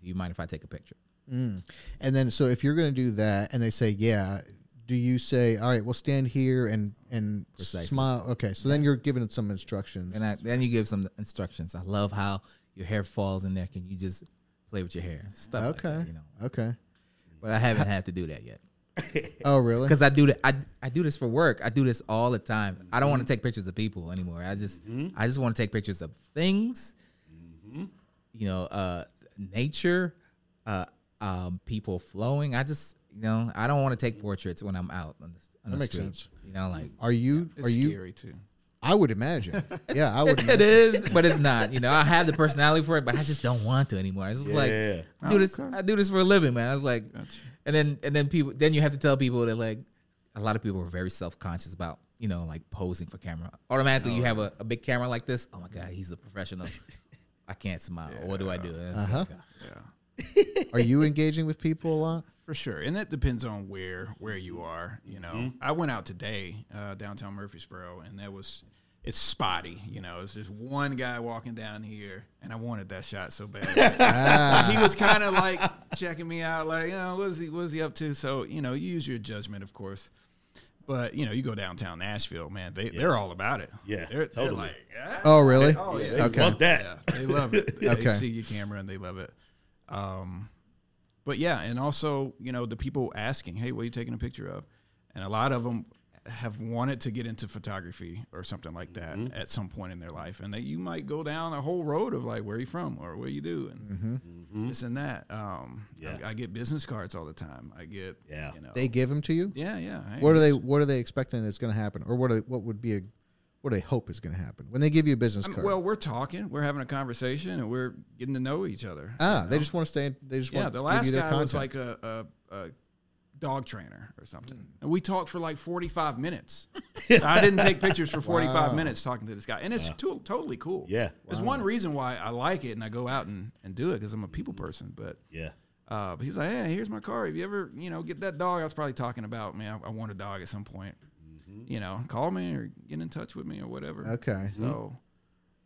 Do you mind if I take a picture? And then, so if you're going to do that, and they say, "Yeah," do you say, "All right, we'll stand here and and Precisely. smile"? Okay, so then you're giving it some instructions. And I, then you give some instructions. I love how your hair falls in there. Can you just play with your hair? Stuff like okay, that, you know. okay. But I haven't had to do that yet. Oh, really? because I do that. I, I do this for work. I do this all the time. I don't want to take pictures of people anymore. I just I just want to take pictures of things. You know, uh, nature, uh, um, people flowing. I just you know I don't want to take portraits when I'm out on the, on the makes streets. You know, like Are you? It's are you? scary too. I would imagine. yeah, I would. imagine. it is, but it's not. You know, I have the personality for it, but I just don't want to anymore. It's just like I do this. Okay. I do this for a living, man. I was like, and then and then people, then you have to tell people that like a lot of people are very self conscious about you know like posing for camera. Automatically, you have a, a big camera like this. Oh my god, he's a professional. I can't smile. What do I do? Uh-huh. like, Yeah. Are you engaging with people a lot? For sure, and that depends on where where you are. You know, mm-hmm. I went out today uh, downtown Murfreesboro, and that was it's spotty. You know, it's just one guy walking down here, and I wanted that shot so bad. he was ah. kind of like checking me out, like, you know, what's he what's he up to? So you know, you use your judgment, of course. But you know, you go downtown Nashville, man. They they're all about it. Yeah, they're, totally. They're like, yeah, Oh, really? Oh, yeah. They Okay. want that. yeah, they love it. They see your camera and they love it. Um, but yeah, and also you know the people asking, hey, what are you taking a picture of? And a lot of them have wanted to get into photography or something like that Mm-hmm. at some point in their life, and that you might go down a whole road of like, where are you from or what are you do and this and that. Um, Mm-hmm. Yeah. I, I get business cards all the time. I get, Yeah. you know, They give them to you. yeah, yeah. Hey, What are they? What are they expecting is going to happen, or what? Are, what would be a? What do they hope is going to happen when they give you a business I mean, card? well, we're talking, we're having a conversation, and we're getting to know each other. ah, you they just want to stay. They just Yeah, want the to last give you their guy content. was like a, a, a dog trainer or something, and we talked for like forty five minutes. I didn't take pictures for forty five Wow. minutes talking to this guy, and it's to- totally cool. Yeah. there's one reason why I like it and I go out and, and do it because I'm a people person. But Yeah. uh, but he's like, hey, here's my car. If you ever you know get that dog, I was probably talking about man, I, I want a dog at some point. You know, call me or get in touch with me or whatever. okay. So,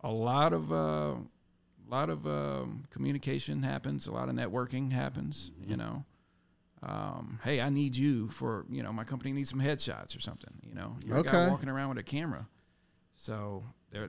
a lot of uh, a lot of um, communication happens. A lot of networking happens. You know, um, hey, I need you for you know my company needs some headshots or something. You know, you're a guy walking around with a camera. So there,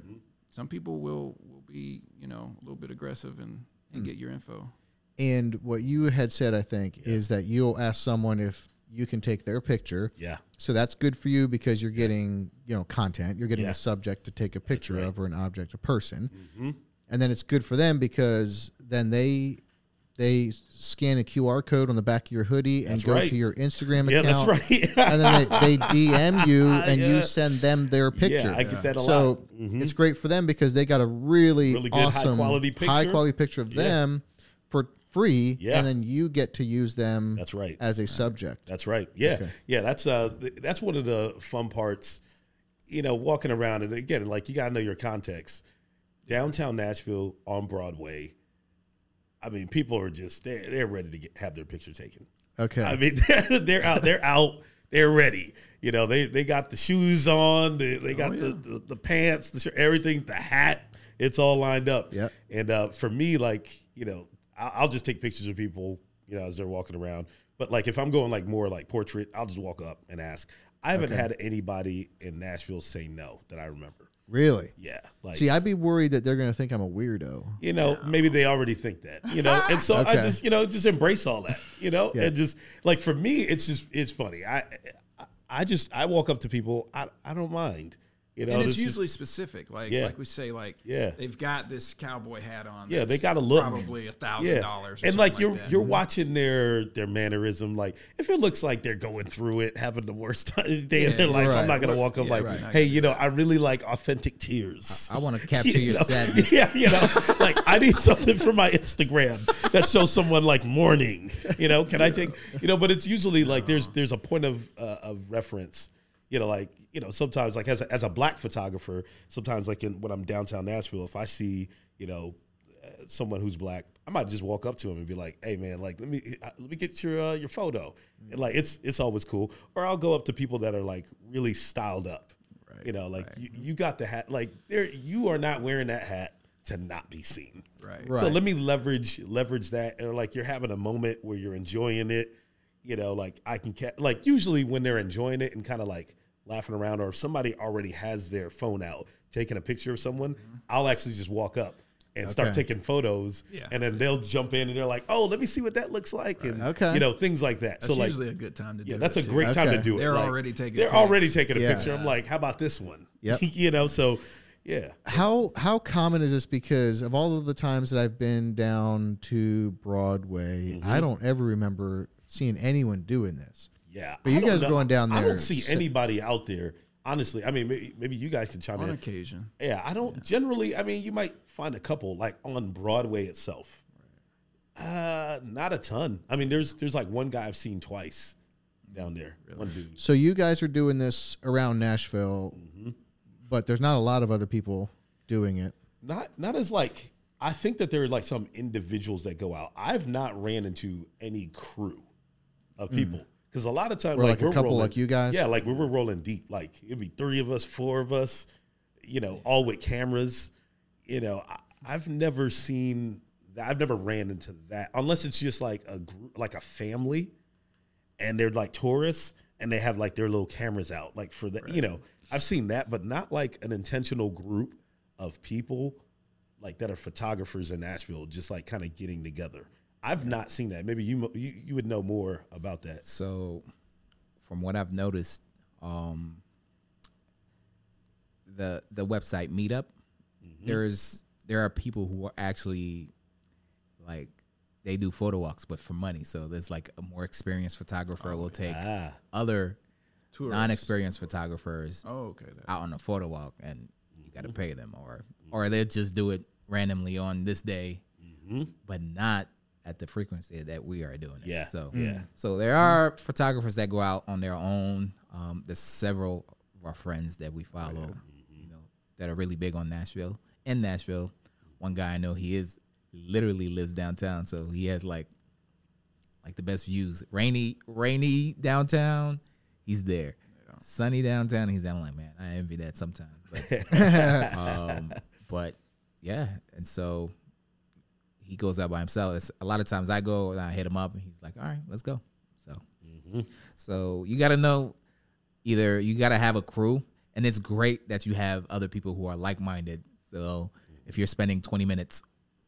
some people will will be you know a little bit aggressive and and get your info. And what you had said, I think, is that you'll ask someone if you can take their picture. Yeah. So that's good for you because you're getting, you know, content. You're getting Yeah. a subject to take a picture right. of or an object, a person. Mm-hmm. And then it's good for them because then they they scan a QR code on the back of your hoodie and That's go right. to your Instagram Yeah, account. that's right. and then they, they DM you and you send them their picture. Yeah, I get that a so lot. Mhm. it's great for them because they got a really, Really good, awesome, high-quality picture. high quality picture of Yeah. them for free, Yeah. and then you get to use them. That's right. as a subject. That's right. Yeah, Okay. yeah. That's uh, that's one of the fun parts. You know, walking around and again, like you gotta know your context. Downtown Nashville on Broadway. I mean, people are just they're they're ready to get have their picture taken. Okay, I mean, they're, out. They're out. They're ready. You know, they they got the shoes on. They, they got the, the the pants, the shirt, everything, the hat. It's all lined up. Yeah. And uh, for me, like you know, I'll just take pictures of people, you know, as they're walking around. But like if I'm going like more like portrait, I'll just walk up and ask. I haven't had anybody in Nashville say no that I remember. really. Yeah. Like See, I'd be worried that they're going to think I'm a weirdo. you know, maybe they already think that, you know, and so I just, you know, just embrace all that, you know, Yeah. and just like for me, it's just, it's funny. I, I- I just, I walk up to people, I, I don't mind, you know, and it's this is- usually specific. Like Yeah. like we say, like Yeah. they've got this cowboy hat on. Yeah, they got a look. probably a thousand dollars. and like you're that. you're watching their their mannerism. Like if it looks like they're going through it, having the worst time, day of their life, right. I'm not gonna walk up Yeah, like, right. hey, you know, I really like authentic tears. I want to capture You your know? sadness. Yeah, you know, like I need something for my Instagram that shows someone like mourning. You know, can I take? You know, but it's usually like there's there's a point of uh, of reference. You know, like you know, sometimes like as a, as a black photographer, sometimes like in, when I'm downtown Nashville, if I see you know uh, someone who's black, I might just walk up to him and be like, "Hey, man, like let me uh, let me get your uh, your photo." And like it's it's always cool. Or I'll go up to people that are like really styled up. Right, You know, like right. you, you got the hat. Like there, you are not wearing that hat to not be seen. right. Right. So let me leverage leverage that, and like you're having a moment where you're enjoying it. You know, like I can ca- like usually when they're enjoying it and kind of like laughing around, or if somebody already has their phone out taking a picture of someone, I'll actually just walk up and start taking photos, Yeah. and then they'll jump in and they're like, "Oh, let me see what that looks like," and Okay. you know things like that. That's so like, usually a good time to do yeah, it. that's a too. great time to Okay. do it. They're Like, already taking They're already taking a Yeah. picture. I'm like, how about this one? Yep. you know, so yeah. How how common is this? Because of all of the times that I've been down to Broadway, Mm-hmm. I don't ever remember seeing anyone doing this. Yeah, But you guys know. going down there? I don't see so- anybody out there. Honestly, I mean, maybe, maybe you guys can chime in. on in. occasion. Yeah, I don't generally. I mean, you might find a couple like on Broadway itself. Uh, not a ton. I mean, there's there's like one guy I've seen twice down there. One dude. So you guys are doing this around Nashville, Mm-hmm. but there's not a lot of other people doing it. Not not as like. I think that there are like some individuals that go out. I've not ran into any crew of people because a lot of times like, like a we're couple rolling- like you guys? Yeah, like we were rolling deep. Like it'd be three of us, four of us, you know, all with cameras. You know, I, I've never seen that. I've never ran into that unless it's just like a group, like a family, and they're like tourists. and they have like their little cameras out, like for the you know, I've seen that, but not like an intentional group of people like that are photographers in Nashville, just like kind of getting together. I've not seen that. Maybe you you, you would know more about that. So, from what I've noticed, um, the the website Meetup, there's there are people who are actually like they do photo walks, but for money. So there's like a more experienced photographer will take Ah, other Tourists. non-experienced photographers Oh, okay. that- out on a photo walk, and you Mm-hmm. got to pay them, or or they just do it randomly on this day, Mm-hmm. but not at the frequency that we are doing it. Yeah, So yeah. So there are photographers that go out on their own. Um, there's several of our friends that we follow, you know, that are really big on Nashville. In Nashville, one guy I know he is literally lives downtown, so he has like like the best views. Rainy, rainy downtown, he's there. Sunny downtown, he's down. I'm like, man, I envy that sometimes. But, um, but yeah, and so he goes out by himself. It's, a lot of times I go and I hit him up, and he's like, all right, let's go. So, so you got to know either you got to have a crew, and it's great that you have other people who are like minded. So if you're spending 20 minutes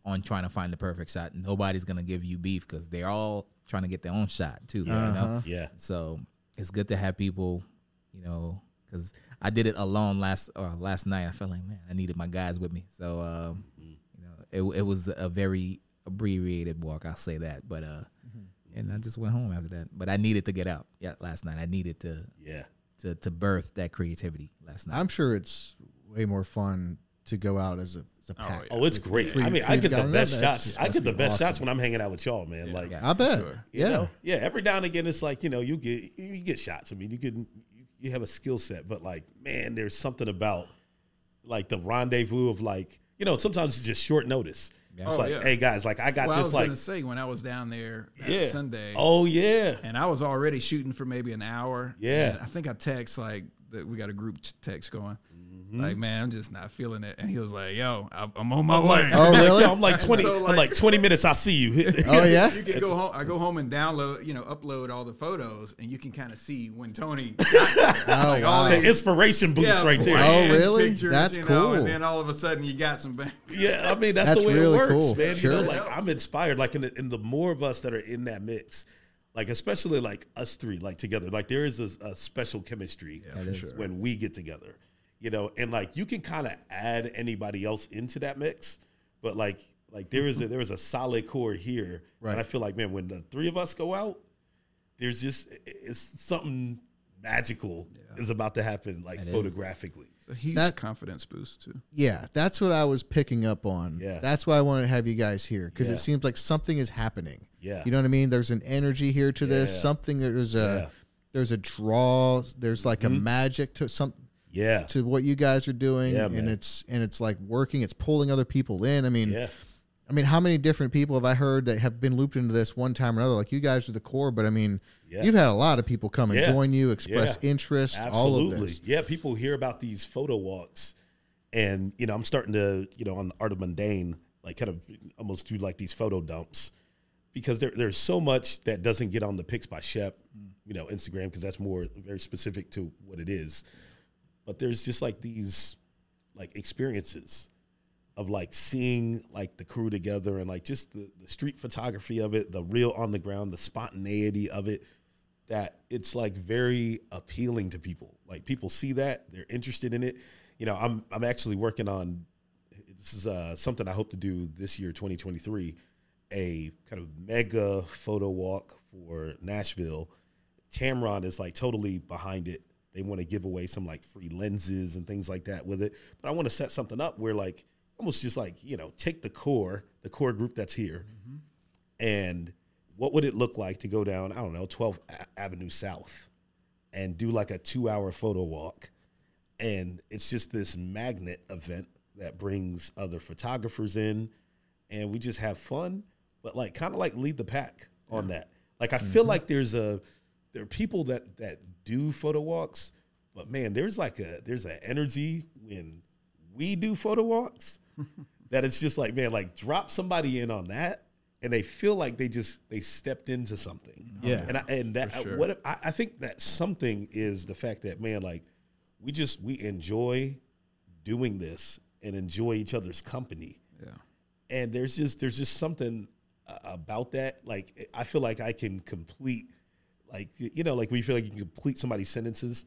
on trying to find the perfect shot, nobody's gonna give you beef because they're all trying to get their own shot too. You know? yeah. So it's good to have people, you know, because I did it alone last uh, last night. I felt like man, I needed my guys with me. So um, you know, it it was a very abbreviated walk. I'll say that, but uh, and I just went home after that. But I needed to get out. Yeah, last night I needed to Yeah. to to birth that creativity last night. I'm sure it's way more fun to go out as a as a pack. Oh, it's great. Three- I mean, I get the best that shots. I get the be best awesome. shots when I'm hanging out with y'all, man. Like, Yeah. I bet. Sure. Yeah. know, yeah. Every now and again, it's like you know, you get you get shots. I mean, you can you, you have a skill set, but like, man, there's something about like the rendezvous of like, you know, sometimes it's just short notice. It's Oh, like, yeah. hey guys, like I got Well, I this was like, gonna say when I was down there yeah, Sunday, Oh yeah, and I was already shooting for maybe an hour. Yeah. and I think I text like that. We got a group text going. Mm-hmm. Like, man, I'm just not feeling it. And he was like, "Yo, I- I'm on my way." Oh, really? I'm like twenty. So, I'm like- like twenty minutes. I'll see you. Oh yeah. You can go home. I go home and download, you know, upload all the photos, and you can kind of see when Tony. Got there. Oh, Like, wow. all It's the inspiration boost yeah, right there. Oh, really? pictures, That's you know, cool. And then all of a sudden, you got some. Bang. Yeah, I mean that's, That's the way really it works, cool. man. Sure. You know, like I'm inspired. Like, in the, in the more of us that are in that mix, like especially like us three, like together, like there is a, a special chemistry for sure. when we get together. You know, and like you can kind of add anybody else into that mix, but like like there is a there is a solid core here, Right. and I feel like man, when the three of us go out, there's just it's something magical is about to happen, like It is. photographically. It's a huge That- confidence boost too. Yeah, that's what I was picking up on. Yeah. That's why I wanted to have you guys here because Yeah. it seems like something is happening. Yeah. You know what I mean? There's an energy here to this. Something there's a Yeah. Mm-hmm. there's a draw. There's like a magic to some Yeah, to what you guys are doing, Yeah, and man. it's and it's like working. It's pulling other people in. I mean, yeah. I mean, how many different people have I heard that have been looped into this one time or another? Like you guys are the core, but I mean, Yeah. you've had a lot of people come and join you, express interest, all of Absolutely. this. Yeah, people hear about these photo walks, and you know, I'm starting to, you know, on the Art of Mundane, like kind of almost do like these photo dumps because there, there's so much that doesn't get on the Pix by Shep, mm. you know, Instagram because that's more very specific to what it is. But there's just like these like experiences of like seeing like the crew together and like just the, the street photography of it, the real on the ground, the spontaneity of it that it's like very appealing to people. Like people see that, they're interested in it. You know, I'm I'm actually working on this is uh, something I hope to do this year, 2023, a kind of mega photo walk for Nashville. Tamron is like totally behind it. They want to give away some like free lenses and things like that with it. But I want to set something up where like almost just like, you know, take the core, the core group that's here, mm-hmm. and what would it look like to go down, I don't know, 12th A- Avenue South and do like a two hour photo walk? And it's just this magnet event that brings other photographers in and we just have fun, but like kind of like lead the pack on that. Like I feel mm-hmm. like there's a there are people that that do photo walks, but man, there's like a there's an energy when we do photo walks that it's just like man, like drop somebody in on that and they feel like they just they stepped into something. Yeah. and I, and that sure. what I, I think that something is the fact that man, like we just we enjoy doing this and enjoy each other's company Yeah. and there's just there's just something uh, about that like i feel like i can complete like you know like when you feel like you can complete somebody's sentences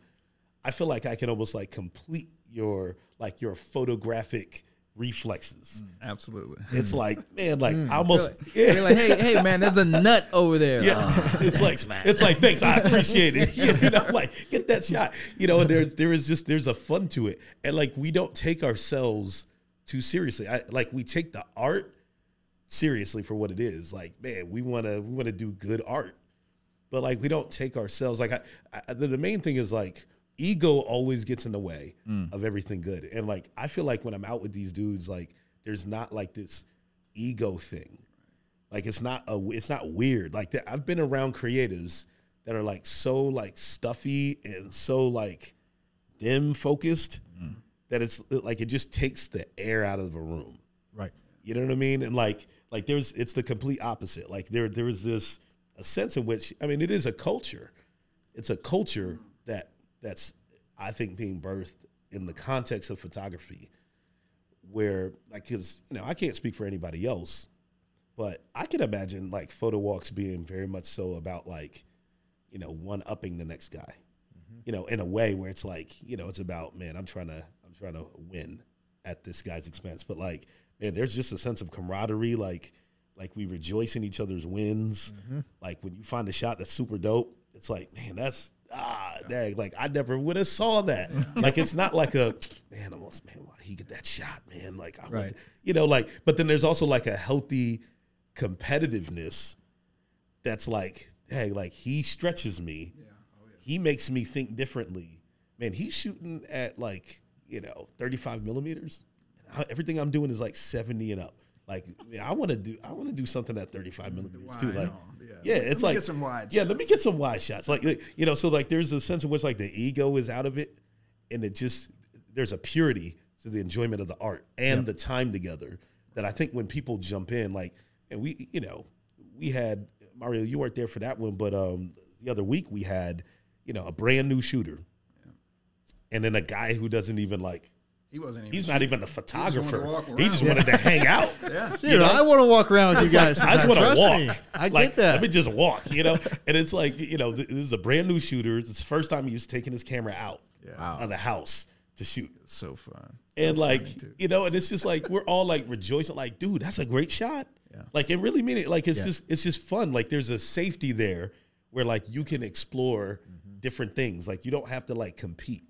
i feel like i can almost like complete your like your photographic reflexes mm, Absolutely. it's like man like mm. I almost You're yeah like, hey, hey, man, there's a nut over there. yeah, Oh, it's like man. it's like thanks, I appreciate it. You know, like get that shot. You know, and there's there is just there's a fun to it, and like we don't take ourselves too seriously. I like we take the art seriously for what it is. Like man, we want to we want to do good art, but like we don't take ourselves like I, I the, the main thing is like ego always gets in the way mm. of everything good, and like I feel like when I'm out with these dudes, like there's not like this ego thing. Like it's not a it's not weird. Like that I've been around creatives that are like so like stuffy and so like dim focused mm. that it's like it just takes the air out of a room. Right. You know what I mean? And like like there's it's the complete opposite. Like there there is this a sense in which I mean it is a culture. It's a culture mm-hmm. that that's I think being birthed in the context of photography where like cuz you know I can't speak for anybody else but I can imagine like photo walks being very much so about like you know one upping the next guy. Mm-hmm. You know, in a way where it's like, you know, it's about, man, I'm trying to I'm trying to win at this guy's expense. But like, man, there's just a sense of camaraderie like like we rejoice in each other's wins. Like when you find a shot that's super dope, it's like, man, that's ah, dang, like I never would have saw that. like it's not like a man, almost man, why he get that shot, man? Like I Right. right. you know, like but then there's also like a healthy competitiveness that's like, hey, like he stretches me. He makes me think differently. Man, he's shooting at like, you know, 35 millimeters. Everything I'm doing is like 70 and up. Like, yeah, I want to do, I want to do something at 35 millimeters too. Like, on, yeah. yeah, Let it's me like get some wide Yeah, let me get some wide shots. Like, like, you know, so like there's a sense in which like the ego is out of it, and it just there's a purity to the enjoyment of the art and the time together that I think when people jump in, like, and we, you know, we had Mario, you weren't there for that one, but um, the other week we had, you know, a brand new shooter, and then a guy who doesn't even like. He wasn't even. He's not even a photographer. He just around. wanted to hang out. Yeah. Dude, I want to walk around with you guys. I just want to walk. me. I Like, get that. Let me just walk, you know. and it's like you know, this is a brand new shooter. It's the first time he was taking his camera out of the house to shoot, So fun. and like funny, you know, and it's just like we're all like rejoicing, like, dude, that's a great shot. Yeah. Like it really mean it. Like it's Yeah. just it's just fun. Like there's a safety there where like you can explore Mm-hmm. different things. Like you don't have to like compete.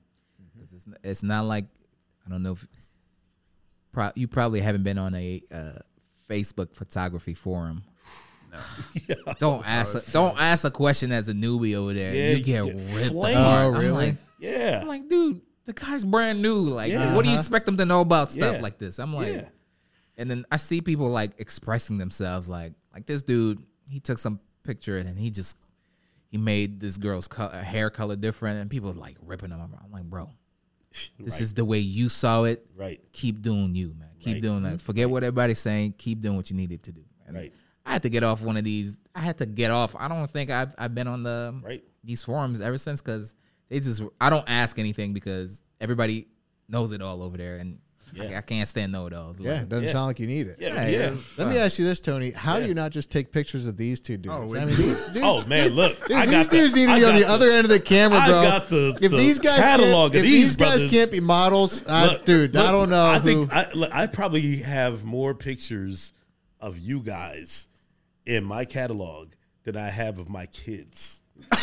'Cause it's, it's not like I don't know if pro, you probably haven't been on a uh, Facebook photography forum. Don't ask a, don't ask a question as a newbie over there. Yeah, you you get get ripped flamed. apart. Oh, I'm really? like, Yeah. I'm like, dude, the guy's brand new. Like, Yeah. what do you expect them to know about stuff Yeah. like this? I'm like, yeah. and then I see people like expressing themselves, like, like this dude, he took some picture and he just he made this girl's co- hair color different, and people like ripping him. I'm like, bro, this is the way you saw it. Right. Keep doing you, man. Keep Right. doing that. Forget what everybody's saying. Keep doing what you needed to do. And Right. I had to get off one of these. I had to get off. I don't think I've I've been on the um, Right. these forums ever since because they just I don't ask anything because everybody knows it all over there, and Yeah. I, can't stand know it alls. yeah, it doesn't Yeah. sound like you need it. Yeah. Yeah, Yeah. yeah. Let me ask you this, Tony. How do you not just take pictures of these two dudes? Oh, I mean, these dudes, Oh man, look. dude, I these got the- dudes need to I be on got the other end of the camera, bro. I bro. got the- if the these guys catalog can't, of if these these guys can't be models, I, Look, dude, I don't know. I who, think I, look, I probably have more pictures of you guys in my catalog than I have of my kids.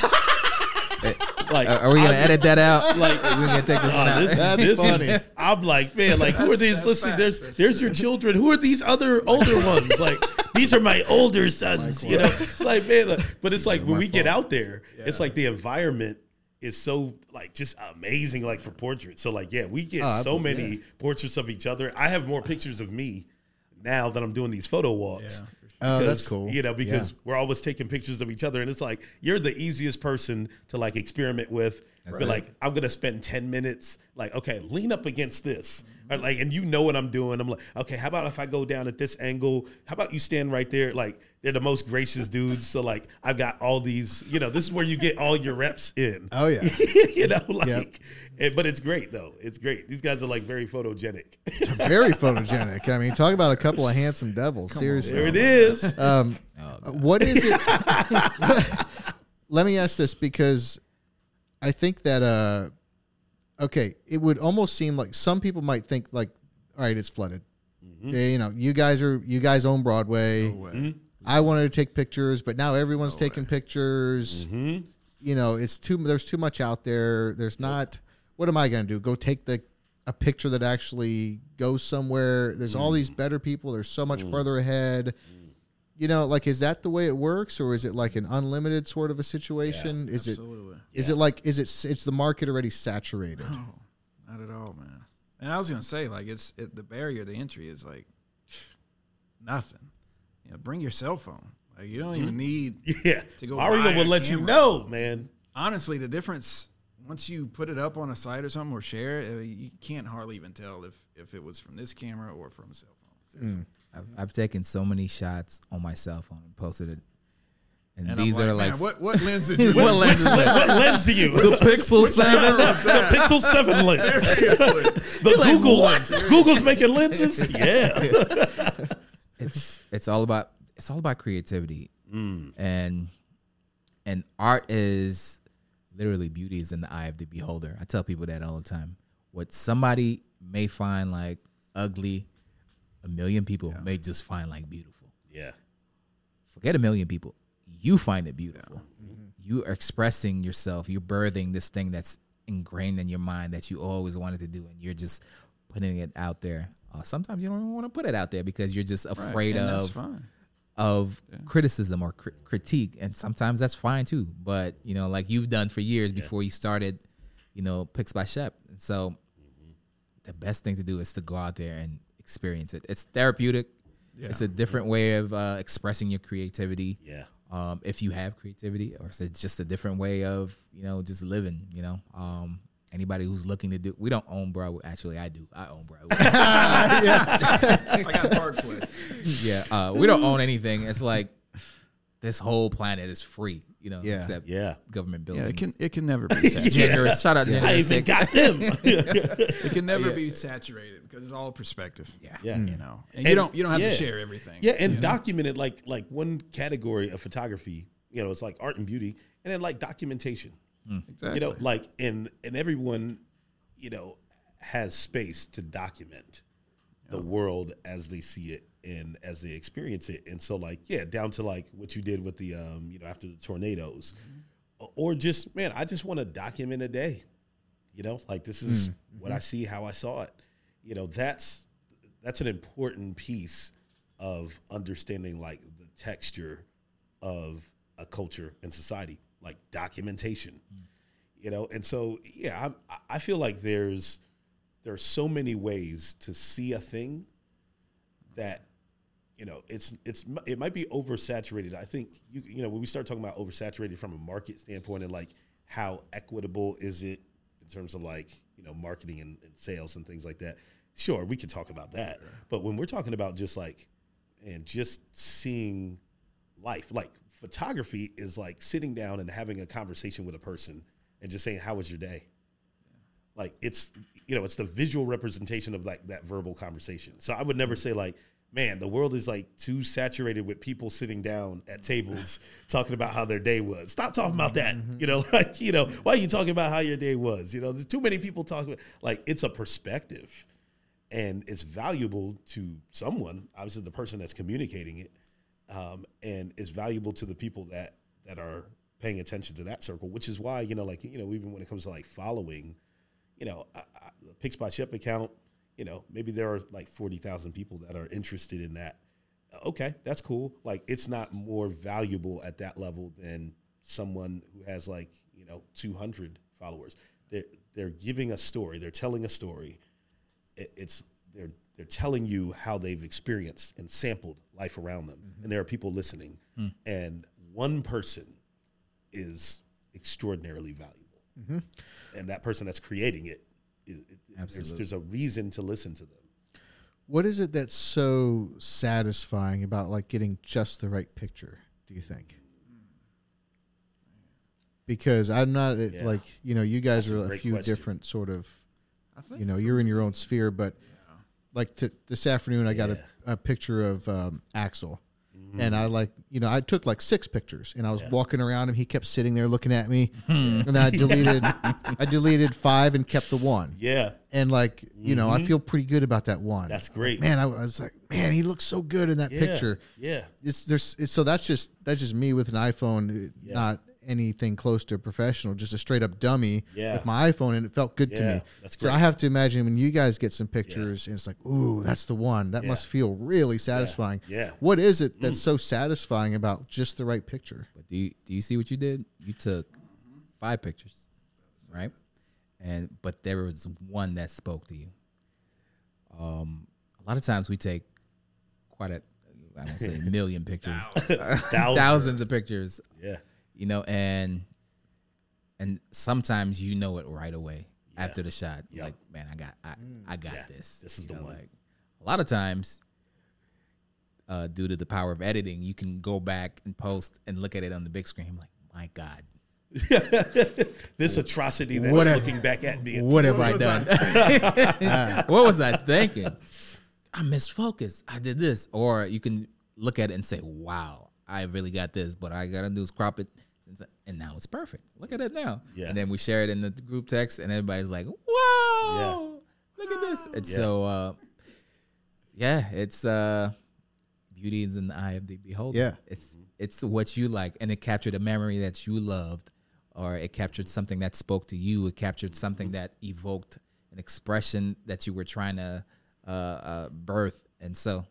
like, Uh, are we gonna I- edit that out? Like, we're gonna take this one Oh, out. this, That's this funny. is. I'm like, man, like, who are these? Listen, there's That's there's your children. Who are these other older ones? Like, these are my older sons. You know, like, man, like, but it's like when we get out there, it's like the environment is so like just amazing, like for portraits. So like, yeah, we get Oh, so I- many portraits of each other. I have more pictures of me now that I'm doing these photo walks. Oh, that's cool. You know, because Yeah. we're always taking pictures of each other, and it's like you're the easiest person to like experiment with Be like, I'm gonna spend 10 minutes, like, okay, lean up against this. Or like, and you know what I'm doing. I'm like, okay, how about if I go down at this angle? How about you stand right there? Like, they're the most gracious dudes. So like I've got all these, you know, this is where you get all your reps in. Oh yeah. you know, like Yep. and- but it's great though. It's great. These guys are like very photogenic. Very photogenic. I mean, talk about a couple of handsome devils. Seriously. there it is. Um, what is it? Let me ask this because I think that uh, okay, it would almost seem like some people might think like, all right, it's flooded. Mm-hmm. Yeah, you know, you guys are you guys own Broadway. Mm-hmm. I wanted to take pictures, but now everyone's taking pictures. Mm-hmm. You know, it's too there's too much out there. There's not. What am I going to do? Go take the a picture that actually goes somewhere. There's all mm. these better people. They're so much mm. further ahead. Mm. You know, like is that the way it works, or is it like an unlimited sort of a situation? is it Absolutely. is it like is it it's the market already saturated? Not at all, man. And I was gonna say, like, it's it, the barrier to entry is like nothing. You know, bring your cell phone. Like, you don't even mm-hmm. need. Yeah. To go Mario will let you know, man. Honestly, the difference once you put it up on a site or something or share it, you can't hardly even tell if if it was from this camera or from a cell phone. Mm. Seriously. I've, I've taken so many shots on my cell phone and posted it. And, And these I'm are like, like what what lens did you? What lens is what, what lens are you? The Pixel Seven. the Pixel 7 lens. Seriously. The Google lens. Google's making lenses? Yeah. it's it's all about it's all about creativity Mm. and and art is literally beauty is in the eye of the beholder i tell people that all the time what somebody may find like ugly a million people may just find like beautiful. Yeah. forget a million people. You find it beautiful. You are expressing yourself. You're birthing this thing that's ingrained in your mind that you always wanted to do and you're just putting it out there. Uh, sometimes you don't even want to put it out there because you're just afraid and of that's fine. of criticism or cri- critique and sometimes that's fine too. But you know like you've done for years before you started you know Pix by Shep. So the best thing to do is to go out there and experience it. It's therapeutic. It's a different way of uh, expressing your creativity. Yeah. um, if you have creativity or is it just a different way of you know just living you know. Um, anybody who's looking to do we don't own broadway. Actually i do. I own broadway. I got park place. yeah, uh, we don't own anything. It's like this whole planet is free, you know, Yeah. except Yeah. government buildings. Yeah, it can it can never be saturated. Gender, shout out I even got them. it can never be saturated because it's all perspective. Yeah. yeah. you know, and, And- you don't you don't have yeah. to share everything. Yeah, and documented like like one category of photography, you know, it's like art and beauty, and then like documentation. Hmm. exactly. You know, like and and everyone, you know, has space to document the world as they see it and as they experience it. And so like, yeah, down to like what you did with the um, you know, after the tornadoes. Mm-hmm. Or just, man, I just want to document a day. You know, like this is mm, what I mm-hmm. see, how I saw it. You know, that's that's an important piece of understanding like the texture of a culture and society, like documentation. Mm. You know, and so yeah, I'm, I- I feel like there's there are so many ways to see a thing that you know it's it's it might be oversaturated. I think you you know when we start talking about oversaturated from a market standpoint and like how equitable is it in terms of like you know marketing and, and sales and things like that. Sure, we could talk about that, but when we're talking about just like and just seeing life, like photography is like sitting down and having a conversation with a person and just saying how was your day? Like it's you know it's the visual representation of like that verbal conversation. So i would never mm-hmm. say like man the world is like too saturated with people sitting down at tables talking about how their day was. Stop talking about that. You know like you know why are you talking about how your day was? You know there's too many people talking about, like it's a perspective. And it's valuable to someone obviously the person that's communicating it um, and it's valuable to the people that that are paying attention to that circle which is why you know like you know even when it comes to like following you know, I, I, the Shep account, you know, maybe there are like 40,000 people that are interested in that. Okay, that's cool. Like, it's not more valuable at that level than someone who has like, you know, 200 followers. They're, they're giving a story, they're telling a story. It, it's, they're, they're telling you how they've experienced and sampled life around them. Mm-hmm. And there are people listening. Hmm. And one person is extraordinarily valuable mm-hmm. and that person that's creating it- there's, there's a reason to listen to them. What is it that's so satisfying about like getting just the right picture? Do you think? Because I'm not Yeah. like you know you guys That's are a great few question. different sort of I think you know you're in your own sphere, but like to, this afternoon I got Yeah. a, a picture of um, Axel, Mm-hmm. and I like you know I took like six pictures, and I was walking around him. He kept sitting there looking at me, and then I deleted I deleted five and kept the one, Yeah, and like you know I feel pretty good about that one. Mm-hmm. that's great. Man, I was like, man, he looks so good in that yeah. picture. Yeah, It's there's it's, so that's just that's just me with an iPhone, Yeah. not anything close to professional, just a straight up dummy Yeah. with my iPhone, and it felt good to me. that's So. I have to imagine when you guys get some pictures, and it's like, ooh, that's the one. That Yeah. must feel really satisfying. Yeah. Mm. What is it that's so satisfying about just the right picture? But do you do you see what you did? You took five pictures, right? And but there was one that spoke to you. Um, a lot of times we take quite a I don't say a million pictures, Thousands. thousands of pictures, yeah, you know, and and sometimes you know it right away after the shot. Yeah. Like, man, I got I, I got Yeah, this. this is You the know, one. Like a lot of times, uh, due to the power of editing, you can go back and post and look at it on the big screen. like, my God, this atrocity that's What have- looking back at me. what have I done? what was I thinking? I misfocused. I did this. Or you can look at it and say, wow, I really got this, but I got to do is crop it. And And now it's perfect. Look at it now. Yeah. And then we share it in the group text, and everybody's like, whoa, look at this. And Yeah. so, uh, yeah, it's uh, beauty is in the eye of the beholder. Yeah. It's, it's what you like, and it captured a memory that you loved or it captured something that spoke to you. It captured something that evoked an expression that you were trying to uh, uh, birth, and so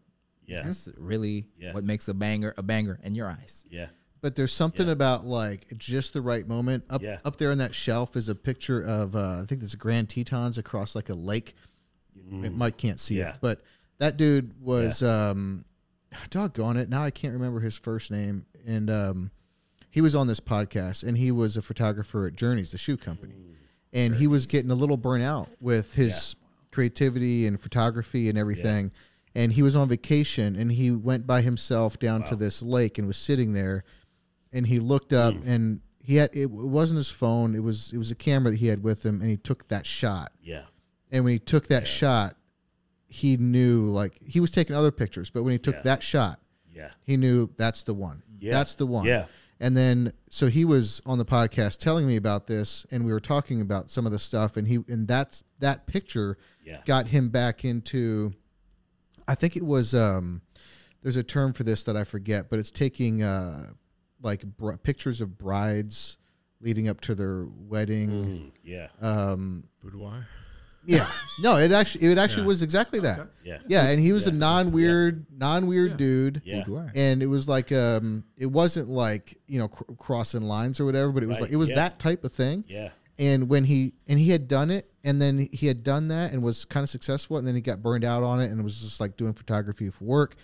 Yeah, that's really Yeah. what makes a banger a banger in your eyes. yeah, But there's something about like just the right moment. Up Yeah. up there on that shelf is a picture of uh, I think it's Grand Tetons across like a lake. Mike can't see Mm. Yeah. it, but that dude was um, doggone it. Now I can't remember his first name, and um, he was on this podcast, and he was a photographer at Journeys, the shoe company, and he was getting a little burnt out with his creativity and photography and everything. And he was on vacation, and he went by himself down to this lake and was sitting there and he looked up Mm. and he had it wasn't his phone it was it was a camera that he had with him and he took that shot yeah, and when he took that shot he knew like he was taking other pictures but when he took Yeah. that shot yeah, he knew that's the one Yeah. that's the one Yeah. and then so he was on the podcast telling me about this and we were talking about some of the stuff and he and that's that picture Yeah. got him back into i think it was um there's a term for this that i forget but it's taking uh like br- pictures of brides leading up to their wedding. Mm, yeah, Boudoir. yeah. No it actually it actually was exactly that. Yeah, yeah and he was a non-weird non-weird dude. Yeah, Boudoir. and it was like um it wasn't like you know cr- crossing lines or whatever but it was Right, like it was yeah. that type of thing. Yeah, and when he and he had done it and then he had done that and was kind of successful and then he got burned out on it and was just like doing photography for work.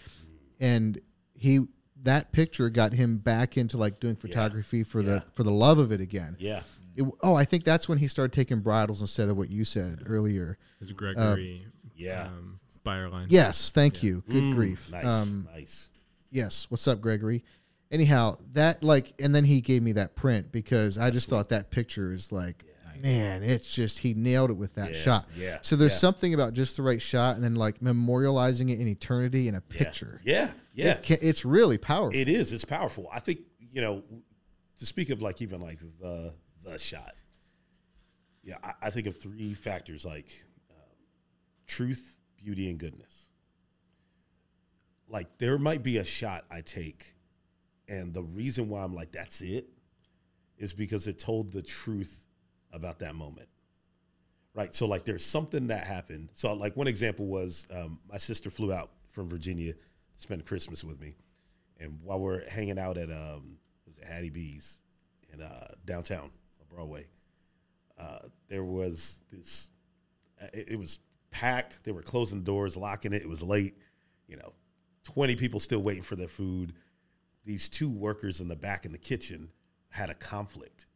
And he that picture got him back into like doing photography for Yeah. the for the love of it again yeah, It- oh i think that's when he started taking bridles instead of what you said earlier Is Gregory yeah. um, Byerline. yes thank you good grief Nice, um nice. Yes. What's up, Gregory? Anyhow, that like, and then he gave me that print because I just thought that picture is like, man, it's just he nailed it with that Yeah, shot. yeah, So there's yeah. something about just the right shot and then like memorializing it in eternity in a picture. Yeah, yeah, It can, it's really powerful. It is. It's powerful. I think you know. To speak of like even like the the shot. Yeah, I, I think of three factors like um, truth, beauty, and goodness. Like there might be a shot I take, and the reason why I'm like that's it, is because it told the truth about that moment. Right. So like there's something that happened. So like one example was um, my sister flew out from Virginia to spend Christmas with me. And while we're hanging out at um was it Hattie B's in uh, downtown Broadway, uh, there was this. uh, It, it was packed. They were closing the doors, locking it. It was late. You know, twenty people still waiting for their food. These two workers in the back in the kitchen had a conflict,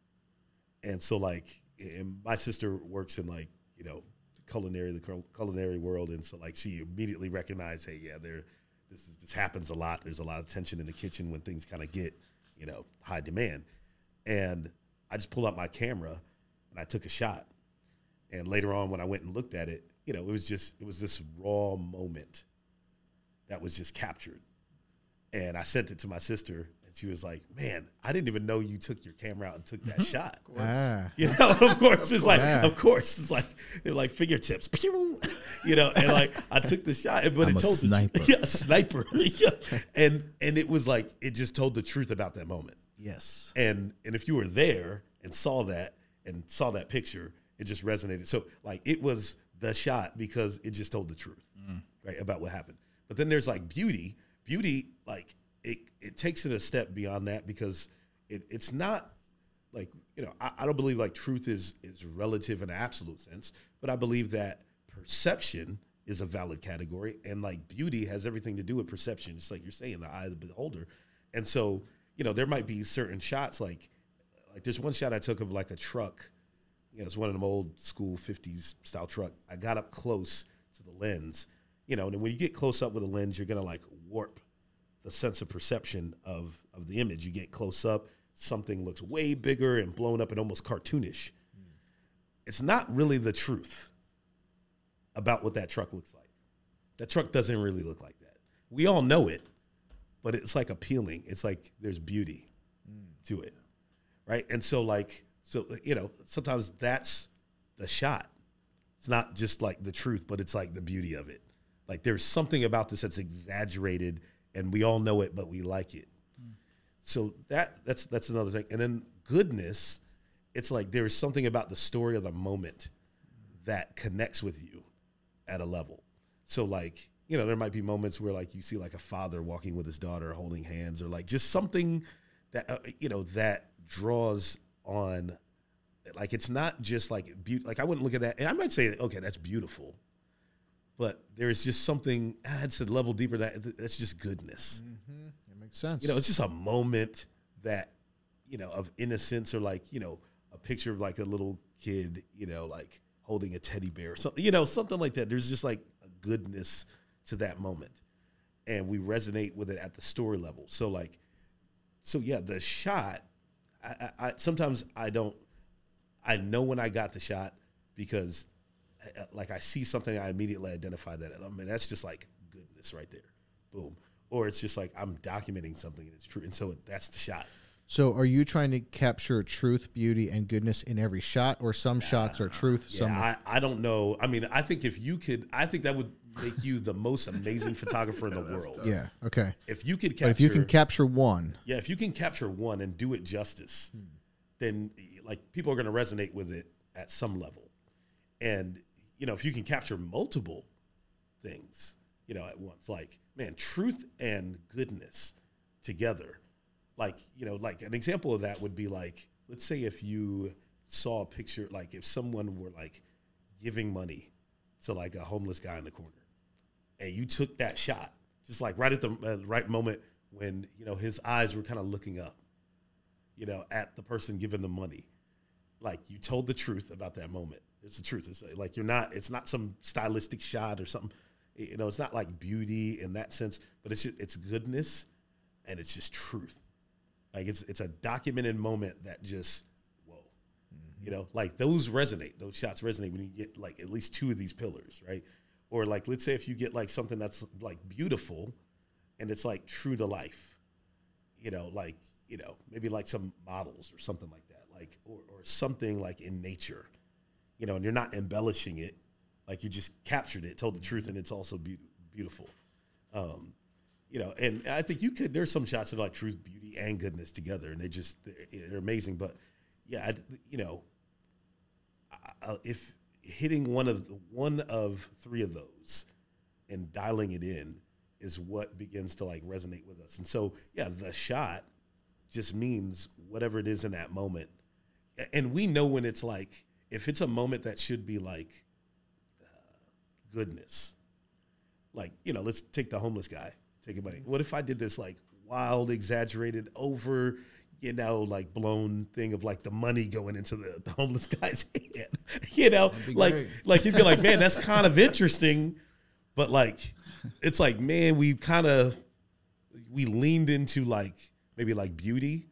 and so like and my sister works in like you know culinary the culinary world, and so like she immediately recognized, hey, yeah, there, this is this happens a lot. There's a lot of tension in the kitchen when things kind of get you know high demand, and I just pulled out my camera and I took a shot, and later on when I went and looked at it, you know, it was just it was this raw moment that was just captured, and I sent it to my sister. And she was like, "Man, I didn't even know you took your camera out and took that shot." Ah. You know, of course, it's like, Yeah. of course, it's like, they're like fingertips, Pew! you know, and like I took the shot, but I'm it a told sniper. the yeah, a sniper, yeah. and and it was like it just told the truth about that moment, Yes. and and if you were there and saw that and saw that picture, it just resonated. So like it was the shot because it just told the truth, right, about what happened. But then there's like beauty, beauty, like it it takes it a step beyond that because it it's not like you know I, I don't believe like truth is is relative in an absolute sense but i believe that perception is a valid category and like beauty has everything to do with perception just like you're saying the eye of the beholder. And so you know there might be certain shots like like there's one shot i took of like a truck you know it's one of them old school 50s style truck. I got up close to the lens you know and when you get close up with a lens you're gonna like warp the sense of perception of of the image. You get close up, something looks way bigger and blown up and almost cartoonish. It's not really the truth about what that truck looks like. That truck doesn't really look like that. We all know it, but it's like appealing. It's like there's beauty to it. Right? And so like so you know, sometimes that's the shot. It's not just like the truth, but it's like the beauty of it. Like there's something about this that's exaggerated and we all know it, but we like it. So that that's that's another thing. And then goodness, it's like there is something about the story of the moment that connects with you at a level. So like, you know, there might be moments where like you see like a father walking with his daughter holding hands or like just something that uh, you know that draws on like it's not just like beauty like I wouldn't look at that and I might say okay, that's beautiful. But there's just something ah, it's a level deeper that that's just goodness It makes sense. you know, it's just a moment that, you know, of innocence or like, you know, a picture of like a little kid, you know, like holding a teddy bear or something, you know, something like that. There's just like a goodness to that moment. And we resonate with it at the story level. So like, so yeah, the shot, I, I, I sometimes I don't, I know when I got the shot because like I see something, I immediately identify that. I mean, that's just like goodness right there. Boom. Or it's just like I'm documenting something and it's true. And so that's the shot. so, are you trying to capture truth, beauty, and goodness in every shot, or some shots are uh, truth, Yeah, some I, I don't know. I mean, I think if you could, I think that would make you the most amazing photographer in the world. yeah, okay. If you could capture, But if you can capture one, yeah, if you can capture one and do it justice, hmm. then like people are going to resonate with it at some level. And you know, if you can capture multiple things, you know, at once, like man, truth and goodness together, like you know, like an example of that would be like, let's say if you saw a picture, like if someone were like giving money to like a homeless guy in the corner, and you took that shot, just like right at the uh, right moment when you know his eyes were kind of looking up, you know, at the person giving the money, like you told the truth about that moment. It's the truth. It's like you're not. It's not some stylistic shot or something. You know, it's not like beauty in that sense, but it's just, it's goodness, and it's just truth. Like it's it's a documented moment that just whoa, mm-hmm. you know, like those resonate. Those shots resonate when you get like at least two of these pillars, right? Or like let's say if you get like something that's like beautiful, and it's like true to life, you know, like you know maybe like some models or something like that, like or or something like in nature, you know, and you're not embellishing it, like you just captured it, told the truth, and it's also beau- beautiful. Um, you know, and I think you could. There's some shots are like truth, beauty, and goodness together, and they just they're, they're amazing. But yeah, I, you know, I, I, if hitting one of the, one of three of those and dialing it in is what begins to like resonate with us. And so, yeah, the shot just means whatever it is in that moment. And we know when it's like if it's a moment that should be like uh, goodness, like you know, let's take the homeless guy taking money. What if I did this like wild, exaggerated, over, you know, like blown thing of like the money going into the, the homeless guy's hand. you know, like great. like you'd be like, man, that's kind of interesting, but like, it's like, man, we kind of we leaned into like maybe like beauty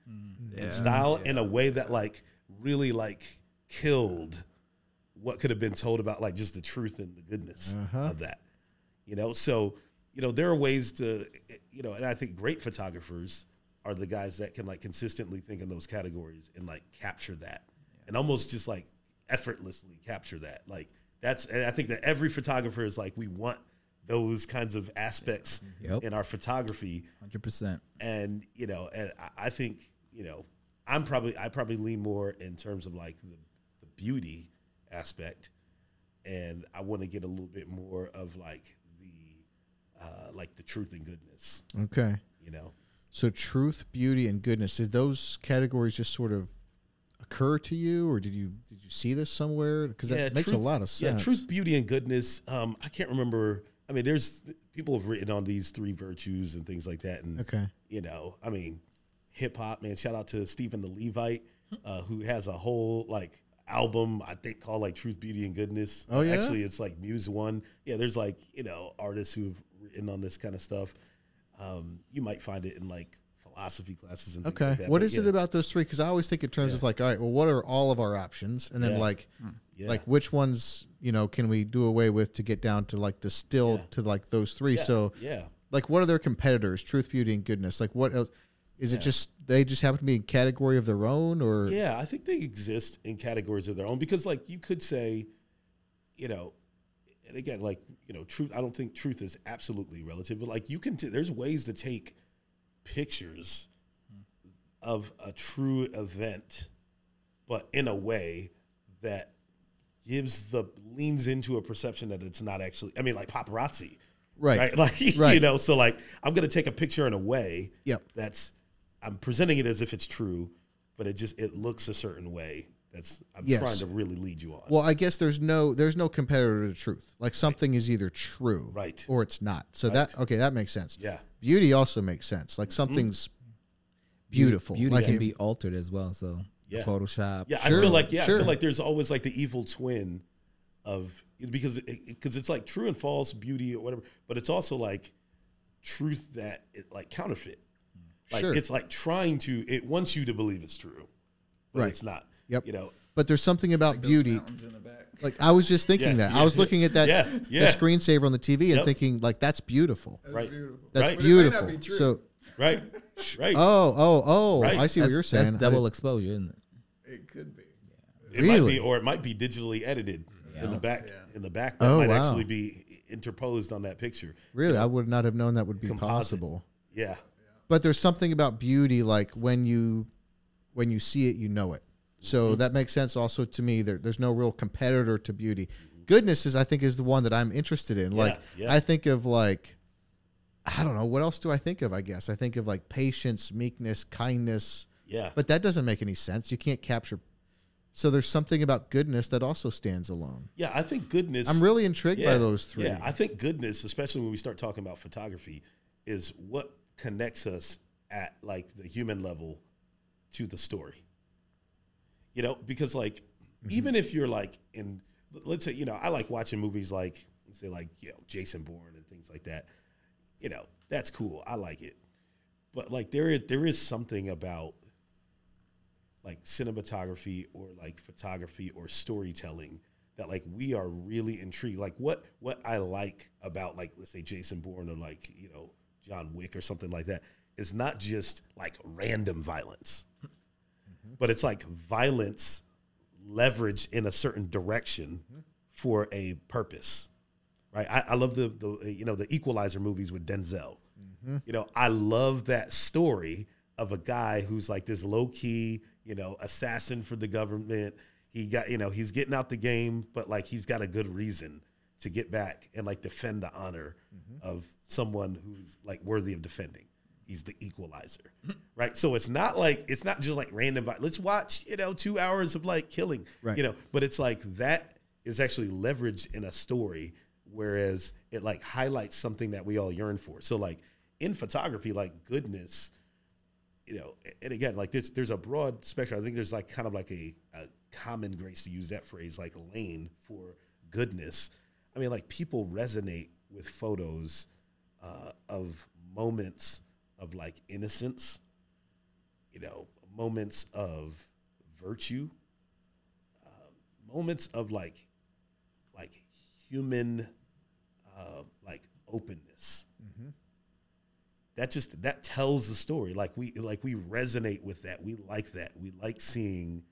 and style in a way that like really like killed what could have been told about like just the truth and the goodness uh-huh. of that you know so you know there are ways to you know and i think great photographers are the guys that can like consistently think in those categories and like capture that and almost just like effortlessly capture that like that's and i think that every photographer is like we want those kinds of aspects Yep. in our photography Hundred percent. and you know and I think you know i'm probably i probably lean more in terms of like the, the beauty aspect and i want to get a little bit more of like the uh like the truth and goodness Okay. you know So truth, beauty, and goodness. Did those categories just sort of occur to you, or did you did you see this somewhere? Because that makes a lot of sense. yeah truth beauty and goodness um i can't remember i mean there's people have written on these three virtues and things like that and Okay. you know, I mean, hip hop, man. Shout out to Stephen the Levite, uh, who has a whole like album I think called like Truth, Beauty, and Goodness. Oh, yeah? actually, it's like Muse One. Yeah, there's like you know artists who've written on this kind of stuff. Um, you might find it in like philosophy classes and Okay. like that, what but is yeah, it about those three? Because I always think in terms of like, all right, well, what are all of our options, and then Yeah. like, Yeah. like which ones you know can we do away with to get down to like distill Yeah. to like those three? yeah, So yeah, like, what are their competitors? Truth, beauty, and goodness. Like, what else? Is it just they just happen to be a category of their own, or Yeah, I think they exist in categories of their own because, like, you could say, you know, and again, like, you know, truth. I don't think truth is absolutely relative, but like, you can. T- there's ways to take pictures of a true event, but in a way that gives the leans into a perception that it's not actually. I mean, like paparazzi, right? right? Like, you know, so like, I'm gonna take a picture in a way Yep. that's I'm presenting it as if it's true, but it just it looks a certain way. That's I'm Yes. trying to really lead you on. Well, I guess there's no there's no competitor to truth. Like something is either true, Right. or it's not. So that okay, that makes sense. yeah, Beauty also makes sense. Like mm-hmm. something's beautiful. Beauty like can it- be altered as well. So Yeah. Photoshop. yeah. Sure, I feel like yeah, I feel like there's always like the evil twin of because because it's like true and false beauty or whatever, but it's also like truth that it like counterfeit. Like Sure. it's like trying to it wants you to believe it's true, but Right. it's not. Yep. You know. But there's something about beauty. Mountains in the back. Like I was just thinking Yeah, that. yeah, I was yeah. looking at that Yeah, the yeah. screensaver on the TV and Yep. thinking like that's beautiful. Right. Beautiful. That's Right. But it may not beautiful. be true. So Right. Right. oh oh oh, Right. I see what you're saying. That's double exposure, isn't it? It could be. It might Really? be, or it might be digitally edited in the back. Yeah. In the back, that Oh, might wow. actually be interposed on that picture. really, I would not have known that would be Composite. possible. Yeah, But there's something about beauty, like when you when you see it, you know it. So Mm-hmm. that makes sense. Also to me, there, there's no real competitor to beauty. Goodness is, I think, is the one that I'm interested in. like yeah. I think of like, I don't know, what else do I think of? I guess I think of like patience, meekness, kindness. yeah. But that doesn't make any sense. You can't capture. So there's something about goodness that also stands alone. yeah, I think goodness. I'm really intrigued by those three. Yeah, I think goodness, especially when we start talking about photography, is what connects us at like the human level to the story. You know, because like Mm-hmm. even if you're like in, let's say, you know, I like watching movies like say like you know Jason Bourne and things like that. You know, that's cool. I like it, but like there is there is something about like cinematography or like photography or storytelling that like we are really intrigued. Like what what I like about like let's say Jason Bourne or like you know John Wick or something like that is not just like random violence, mm-hmm. but it's like violence leveraged in a certain direction mm-hmm. for a purpose. Right. I, I love the the you know the Equalizer movies with Denzel. Mm-hmm. You know, I love that story of a guy who's like this low key, you know, assassin for the government. He got, you know, he's getting out the game, but like he's got a good reason to get back and like defend the honor mm-hmm. of someone who's like worthy of defending. He's the equalizer, right? So it's not like it's not just like random. Let's watch, you know, two hours of like killing, Right. you know. But it's like that is actually leveraged in a story, whereas it like highlights something that we all yearn for. So like in photography, like goodness you know, and again, like there's there's a broad spectrum. I think there's like kind of like a, a common grace to use that phrase, like lane for goodness. I mean, like people resonate with photos uh, of moments of like innocence, you know, moments of virtue, uh, moments of like like human uh, like openness. That just that tells the story. Like we like we resonate with that. We like that. We like seeing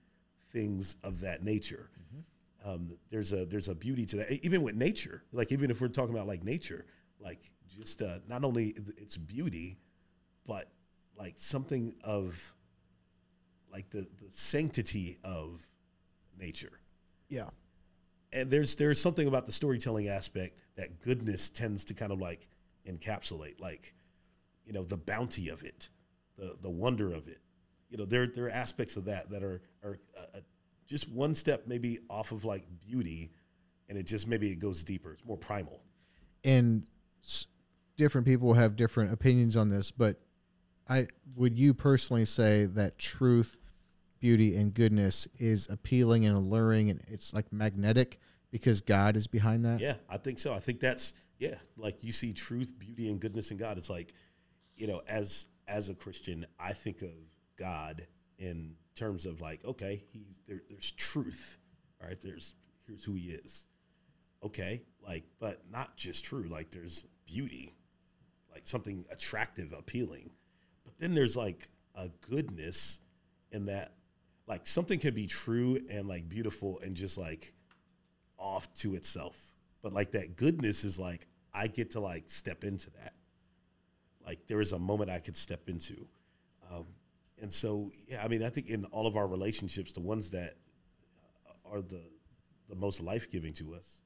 things of that nature um, there's a there's a beauty to that. Even with nature like even if we're talking about like nature like just uh, not only its beauty but like something of like the, the sanctity of nature. Yeah. and there's there's something about the storytelling aspect that goodness tends to kind of like encapsulate like you know the bounty of it the the wonder of it. You know there there are aspects of that that are are uh, just one step maybe off of like beauty and it just maybe it goes deeper it's more primal and s- different people have different opinions on this, but I would you personally say that truth, beauty, and goodness is appealing and alluring, and it's like magnetic because God is behind that. Yeah, I think so. I think that's yeah, like you see truth, beauty, and goodness in God. It's like, you know, as as a Christian, I think of God in terms of like, okay, he's there, there's truth. Right, there's here's who he is. Okay, like, but not just true. Like there's beauty, like something attractive, appealing. But then there's like a goodness in that like something can be true and like beautiful and just like off to itself. But like that goodness is like I get to like step into that. Like there is a moment I could step into. Um, and so yeah, I mean I think in all of our relationships, the ones that are the the most life giving to us,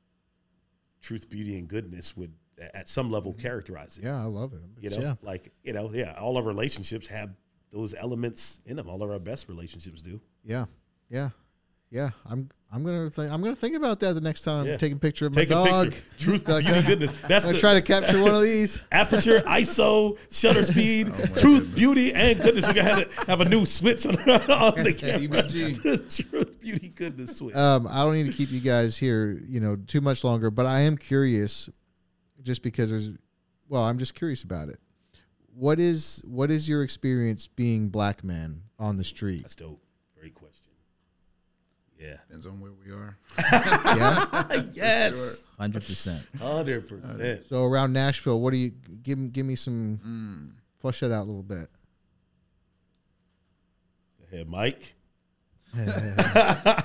truth, beauty, and goodness would at some level mm-hmm. characterize it. Yeah, I love it. You know, yeah. like you know, yeah, all our relationships have those elements in them. All of our best relationships do. Yeah, yeah, yeah. I'm I'm gonna think I'm gonna think about that the next time Yeah. I'm taking a picture of Take my a dog. picture. Truth, Like, beauty, goodness. That's I'm the gonna try to capture one of these. aperture, ISO, shutter speed, truth, beauty, and goodness. We gotta have, have a new switch on, on the camera. Truth, beauty, goodness switch. Um, I don't need to keep you guys here, you know, too much longer, but I am curious, just because there's, well, I'm just curious about it. What is what is your experience being black man on the street? That's dope. Great question. Yeah. Depends on where we are. Yeah. Yes. Hundred percent. Hundred percent. so around Nashville, what do you give? me- Give me some. Mm. Flush that out a little bit. Go ahead, Mike.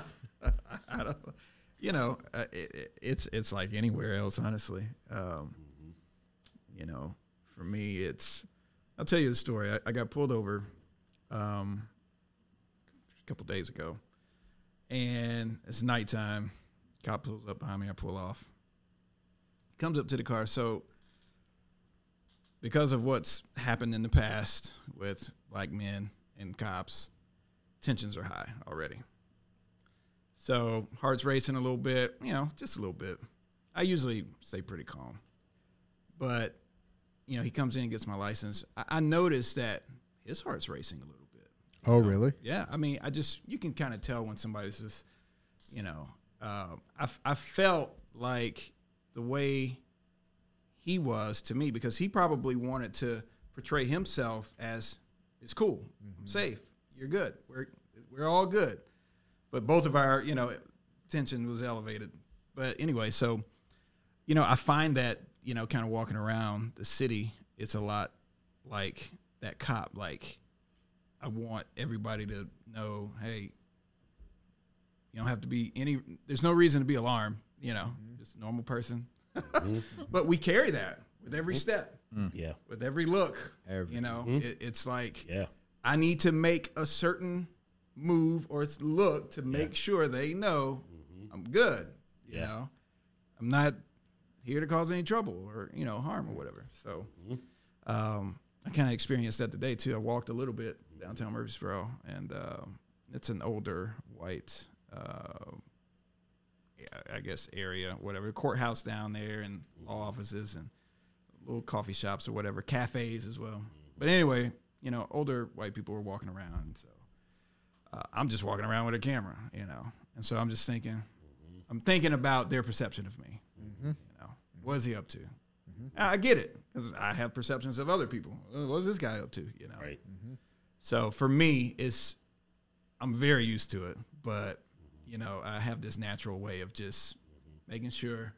you know, uh, it, it- it's it's like anywhere else, honestly. Um, you know, for me, it's. I'll tell you the story. I, I got pulled over um, a couple days ago, and it's nighttime. Cop pulls up behind me. I pull off. Comes up to the car. So, because of what's happened in the past with black men and cops, tensions are high already. So heart's racing a little bit, you know, just a little bit. I usually stay pretty calm, but you know, he comes in and gets my license. I, I noticed that his heart's racing a little Oh, really? Yeah, I mean, I just you can kind of tell when somebody's just, you know, um, I f- I felt like the way he was to me because he probably wanted to portray himself as it's cool, I'm safe, you're good, we're we're all good, but both of our you know tension was elevated. But anyway, so you know, I find that you know, kind of walking around the city, it's a lot like that cop, like. I want everybody to know, hey, you don't have to be any. There's no reason to be alarmed. You know, mm-hmm. just a normal person. Mm-hmm. but we carry that with every mm-hmm. step, mm. Yeah. with every look. Every- You know, it, it's like Yeah. I need to make a certain move or s- look to make sure they know I'm good. You Yeah. know, I'm not here to cause any trouble or you know harm or whatever. So, um, I kind of experienced that today too. I walked a little bit downtown Murfreesboro, and um it's an older white, uh, I- I guess area, whatever courthouse down there, and law offices and little coffee shops or whatever, cafes as well. But anyway, you know, older white people were walking around. So uh, I'm just walking around with a camera, you know, and so I'm just thinking, I'm thinking about their perception of me. You know, what is he up to? I get it because I have perceptions of other people. Uh, What's this guy up to? You know, Right. So for me, it's I'm very used to it, but you know, I have this natural way of just making sure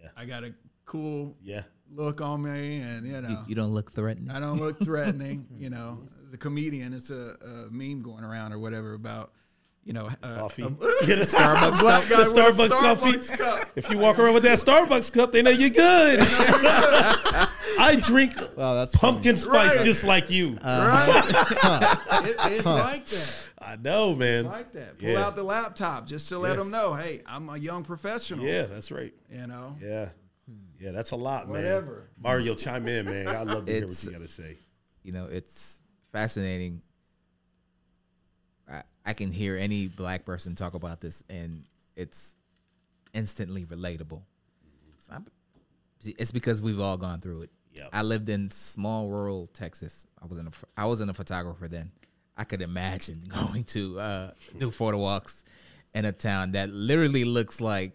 Yeah. I got a cool Yeah. look on me, and you know, You, you don't look threatening. I don't look threatening. you know, as a comedian, it's a, a meme going around or whatever about you know uh, Coffee. a- Yeah, the Starbucks black cup. guy The with a Starbucks, Starbucks coffee. cup. If you walk around with that Starbucks cup, they know you're good. I drink Wow, that's pumpkin spice Right. just like you. Uh, right? It- it's like that. I know, man. It's like that. Pull Yeah. out the laptop just to let Yeah. them know, hey, I'm a young professional. Yeah, that's right. You know. Yeah. Yeah, that's a lot, man. Whatever. Mario, chime in, man. I'd love to hear what It's- you got to say. you know, it's fascinating. I, I can hear any black person talk about this, and it's instantly relatable. So I'm- it's because we've all gone through it. Yep. I lived in small rural Texas. I was in a I wasn't a photographer then. I could imagine going to uh, do photo walks in a town that literally looks like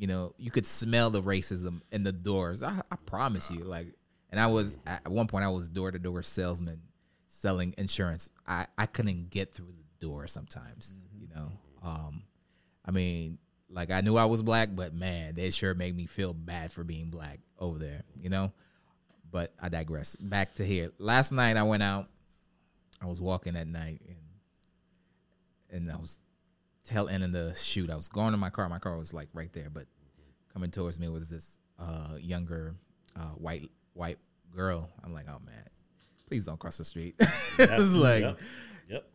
you know, you could smell the racism in the doors. I, I promise you. Like, and I was at one point, I was door to door salesman selling insurance. I I couldn't get through the door sometimes. You know, um, I mean, like I knew I was black, but man, they sure made me feel bad for being black over there. You know, but I digress. Back to here. Last night I went out. I was walking at night and and I was tail end of the shoot. I was going to my car. My car was like right there, but coming towards me was this uh, younger uh, white white girl. I'm like, oh man, please don't cross the street. it was like, Yep. Yep.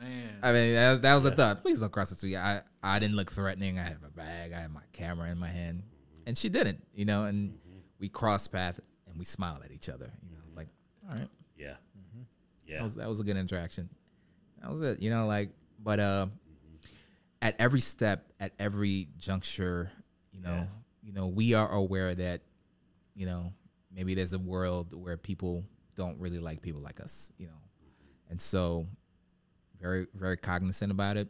Man. I mean, that was, that was a thought. Please don't cross the street. I I didn't look threatening. I have a bag. I had my camera in my hand, and she didn't. You know, and we cross paths and we smile at each other. You know, it's like, all right. Yeah. Mm-hmm. Mm-hmm. That Yeah. was that was a good interaction. That was it. You know, like but uh at every step, at every juncture, you know, Yeah. you know, we are aware that, you know, maybe there's a world where people don't really like people like us, you know. And so very, very cognizant about it.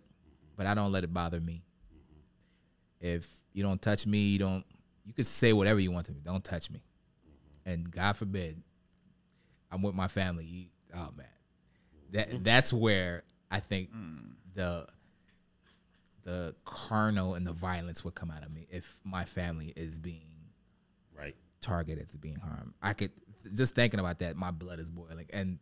But I don't let it bother me. Mm-hmm. If you don't touch me, you don't you can say whatever you want to me. Don't touch me. And God forbid, I'm with my family. You, oh man, that mm-hmm. that's where I think hmm. the the carnal and the violence would come out of me if my family is being Right. targeted to being harmed. I could just thinking about that, my blood is boiling, and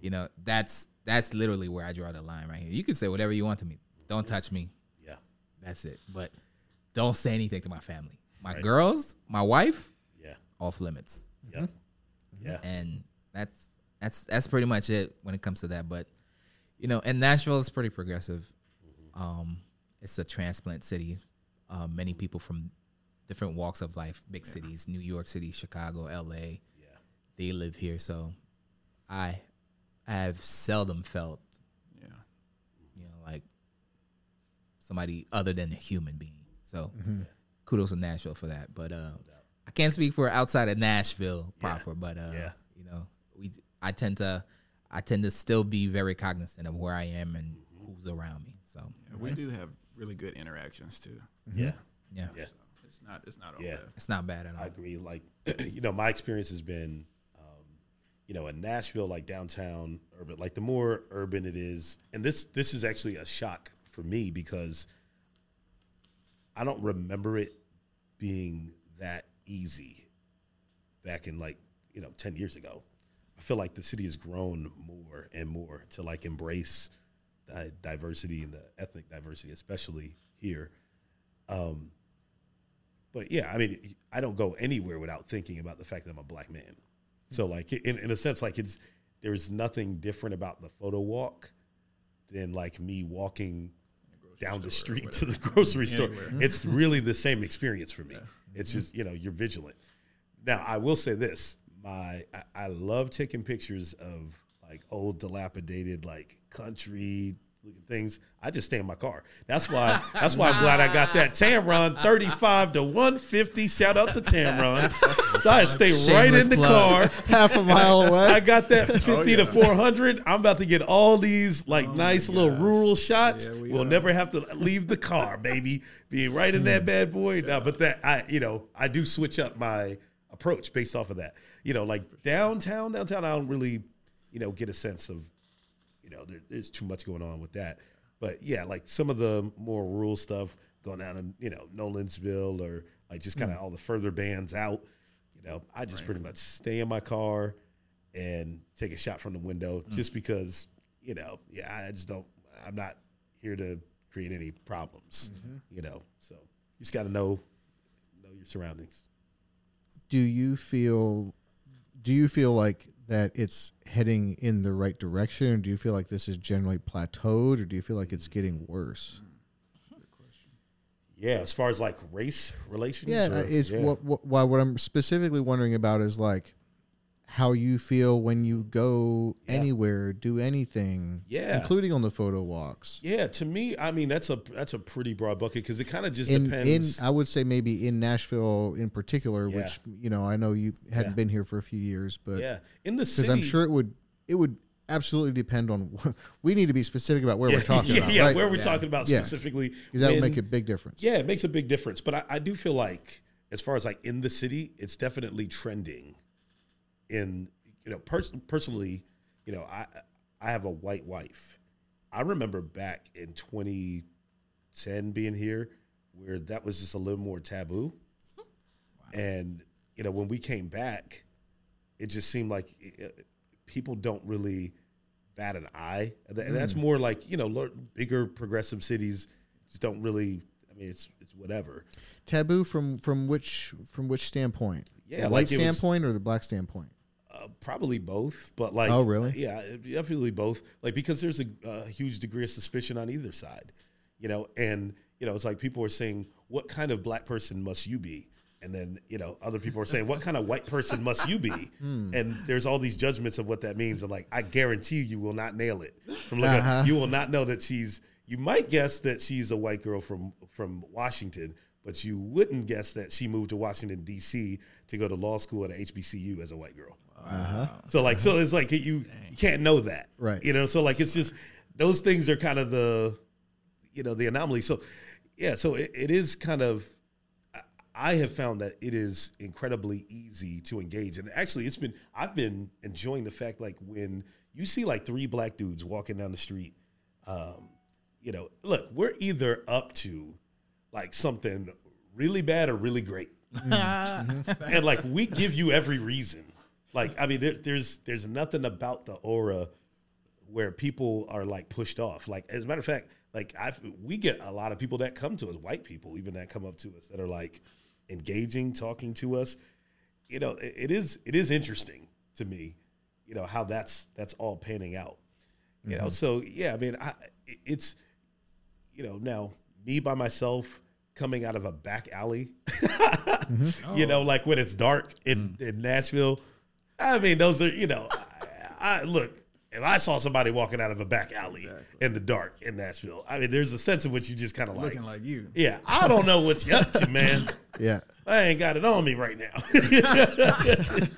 you know that's that's literally where I draw the line right here. You can say whatever you want to me. Don't touch me. Yeah. That's it. But don't say anything to my family. My Right. girls, my wife, Yeah. off limits Yeah. Yeah. and that's that's that's pretty much it when it comes to that. But you know, and Nashville is pretty progressive. Um, it's a transplant city. Uh, many people from different walks of life, big cities, New York City, Chicago, L.A. Yeah. They live here, so I have seldom felt Yeah. you know like somebody other than a human being. So kudos to Nashville for that. But uh, I can't speak for outside of Nashville proper. But uh, Yeah. you know, we I tend to I tend to still be very cognizant of where I am and who's around me. So Yeah, we do have really good interactions too. Yeah. yeah, Yeah. It's not. It's not all Yeah. bad. it's not bad at all. I agree. Like, you know, my experience has been, um, you know, in Nashville, like downtown urban, like the more urban it is, and this this is actually a shock for me because I don't remember it being that easy back in like you know ten years ago. I feel like the city has grown more and more to like embrace the diversity and the ethnic diversity, especially here. Um, but yeah, I mean, I don't go anywhere without thinking about the fact that I'm a black man. So like, in, in a sense, like it's there's nothing different about the photo walk than like me walking down the street to the grocery store. It's really the same experience for me. It's just you know you're vigilant. Now I will say this: my I, I love taking pictures of like old dilapidated like country looking things, I just stay in my car. That's why. That's why I'm glad I got that Tamron 35 to 150. Shout out to Tamron. So I stay right in the plug. car. Half a mile away. I got that 50 to 400. I'm about to get all these like oh, nice little rural shots. Yeah, we we'll are. never have to leave the car, baby. Being right in that hmm. bad boy. No, but that I, you know, I do switch up my approach based off of that. You know, like downtown, downtown, I don't really, you know, get a sense of, you know, there, there's too much going on with that. But yeah, like some of the more rural stuff going down in, you know, Nolensville or like just kind of mm. all the further bands out. You know, I just pretty much stay in my car and take a shot from the window mm. just because, you know, yeah, I just don't, I'm not here to create any problems, mm-hmm. you know. So you just got to know, know your surroundings. do you feel do you feel like that it's heading in the right direction or do you feel like this is generally plateaued or do you feel like it's getting worse Yeah, as far as like race relations. yeah or- is yeah. what, what what i'm specifically wondering about is like how you feel when you go Yeah. anywhere do anything Yeah. including on the photo walks Yeah, to me, I mean that's a that's a pretty broad bucket because it kind of just in in depends. i would say maybe in nashville in particular Yeah. which you know i know you hadn't Yeah. been here for a few years but yeah, in the because I'm sure it would it would absolutely depend on. we need to be specific about where yeah, we're talking yeah, about, yeah, right? where we're talking about specifically. Because that would make a big difference. Yeah, it makes a big difference. But I, I do feel like, as far as like in the city, it's definitely trending. In you know, pers- personally, you know, I I have a white wife. I remember back in 2010 being here, where that was just a little more taboo. And you know, when we came back, it just seemed like uh, people don't really bat an eye, and and that's more like you know, bigger progressive cities just don't really. I mean, it's it's whatever. Taboo from from which from which standpoint? Yeah, the like white was- standpoint or the black standpoint? Uh, probably both, but like, Oh, really? Yeah, definitely both. Like because there's a, a huge degree of suspicion on either side, you know, and you know, it's like people are saying, "What kind of black person must you be?" And then you know, other people are saying, "What kind of white person must you be?" Hmm. And there's all these judgments of what that means. And like, I guarantee you will not nail it. From looking, Uh-huh. you will not know that she's. You might guess that she's a white girl from from Washington, but you wouldn't guess that she moved to Washington D.C. to go to law school at HBCU as a white girl. So like, so it's like you, you can't know that, Right. You know, so like it's just those things are kind of the, you know, the anomaly. So yeah, so it, it is kind of. I- I have found that it is incredibly easy to engage, and actually, it's been I've been enjoying the fact like when you see like three black dudes walking down the street, um, you know, look, we're either up to like something really bad or really great and like we give you every reason. Like I mean, there, there's there's nothing about the aura where people are like pushed off. Like as a matter of fact, like I we get a lot of people that come to us, white people even that come up to us that are like engaging, talking to us. You know, it, it is it is interesting to me. You know how that's that's all panning out. You know, mm-hmm. so yeah, I mean, I, it's you know now me by myself coming out of a back alley mm-hmm. you know, oh. like when it's dark in, mm. in Nashville. I mean, those are, you know, I, I look, if I saw somebody walking out of a back alley in the dark in Nashville, I mean, there's a sense in which you just kind of like, Looking like you. yeah, I don't know what you're up to, man. Yeah. I ain't got it on me right now.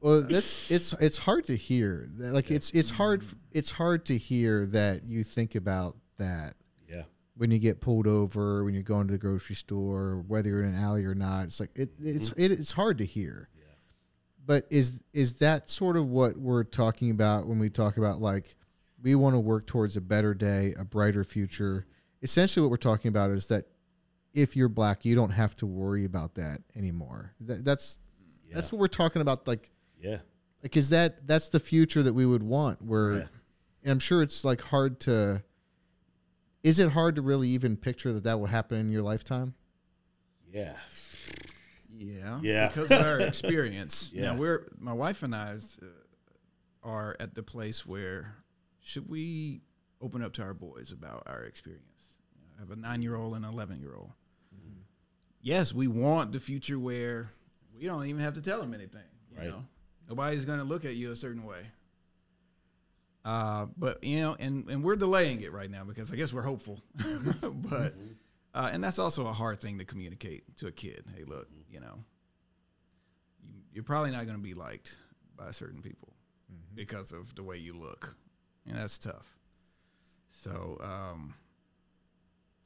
Well, that's it's it's hard to hear. Like it's it's hard it's hard to hear that you think about that yeah. when you get pulled over, when you're going to the grocery store, whether you're in an alley or not. It's like it, it's it, it's hard to hear. But is is that sort of what we're talking about when we talk about like we want to work towards a better day, a brighter future? Essentially, what we're talking about is that if you're black, you don't have to worry about that anymore. That, that's that's what we're talking about. Like, Yeah. like is that that's the future that we would want? Where Yeah. and I'm sure it's like hard to. Is it hard to really even picture that that would happen in your lifetime? Yeah. Yeah. Yeah. Because of our experience. Yeah. Now we're my wife and I uh, are at the place where should we open up to our boys about our experience? I have a nine year old and an eleven year old. Yes, we want the future where we don't even have to tell them anything. You Right. know, nobody's going to look at you a certain way. Uh, but you know, and and we're delaying it right now because I guess we're hopeful. but uh, and that's also a hard thing to communicate to a kid. Hey, look, you know, you, you're probably not going to be liked by certain people because of the way you look, and that's tough. So, um,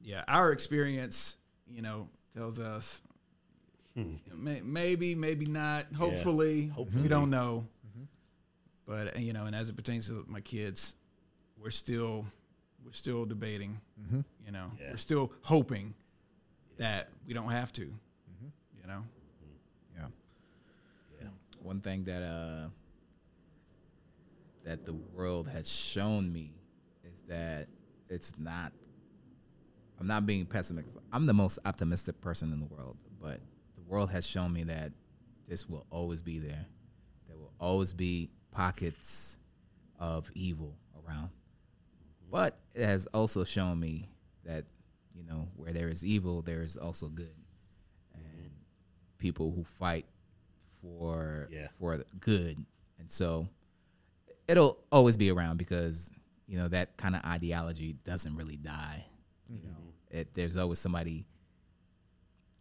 yeah, our experience, you know, tells us may, maybe, maybe not. Hopefully, hopefully. we don't know. But uh, you know, and as it pertains to my kids, we're still we're still debating. You know, Yeah. we're still hoping that we don't have to. You know, Yeah. One thing that uh that the world has shown me is that it's not I'm not being pessimistic. I'm the most optimistic person in the world, but the world has shown me that this will always be there. There will always be pockets of evil around. But it has also shown me that, you know, where there is evil, there is also good. And people who fight for Yeah. for the good. And so it'll always be around because, you know, that kind of ideology doesn't really die. You know, it, there's always somebody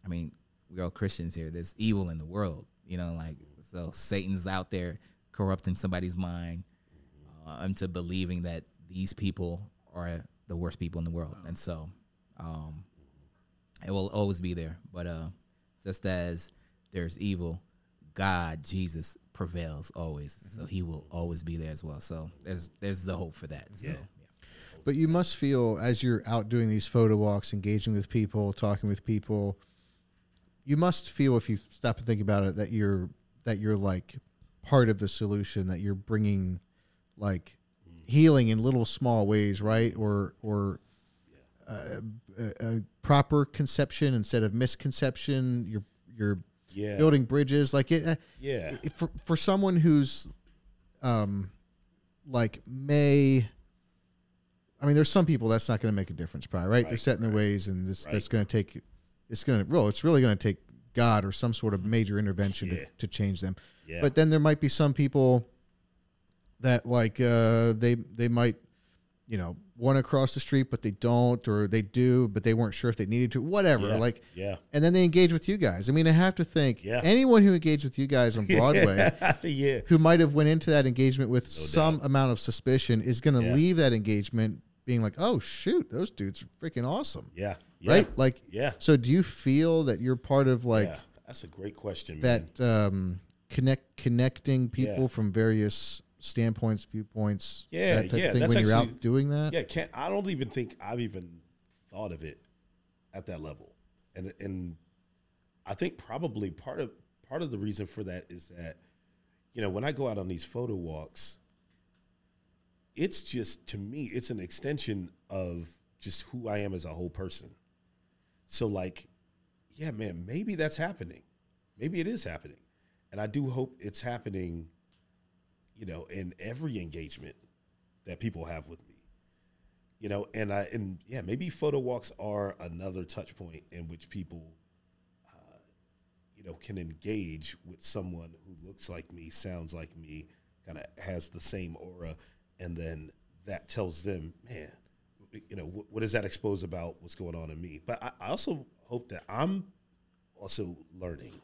I mean, we're all Christians here. There's evil in the world, you know, like so Satan's out there corrupting somebody's mind uh, into believing that these people are the worst people in the world, and so um, it will always be there. But uh, just as there's evil, God, Jesus prevails always, so He will always be there as well. So there's there's the hope for that. So, Yeah. But you must feel as you're out doing these photo walks, engaging with people, talking with people, you must feel if you stop and think about it that you're that you're like part of the solution that you're bringing like healing in little small ways, right? Or or uh, a, a proper conception instead of misconception. You're you're Yeah. building bridges like it. uh, Yeah. if- for for someone who's um like may I mean there's some people that's not going to make a difference probably right, they're Right, set in their ways and this Right. that's going to take it's going to well it's really going to take God or some sort of major intervention Yeah. to, to change them Yeah. but then there might be some people that like uh they they might you know want to cross the street but they don't or they do but they weren't sure if they needed to whatever Yeah. like yeah. and then they engage with you guys. I mean, I have to think Yeah. anyone who engaged with you guys on Broadway, yeah. who might have went into that engagement with some amount of suspicion, is going to Yeah. leave that engagement being like, "Oh shoot, those dudes are freaking awesome." Yeah. Right? Like, Yeah. So, do you feel that you're part of like yeah. That's a great question, man. that um, connect connecting people from various standpoints, viewpoints, Yeah, that type yeah, of thing that's when you're out doing that? Yeah, can't I don't even think I've even thought of it at that level. And and I think probably part of part of the reason for that is that you know, when I go out on these photo walks, it's just to me, it's an extension of just who I am as a whole person. So like, yeah, man, maybe that's happening. Maybe it is happening. And I do hope it's happening, you know, in every engagement that people have with me. You know, and I and yeah, maybe photo walks are another touch point in which people uh, you know, can engage with someone who looks like me, sounds like me, kind of has the same aura, and then that tells them, man, you know, what, what does that expose about what's going on in me? But I, I also hope that I'm also learning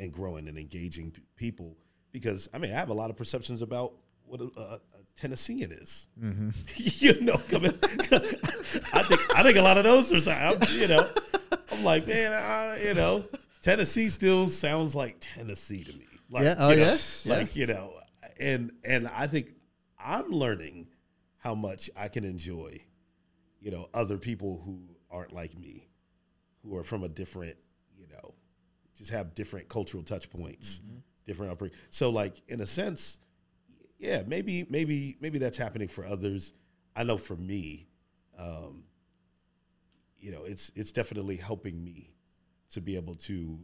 and growing and engaging p- people because I mean I have a lot of perceptions about what a, a, a Tennessean is. you know, coming, I think I think a lot of those are I'm, you know I'm like man, uh, you know Tennessee still sounds like Tennessee to me. Like, Yeah, oh, you know, yeah? Yeah. like you know, and and I think I'm learning how much I can enjoy, you know, other people who aren't like me, who are from a different, you know, just have different cultural touch points, different upbringing. So, like in a sense, yeah, maybe maybe maybe that's happening for others. I know for me, um, you know, it's it's definitely helping me to be able to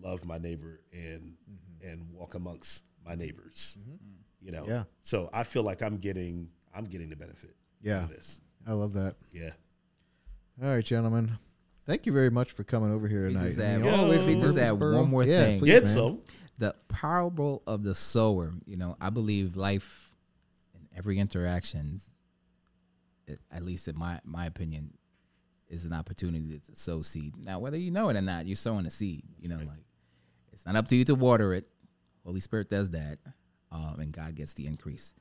love my neighbor and and walk amongst my neighbors. You know, Yeah. So I feel like I'm getting I'm getting the benefit. Yeah. of this. I love that. Yeah. All right, gentlemen. Thank you very much for coming over here We tonight. just I add, mean, all the way Yo. from we just add one more Yeah, thing. please, Get man. some. The parable of the sower you know i believe life in every interaction, it- at least in my my opinion, is an opportunity to sow seed. Now, whether you know it or not, you're sowing a seed. You know, like it's not up to you to water it. Holy Spirit does that, um, and God gets the increase.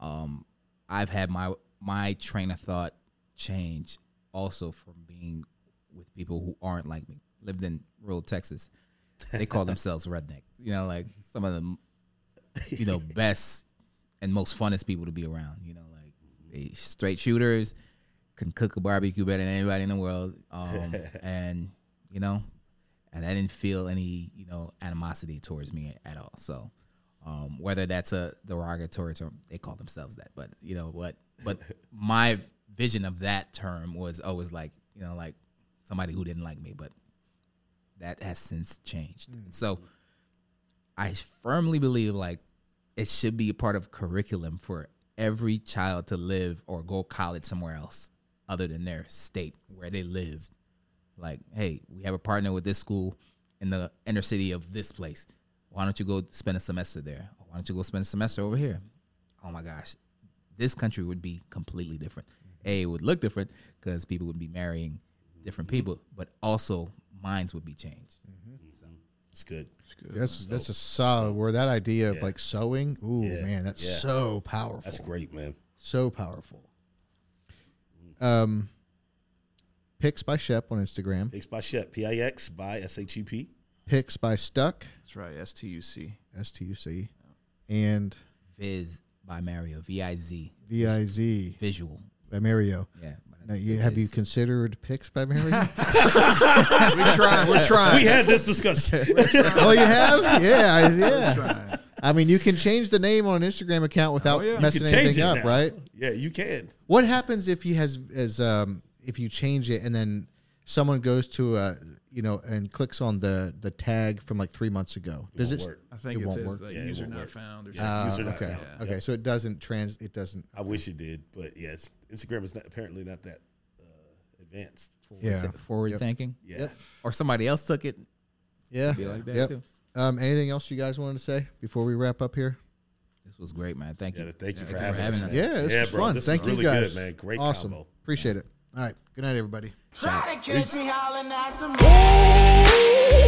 Um, I've had my my train of thought change also from being with people who aren't like me. Lived in rural Texas, they call themselves rednecks. You know, like some of the you know best and most funnest people to be around. You know, like they straight shooters can cook a barbecue better than anybody in the world. Um, and you know, and I didn't feel any you know animosity towards me at all. So um, whether that's a derogatory term, they call themselves that. But you know what? But my vision of that term was always like you know like somebody who didn't like me, but that has since changed. And so I firmly believe like it should be a part of curriculum for every child to live or go college somewhere else other than their state where they live. Like, hey, we have a partner with this school in the inner city of this place. Why don't you go spend a semester there? Why don't you go spend a semester over here? Oh my gosh, this country would be completely different. Mm-hmm. A, it would look different because people would be marrying different people, but also minds would be changed. So It's good. That's that's a solid word. That idea of like sowing, ooh Yeah. man, that's Yeah. so powerful. That's great, man. So powerful. Um, Pix by Shep on Instagram. Pix by Shep, P I X by S H U P. Pix by Stuc, That's right. S T U C. S T U C, and Viz by Mario, V I Z, V I Z visual. by Mario. Yeah. But Now, you, have you considered Pix by Mario? We're trying. We're trying. We had this discussion. oh, you have? Yeah, I, We're yeah. trying. I mean, you can change the name on an Instagram account without Oh, yeah. You messing can anything up, now. right? yeah, you can. What happens if he has as um if you change it and then someone goes to uh you know and clicks on the the tag from like three months ago? Does it? work. I think It it, won't says work. like Yeah, user won't not work. found or Yeah. something. Uh, User not okay. found. Okay. Yep. So it doesn't trans. It doesn't. I wish it did, but yeah, it's, Instagram is not, apparently not that uh, advanced. Yeah. forward Yep. thinking, Yeah. Yep. or somebody else took it. Yeah. Be like that Yep. too. Um. Anything else you guys wanted to say before we wrap up here? This was great, man. Thank Yeah, you. thank you for you for having, having us. us. Yeah, this was bro, fun. This Thank is really you guys. good, man. Great awesome. combo. Appreciate it. All right. Good night, everybody. Try to catch me howling at the moon.